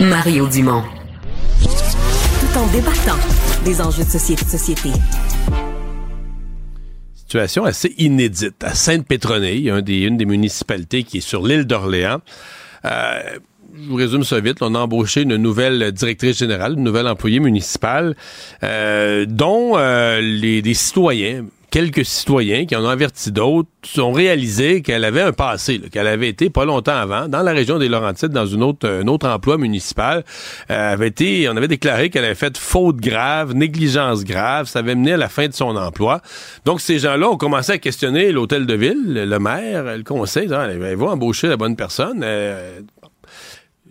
Mario Dumont. Tout en débattant des enjeux de société. société. Situation assez inédite. À des, une des municipalités qui est sur l'île d'Orléans. Euh, je vous résume ça vite. On a embauché une nouvelle directrice générale, une nouvelle employée municipale, euh, dont euh, les, citoyens, quelques citoyens qui en ont averti d'autres, ont réalisé qu'elle avait un passé, qu'elle avait été pas longtemps avant dans la région des Laurentides dans une autre, un autre emploi municipal. Euh, avait été, on avait déclaré qu'elle avait fait faute grave, négligence grave, ça avait mené à la fin de son emploi. Donc ces gens-là ont commencé à questionner l'hôtel de ville, le maire, le conseil, Ah, elle va embaucher la bonne personne. Euh,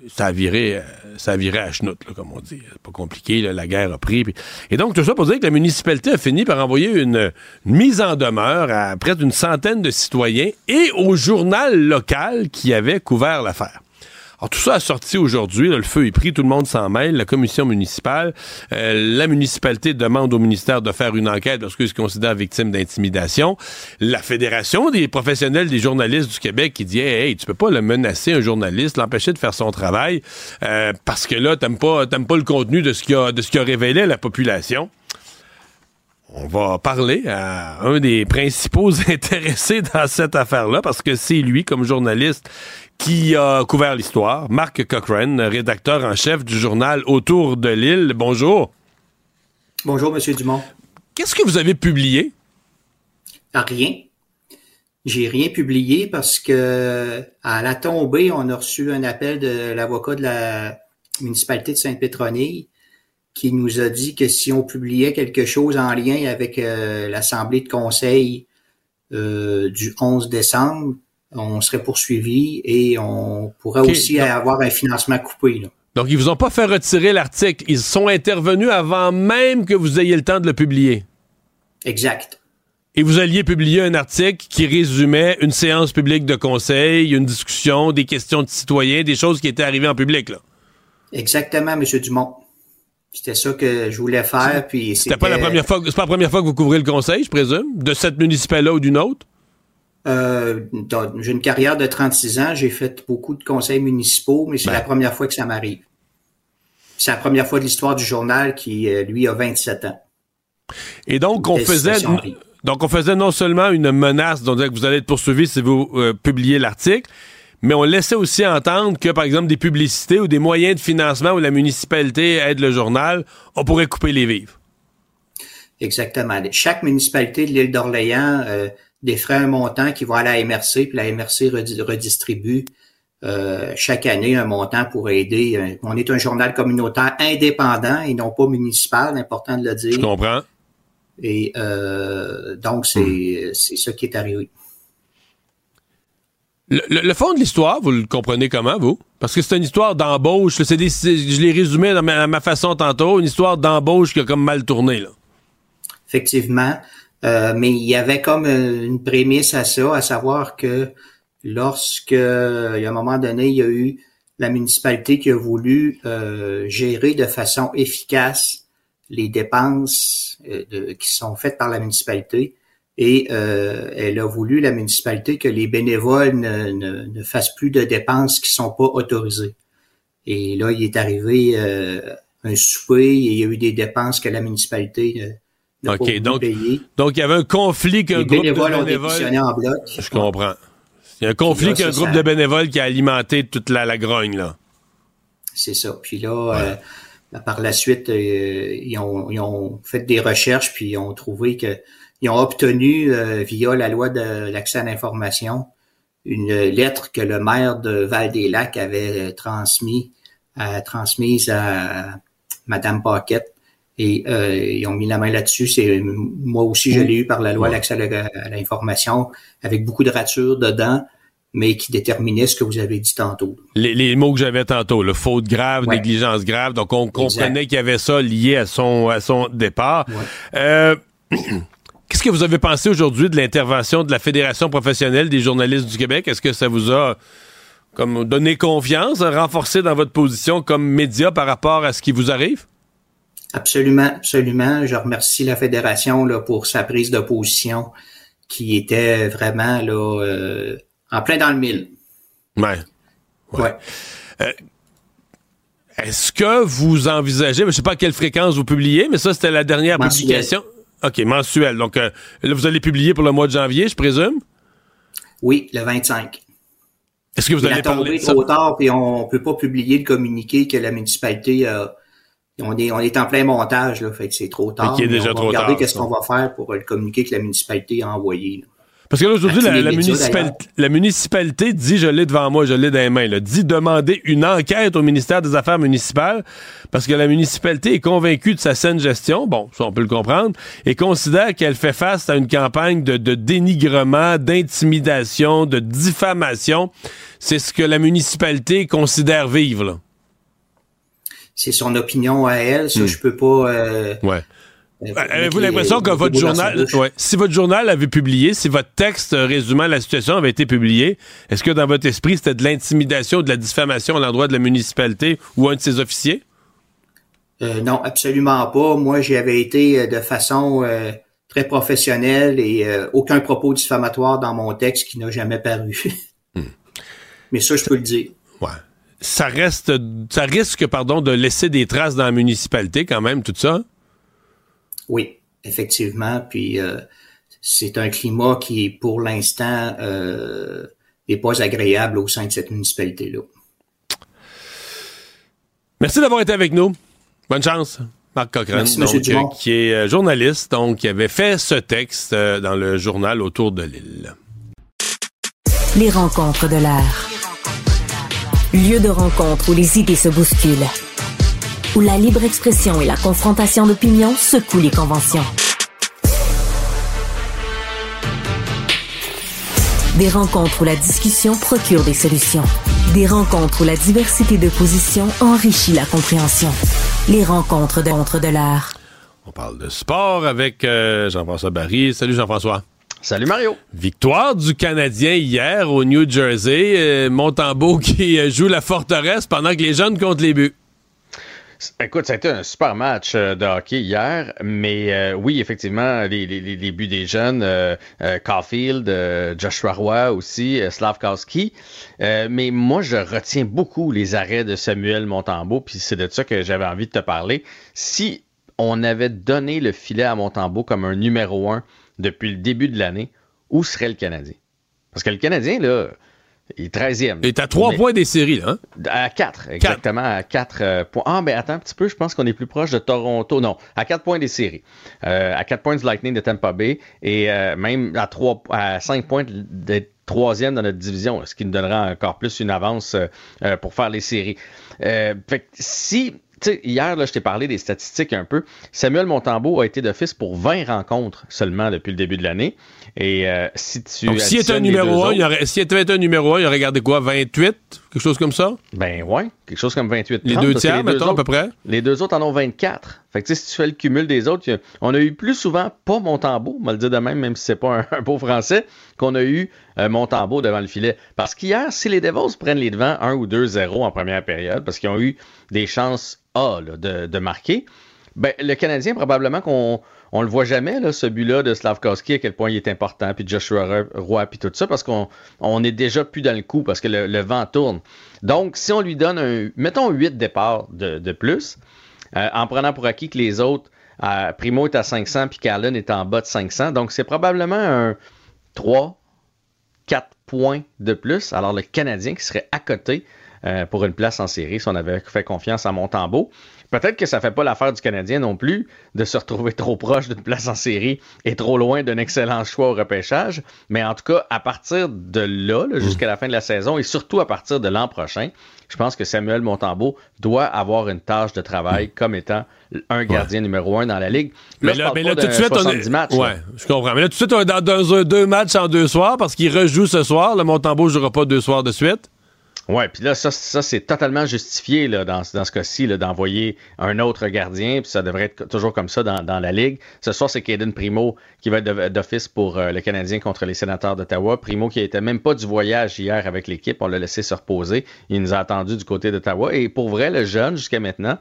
ça a viré, euh, ça a viré à chenoute, là, comme on dit. C'est pas compliqué, là, la guerre a pris. Et donc, tout ça pour dire que la municipalité a fini par envoyer une, une mise en demeure à près d'une centaine de citoyens et au journal local qui avait couvert l'affaire. Alors, tout ça a sorti aujourd'hui. Le feu est pris, tout le monde s'en mêle. La commission municipale, euh, la municipalité demande au ministère de faire une enquête parce qu'ils se considèrent victimes d'intimidation. La Fédération des professionnels des journalistes du Québec qui dit Hey, tu peux pas le menacer, un journaliste, l'empêcher de faire son travail euh, parce que là, t'aimes pas, pas le contenu de ce qui a, révélé la population. On va parler à un des principaux (laughs) intéressés dans cette affaire-là parce que c'est lui, comme journaliste, qui a couvert l'histoire. Marc Cochrane, rédacteur en chef du journal Autour de l'île. Bonjour. Bonjour, Monsieur Dumont. Qu'est-ce que vous avez publié? Ah, rien. J'ai rien publié parce que à la tombée, on a reçu un appel de l'avocat de la municipalité de Sainte-Pétronille qui nous a dit que si on publiait quelque chose en lien avec euh, l'Assemblée de conseil euh, du 11 décembre, on serait poursuivi et on pourrait aussi avoir un financement coupé. Donc, ils vous ont pas fait retirer l'article. Ils sont intervenus avant même que vous ayez le temps de le publier. Exact. Et vous alliez publier un article qui résumait une séance publique de conseil, une discussion, des questions de citoyens, des choses qui étaient arrivées en public, là. Exactement, M. Dumont. C'était ça que je voulais faire. Puis c'était pas la première fois. C'est pas la première fois que vous couvrez le conseil, je présume, de cette municipale-là ou d'une autre? Euh, j'ai une carrière de 36 ans. J'ai fait beaucoup de conseils municipaux, mais c'est la première fois que ça m'arrive. C'est la première fois de l'histoire du journal qui, euh, lui, a 27 ans. Et donc, on faisait, donc, on faisait non seulement une menace, donc que vous allez être poursuivi si vous euh, publiez l'article, mais on laissait aussi entendre que, par exemple, des publicités ou des moyens de financement où la municipalité aide le journal, on pourrait couper les vivres. Exactement. Chaque municipalité de l'île d'Orléans euh, un montant qui va à la MRC, puis la MRC redistribue euh, chaque année un montant pour aider. Euh, on est un journal communautaire indépendant et non pas municipal, important de le dire. Je comprends. Et euh, donc, c'est hmm. ce qui est arrivé. Le, fond de l'histoire, vous le comprenez comment, vous? Parce que c'est une histoire d'embauche. je l'ai résumé dans ma, ma, façon tantôt, une histoire d'embauche qui a comme mal tourné. Là. Effectivement. Euh, mais il y avait comme une prémisse à ça, à savoir que lorsque, a un moment donné, il y a eu la municipalité qui a voulu euh, gérer de façon efficace les dépenses euh, qui sont faites par la municipalité, et euh, elle a voulu, la municipalité, que les bénévoles ne, ne, fassent plus de dépenses qui sont pas autorisées. Et là, il est arrivé euh, un souper et il y a eu des dépenses que la municipalité n'a pas donc, payer. Donc, il y avait un conflit qu'un groupe de bénévoles... en bloc. Je comprends. Il y a un conflit qu'un groupe de bénévoles qui a alimenté toute la, la grogne, là. C'est ça. Puis là, euh, par la suite, ils, ont, ils ont fait des recherches puis ils ont trouvé que ils ont obtenu, euh, via la loi de l'accès à l'information, une lettre que le maire de Val-des-Lacs avait transmis, euh, transmise à Madame Paquette. Et euh, ils ont mis la main là-dessus. C'est moi aussi, je l'ai eu par la loi d'accès à l'information, avec beaucoup de ratures dedans mais qui déterminait ce que vous avez dit tantôt. Les, mots que j'avais tantôt, le faute grave, négligence grave, donc on comprenait qu'il y avait ça lié à son à son départ. (clears throat) Qu'est-ce que vous avez pensé aujourd'hui de l'intervention de la Fédération professionnelle des journalistes du Québec? Est-ce que ça vous a comme donné confiance, renforcé dans votre position comme média par rapport à ce qui vous arrive? Absolument, absolument. Je remercie la Fédération là, pour sa prise de position qui était vraiment là, euh, en plein dans le mille. Ouais. Ouais. Euh, est-ce que vous envisagez, je ne sais pas à quelle fréquence vous publiez, mais ça, c'était la dernière publication. OK, mensuel. Donc, euh, là, vous allez publier pour le mois de janvier, je présume? Oui, le 25. Est-ce que vous allez parler de ça? trop tard, puis on peut pas publier le communiqué que la municipalité a. On est, on est en plein montage, là, fait que c'est trop tard. Est déjà on va trop regarder qu'est-ce qu'on va faire pour le communiqué que la municipalité a envoyé. Parce que là, aujourd'hui, la, municipalité, dit, je l'ai devant moi, je l'ai dans les mains, là, dit demander une enquête au ministère des Affaires municipales parce que la municipalité est convaincue de sa saine gestion, bon, ça on peut le comprendre, et considère qu'elle fait face à une campagne de, dénigrement, d'intimidation, de diffamation. C'est ce que la municipalité considère vivre, C'est son opinion à elle, ça, hmm. je peux pas... Euh, ouais. Avez-vous l'impression que votre journal, ouais, si votre journal avait publié, si votre texte résumant la situation avait été publié, est-ce que dans votre esprit c'était de l'intimidation, de la diffamation à l'endroit de la municipalité ou un de ses officiers? Euh, non, absolument pas. Moi, j'y avais été euh, de façon euh, très professionnelle et aucun propos diffamatoire dans mon texte qui n'a jamais paru. (laughs) Hmm. Mais ça, je peux le dire. Ouais. Ça reste, ça risque, pardon, de laisser des traces dans la municipalité quand même, tout ça? Oui, effectivement. Puis c'est un climat qui, pour l'instant, n'est pas agréable au sein de cette municipalité-là. Merci d'avoir été avec nous. Bonne chance. Marc Cochrane, donc, qui est euh, journaliste, donc qui avait fait ce texte euh, dans le journal autour de l'île. Les rencontres de l'air. Lieu de rencontre où les idées se bousculent. Où la libre expression et la confrontation d'opinions secouent les conventions. Des rencontres où la discussion procure des solutions. Des rencontres où la diversité de positions enrichit la compréhension. Les rencontres de contre de l'art. On parle de sport avec euh, Jean-François Barry. Salut Jean-François. Salut Mario. Victoire du Canadien hier au New Jersey. Euh, Montembeau (laughs) qui joue la forteresse pendant que les jeunes comptent les buts. Écoute, ça a été un super match euh, de hockey hier, mais euh, oui, effectivement, les, les, buts des jeunes, euh, Caulfield, Joshua Roy aussi, Slavkowski. mais moi, je retiens beaucoup les arrêts de Samuel Montembeau, puis c'est de ça que j'avais envie de te parler. Si on avait donné le filet à Montembeau comme un numéro un depuis le début de l'année, où serait le Canadien? Parce que le Canadien, là, il est 13e. Il est à 3 points des séries, là. Hein? À 4, exactement. À 4 euh, points. Ah, mais attends un petit peu, je pense qu'on est plus proche de Toronto. Non, à 4 points des séries. Euh, à 4 points du Lightning de Tampa Bay et euh, même à, 3, à 5 points d'être troisième dans notre division, ce qui nous donnera encore plus une avance pour faire les séries. fait que si sais, hier, là, je t'ai parlé des statistiques un peu. Samuel Montembeau a été d'office pour 20 rencontres seulement depuis le début de l'année. Et euh, si tu. Donc, s'il était un numéro 1, il aurait, s'il était un numéro 1, il aurait gardé quoi 28 Quelque chose comme ça? Ben ouais, quelque chose comme 28. Les deux tiers, mettons, à peu près? Les deux autres en ont 24. Fait que si tu fais le cumul des autres, on a eu plus souvent pas Montembeau, on va le dire de même, même si c'est pas un, beau français, qu'on a eu euh, Montembeau devant le filet. Parce qu'hier, si les Devils prennent les devants 1 ou 2-0 en première période, parce qu'ils ont eu des chances A de, marquer, ben, le Canadien, probablement qu'on on le voit jamais, là, ce but-là de Slavkowski, à quel point il est important, puis Joshua Roy, puis tout ça, parce qu'on on est déjà plus dans le coup, parce que le, vent tourne. Donc, si on lui donne un, mettons 8 départs de, plus, euh, en prenant pour acquis que les autres, euh, Primo est à 500, puis Carlin est en bas de 500, donc c'est probablement un 3, 4 points de plus. Alors, le Canadien qui serait à côté euh, pour une place en série si on avait fait confiance à Montembeau. Peut-être que ça fait pas l'affaire du Canadien non plus de se retrouver trop proche d'une place en série et trop loin d'un excellent choix au repêchage, mais en tout cas, à partir de là, jusqu'à la fin de la saison et surtout à partir de l'an prochain, je pense que Samuel Montembeau doit avoir une tâche de travail comme étant un gardien numéro un dans la ligue. mais là, tout de suite, on est... matchs, ouais, je comprends. Mais là, tout de suite, on est dans, dans deux matchs en deux soirs parce qu'il rejoue ce soir. Le Montembeau ne jouera pas deux soirs de suite. Ouais, puis là, ça, c'est totalement justifié là, dans, ce cas-ci d'envoyer un autre gardien, puis ça devrait être toujours comme ça dans, dans la Ligue. Ce soir, c'est Caden Primo qui va être d'office pour euh, le Canadien contre les sénateurs d'Ottawa. Primo qui n'était même pas du voyage hier avec l'équipe, on l'a laissé se reposer. Il nous a attendu du côté d'Ottawa. Et pour vrai, le jeune, jusqu'à maintenant,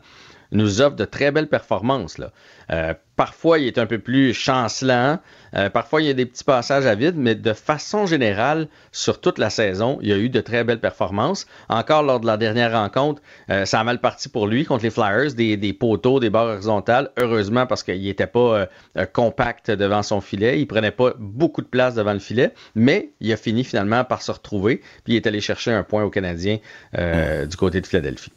nous offre de très belles performances. Là. Euh, parfois, il est un peu plus chancelant. Euh, parfois, il y a des petits passages à vide, mais de façon générale, sur toute la saison, il y a eu de très belles performances. Encore lors de la dernière rencontre, euh, ça a mal parti pour lui contre les Flyers, des, des poteaux, des barres horizontales. Heureusement, parce qu'il n'était pas compact devant son filet. Il prenait pas beaucoup de place devant le filet, mais il a fini finalement par se retrouver. Puis il est allé chercher un point au Canadien du côté de Philadelphie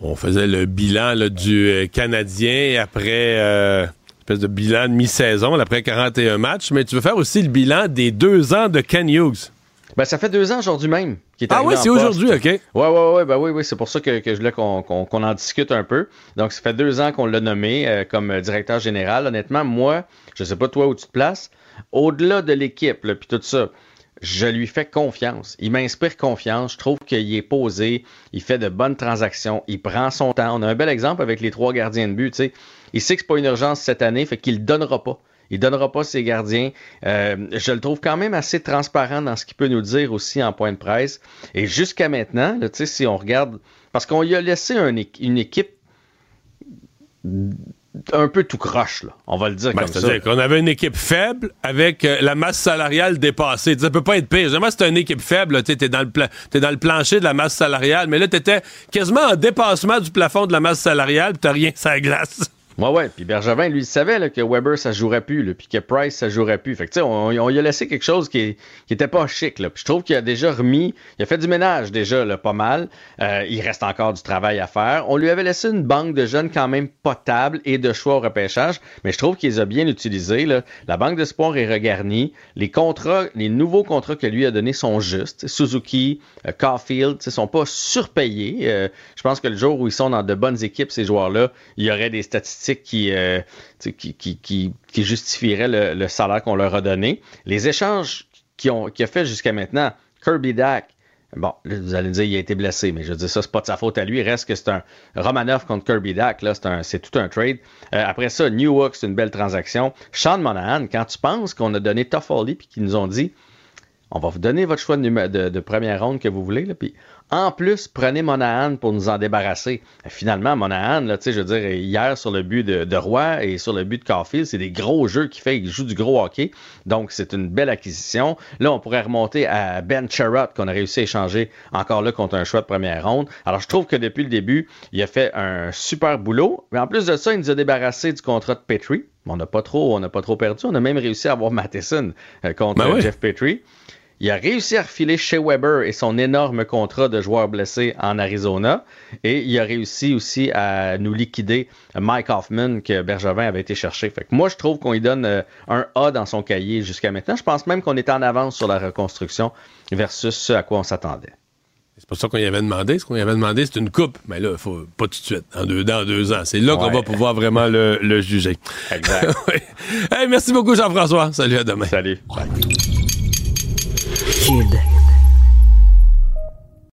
on faisait le bilan du euh, Canadien après euh, espèce de bilan de mi-saison, après 41 matchs, mais tu veux faire aussi le bilan des deux ans de Ken Hughes. Ben, ça fait deux ans aujourd'hui même qu'il est Ah oui, c'est aujourd'hui, OK. Ouais, ouais, ouais, ben oui, oui, c'est pour ça que, je voulais qu'on en discute un peu. Donc, ça fait deux ans qu'on l'a nommé euh, comme directeur général. Honnêtement, moi, je sais pas toi où tu te places, au-delà de l'équipe, puis tout ça, je lui fais confiance. Il m'inspire confiance. Je trouve qu'il est posé. Il fait de bonnes transactions. Il prend son temps. On a un bel exemple avec les trois gardiens de but. Il sait que c'est pas une urgence cette année, fait qu'il le donnera pas. Il donnera pas ses gardiens. Euh, je le trouve quand même assez transparent dans ce qu'il peut nous dire aussi en point de presse. Et jusqu'à maintenant, là, si on regarde, parce qu'on lui a laissé un, une équipe un peu tout croche, là. On va le dire ben, comme ça. C'est-à-dire qu'on avait une équipe faible avec euh, la masse salariale dépassée. Ça peut pas être pire. Jamais c'est une équipe faible. Tu dans, le dans le plancher de la masse salariale, mais là, tu étais quasiment en dépassement du plafond de la masse salariale, tu rien ça glace. Ouais, ouais. Puis Bergevin, lui, il savait là, que Weber, ça jouerait plus, puis que Price, ça jouerait plus. Fait que, tu sais, on, lui a laissé quelque chose qui, qui était pas chic. Là. Puis je trouve qu'il a déjà remis, il a fait du ménage déjà, là, pas mal. Euh, il reste encore du travail à faire. On lui avait laissé une banque de jeunes quand même potable et de choix au repêchage, mais je trouve qu'il les a bien utilisés. La banque d'espoir est regarnie. Les contrats, les nouveaux contrats que lui a donnés sont justes. Suzuki, euh, Caulfield, sont pas surpayés. Euh, je pense que le jour où ils sont dans de bonnes équipes, ces joueurs-là, il y aurait des statistiques euh, qui, qui, justifierait le, salaire qu'on leur a donné. Les échanges qu'il a fait jusqu'à maintenant, Kirby Dak, Bon, vous allez me dire, il a été blessé, mais je dire, ça, c'est pas de sa faute à lui. Reste que c'est un Romanov contre Kirby Dak, c'est tout un trade. Euh, après ça, New York, c'est une belle transaction. Sean Monahan, quand tu penses qu'on a donné Toffoli puis qu'ils nous ont dit, on va vous donner votre choix de, de, première ronde que vous voulez, là, puis en plus, prenez Monahan pour nous en débarrasser. Finalement, Monahan, là, je veux dire, hier sur le but de, de Roy et sur le but de Caulfield, c'est des gros jeux qu'il fait. Il joue du gros hockey. Donc, c'est une belle acquisition. Là, on pourrait remonter à Ben Sherrod qu'on a réussi à échanger encore là contre un choix de première ronde. Alors, je trouve que depuis le début, il a fait un super boulot. Mais en plus de ça, il nous a débarrassé du contrat de Petrie. On n'a pas trop, on n'a pas trop perdu. On a même réussi à avoir Matheson euh, contre ben Jeff Petrie. Il a réussi à refiler chez Weber et son énorme contrat de joueur blessé en Arizona. Et il a réussi aussi à nous liquider Mike Hoffman que Bergevin avait été chercher. Fait que moi, je trouve qu'on lui donne euh, un A dans son cahier jusqu'à maintenant. Je pense même qu'on était en avance sur la reconstruction versus ce à quoi on s'attendait. C'est pour ça qu'on y avait demandé. Ce qu'on y avait demandé, c'est une coupe. Mais là, faut pas tout de suite, en deux, dans deux ans. C'est là qu'on va pouvoir vraiment le, juger. Exact. (laughs) merci beaucoup, Jean-François. Salut, à demain. Salut. Cube.